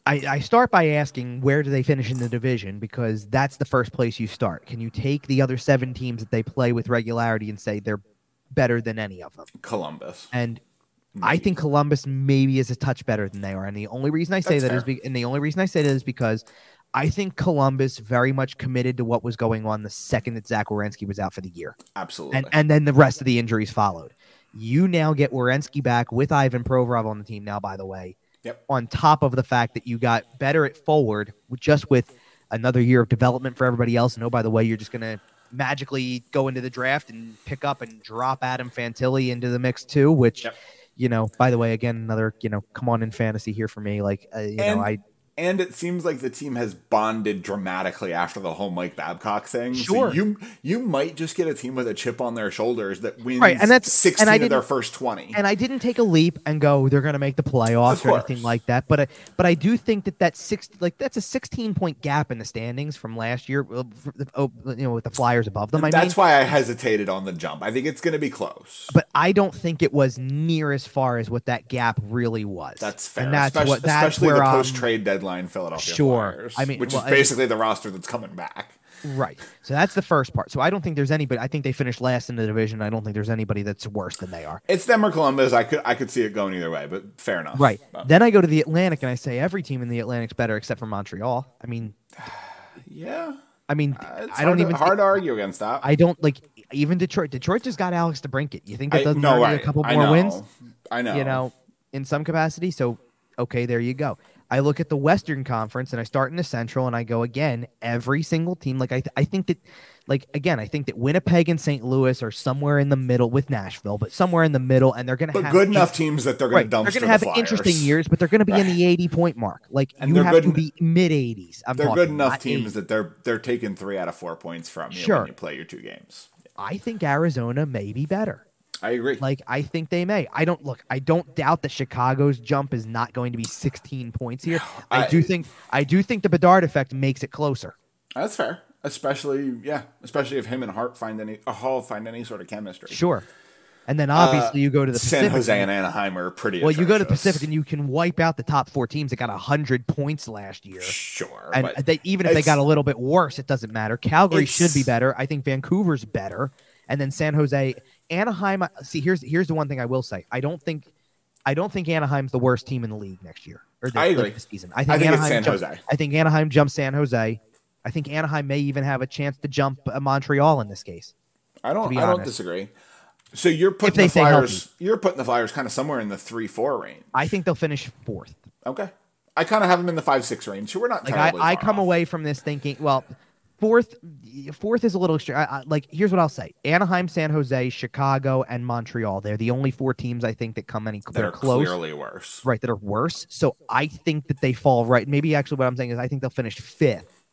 S2: I, I start by asking where do they finish in the division because that's the first place you start. Can you take the other seven teams that they play with regularity and say they're better than any of them?
S1: Columbus.
S2: And I think Columbus maybe is a touch better than they are. And the only reason I say
S1: That's
S2: that is
S1: fair.
S2: be- and the only reason I say that is because I think Columbus very much committed to what was going on the second that Zach Werenski was out for the year.
S1: Absolutely.
S2: And and then the rest of the injuries followed. You now get Werenski back with Ivan Provorov on the team now, by the way.
S1: Yep.
S2: On top of the fact that you got better at forward, just with another year of development for everybody else. And oh, by the way, you're just gonna magically go into the draft and pick up and drop Adam Fantilli into the mix too, which
S1: Yep.
S2: you know, by the way, again, another, you know, come on in fantasy here for me. Like, uh, you
S1: And
S2: know, I
S1: and it seems like the team has bonded dramatically after the whole Mike Babcock thing.
S2: Sure.
S1: So you you might just get a team with a chip on their shoulders that wins
S2: Right, and that's-
S1: sixteen
S2: and I
S1: of their first twenty.
S2: and I didn't take a leap and go they're going to make the playoffs or anything like that. But I, but I do think that that six like that's a 16 point gap in the standings from last year. uh, Oh, you know, with the Flyers above them. I mean,
S1: That's why I hesitated on the jump. I think it's going to be close.
S2: but I don't think it was near as far as what that gap really was.
S1: That's fair.
S2: And that's
S1: especially,
S2: what that's
S1: especially
S2: where
S1: the post trade deadline Philadelphia
S2: Sure.
S1: Flyers,
S2: I mean,
S1: which
S2: well,
S1: is
S2: I-
S1: basically the roster that's coming back.
S2: Right. So that's the first part. So I don't think there's anybody. I think they finished last in the division. I don't think there's anybody that's worse than they are.
S1: It's them or Columbus. I could I could see it going either way, but fair enough.
S2: Right.
S1: Um,
S2: Then I go to the Atlantic and I say every team in the Atlantic's better except for Montreal. I mean,
S1: yeah,
S2: I mean,
S1: Uh,
S2: I don't
S1: hard to-
S2: even.
S1: hard to argue against that.
S2: I don't like even Detroit. Detroit just got Alex DeBrincat. You think that doesn't
S1: no, right.
S2: a couple
S1: I
S2: more
S1: know.
S2: wins?
S1: I know.
S2: You know, in some capacity. So, okay, there you go. I look at the Western Conference and I start in the Central and I go again. Every single team, like I, th- I think that, like again, I think that Winnipeg and St. Louis are somewhere in the middle with Nashville, but somewhere in the middle, and they're going to have
S1: good enough teams that they're going
S2: Right,
S1: to
S2: they're going to have
S1: the
S2: interesting years, but they're going to be in the eighty point mark. Like
S1: And
S2: you
S1: they're
S2: have
S1: good
S2: to be mid eighties.
S1: They're
S2: talking,
S1: good enough teams
S2: 80.
S1: that they're they're taking three out of four points from you
S2: Sure.
S1: when you play your two games.
S2: I think Arizona may be better.
S1: I agree.
S2: Like I think they may. I don't look. I don't doubt that Chicago's jump is not going to be 16 points here. I,
S1: I-
S2: do think. I do think the Bedard effect makes it closer.
S1: That's fair. Especially yeah, especially if him and Hart find any uh, Hall find any sort of chemistry.
S2: Sure. And then obviously you go to the
S1: Uh, San
S2: Pacific.
S1: Jose and Anaheim are pretty.
S2: well, you go to
S1: atrocious.
S2: Pacific and you can wipe out the top four teams that got 100 points last year.
S1: Sure,
S2: And they, even if they got a little bit worse, it doesn't matter. Calgary should be better. I think Vancouver's better. And then San Jose, Anaheim. uh, See, here's here's the one thing I will say. I don't think I don't think Anaheim's the worst team in the league next year or this,
S1: I agree.
S2: this season. I think,
S1: I think it's
S2: Anaheim
S1: San
S2: jump-
S1: Jose.
S2: I think Anaheim jumps San Jose. I think Anaheim may even have a chance to jump uh, Montreal in this case.
S1: I don't. I don't disagree. So you're putting the Flyers. You're putting the Flyers kind of somewhere in the three four range.
S2: I think they'll finish fourth.
S1: Okay. I kind of have them in the five six range. So we're not
S2: Like I, I come
S1: off.
S2: away from this thinking, well, fourth, fourth is a little extreme. I, I, like here's what I'll say: Anaheim, San Jose, Chicago, and Montreal. They're the only four teams I think that come any
S1: that
S2: they're
S1: are
S2: close,
S1: clearly worse.
S2: right? That are worse. So I think that they fall right. Maybe actually, what I'm saying is I think they'll finish fifth,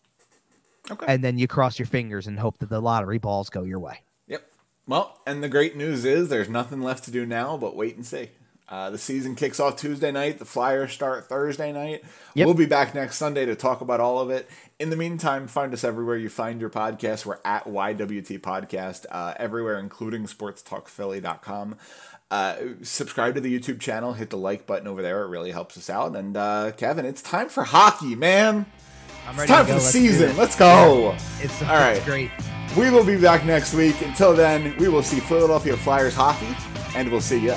S1: Okay.
S2: and then you cross your fingers and hope that the lottery balls go your way.
S1: Yep. Well, and the great news is there's nothing left to do now but wait and see. Uh, the season kicks off Tuesday night. The Flyers start Thursday night.
S2: Yep.
S1: We'll be back next Sunday to talk about all of it. In the meantime, find us everywhere you find your podcast. We're at YWT Podcast, uh, everywhere, including sportstalkphilly.com. Uh, subscribe to the YouTube channel. Hit the like button over there. It really helps us out. And uh, Kevin, it's time for hockey, man.
S2: I'm
S1: It's time for the season. Let's go.
S2: It's,
S1: All right.
S2: it's great.
S1: We will be back next week. Until then, we will see Philadelphia Flyers hockey, and we'll see you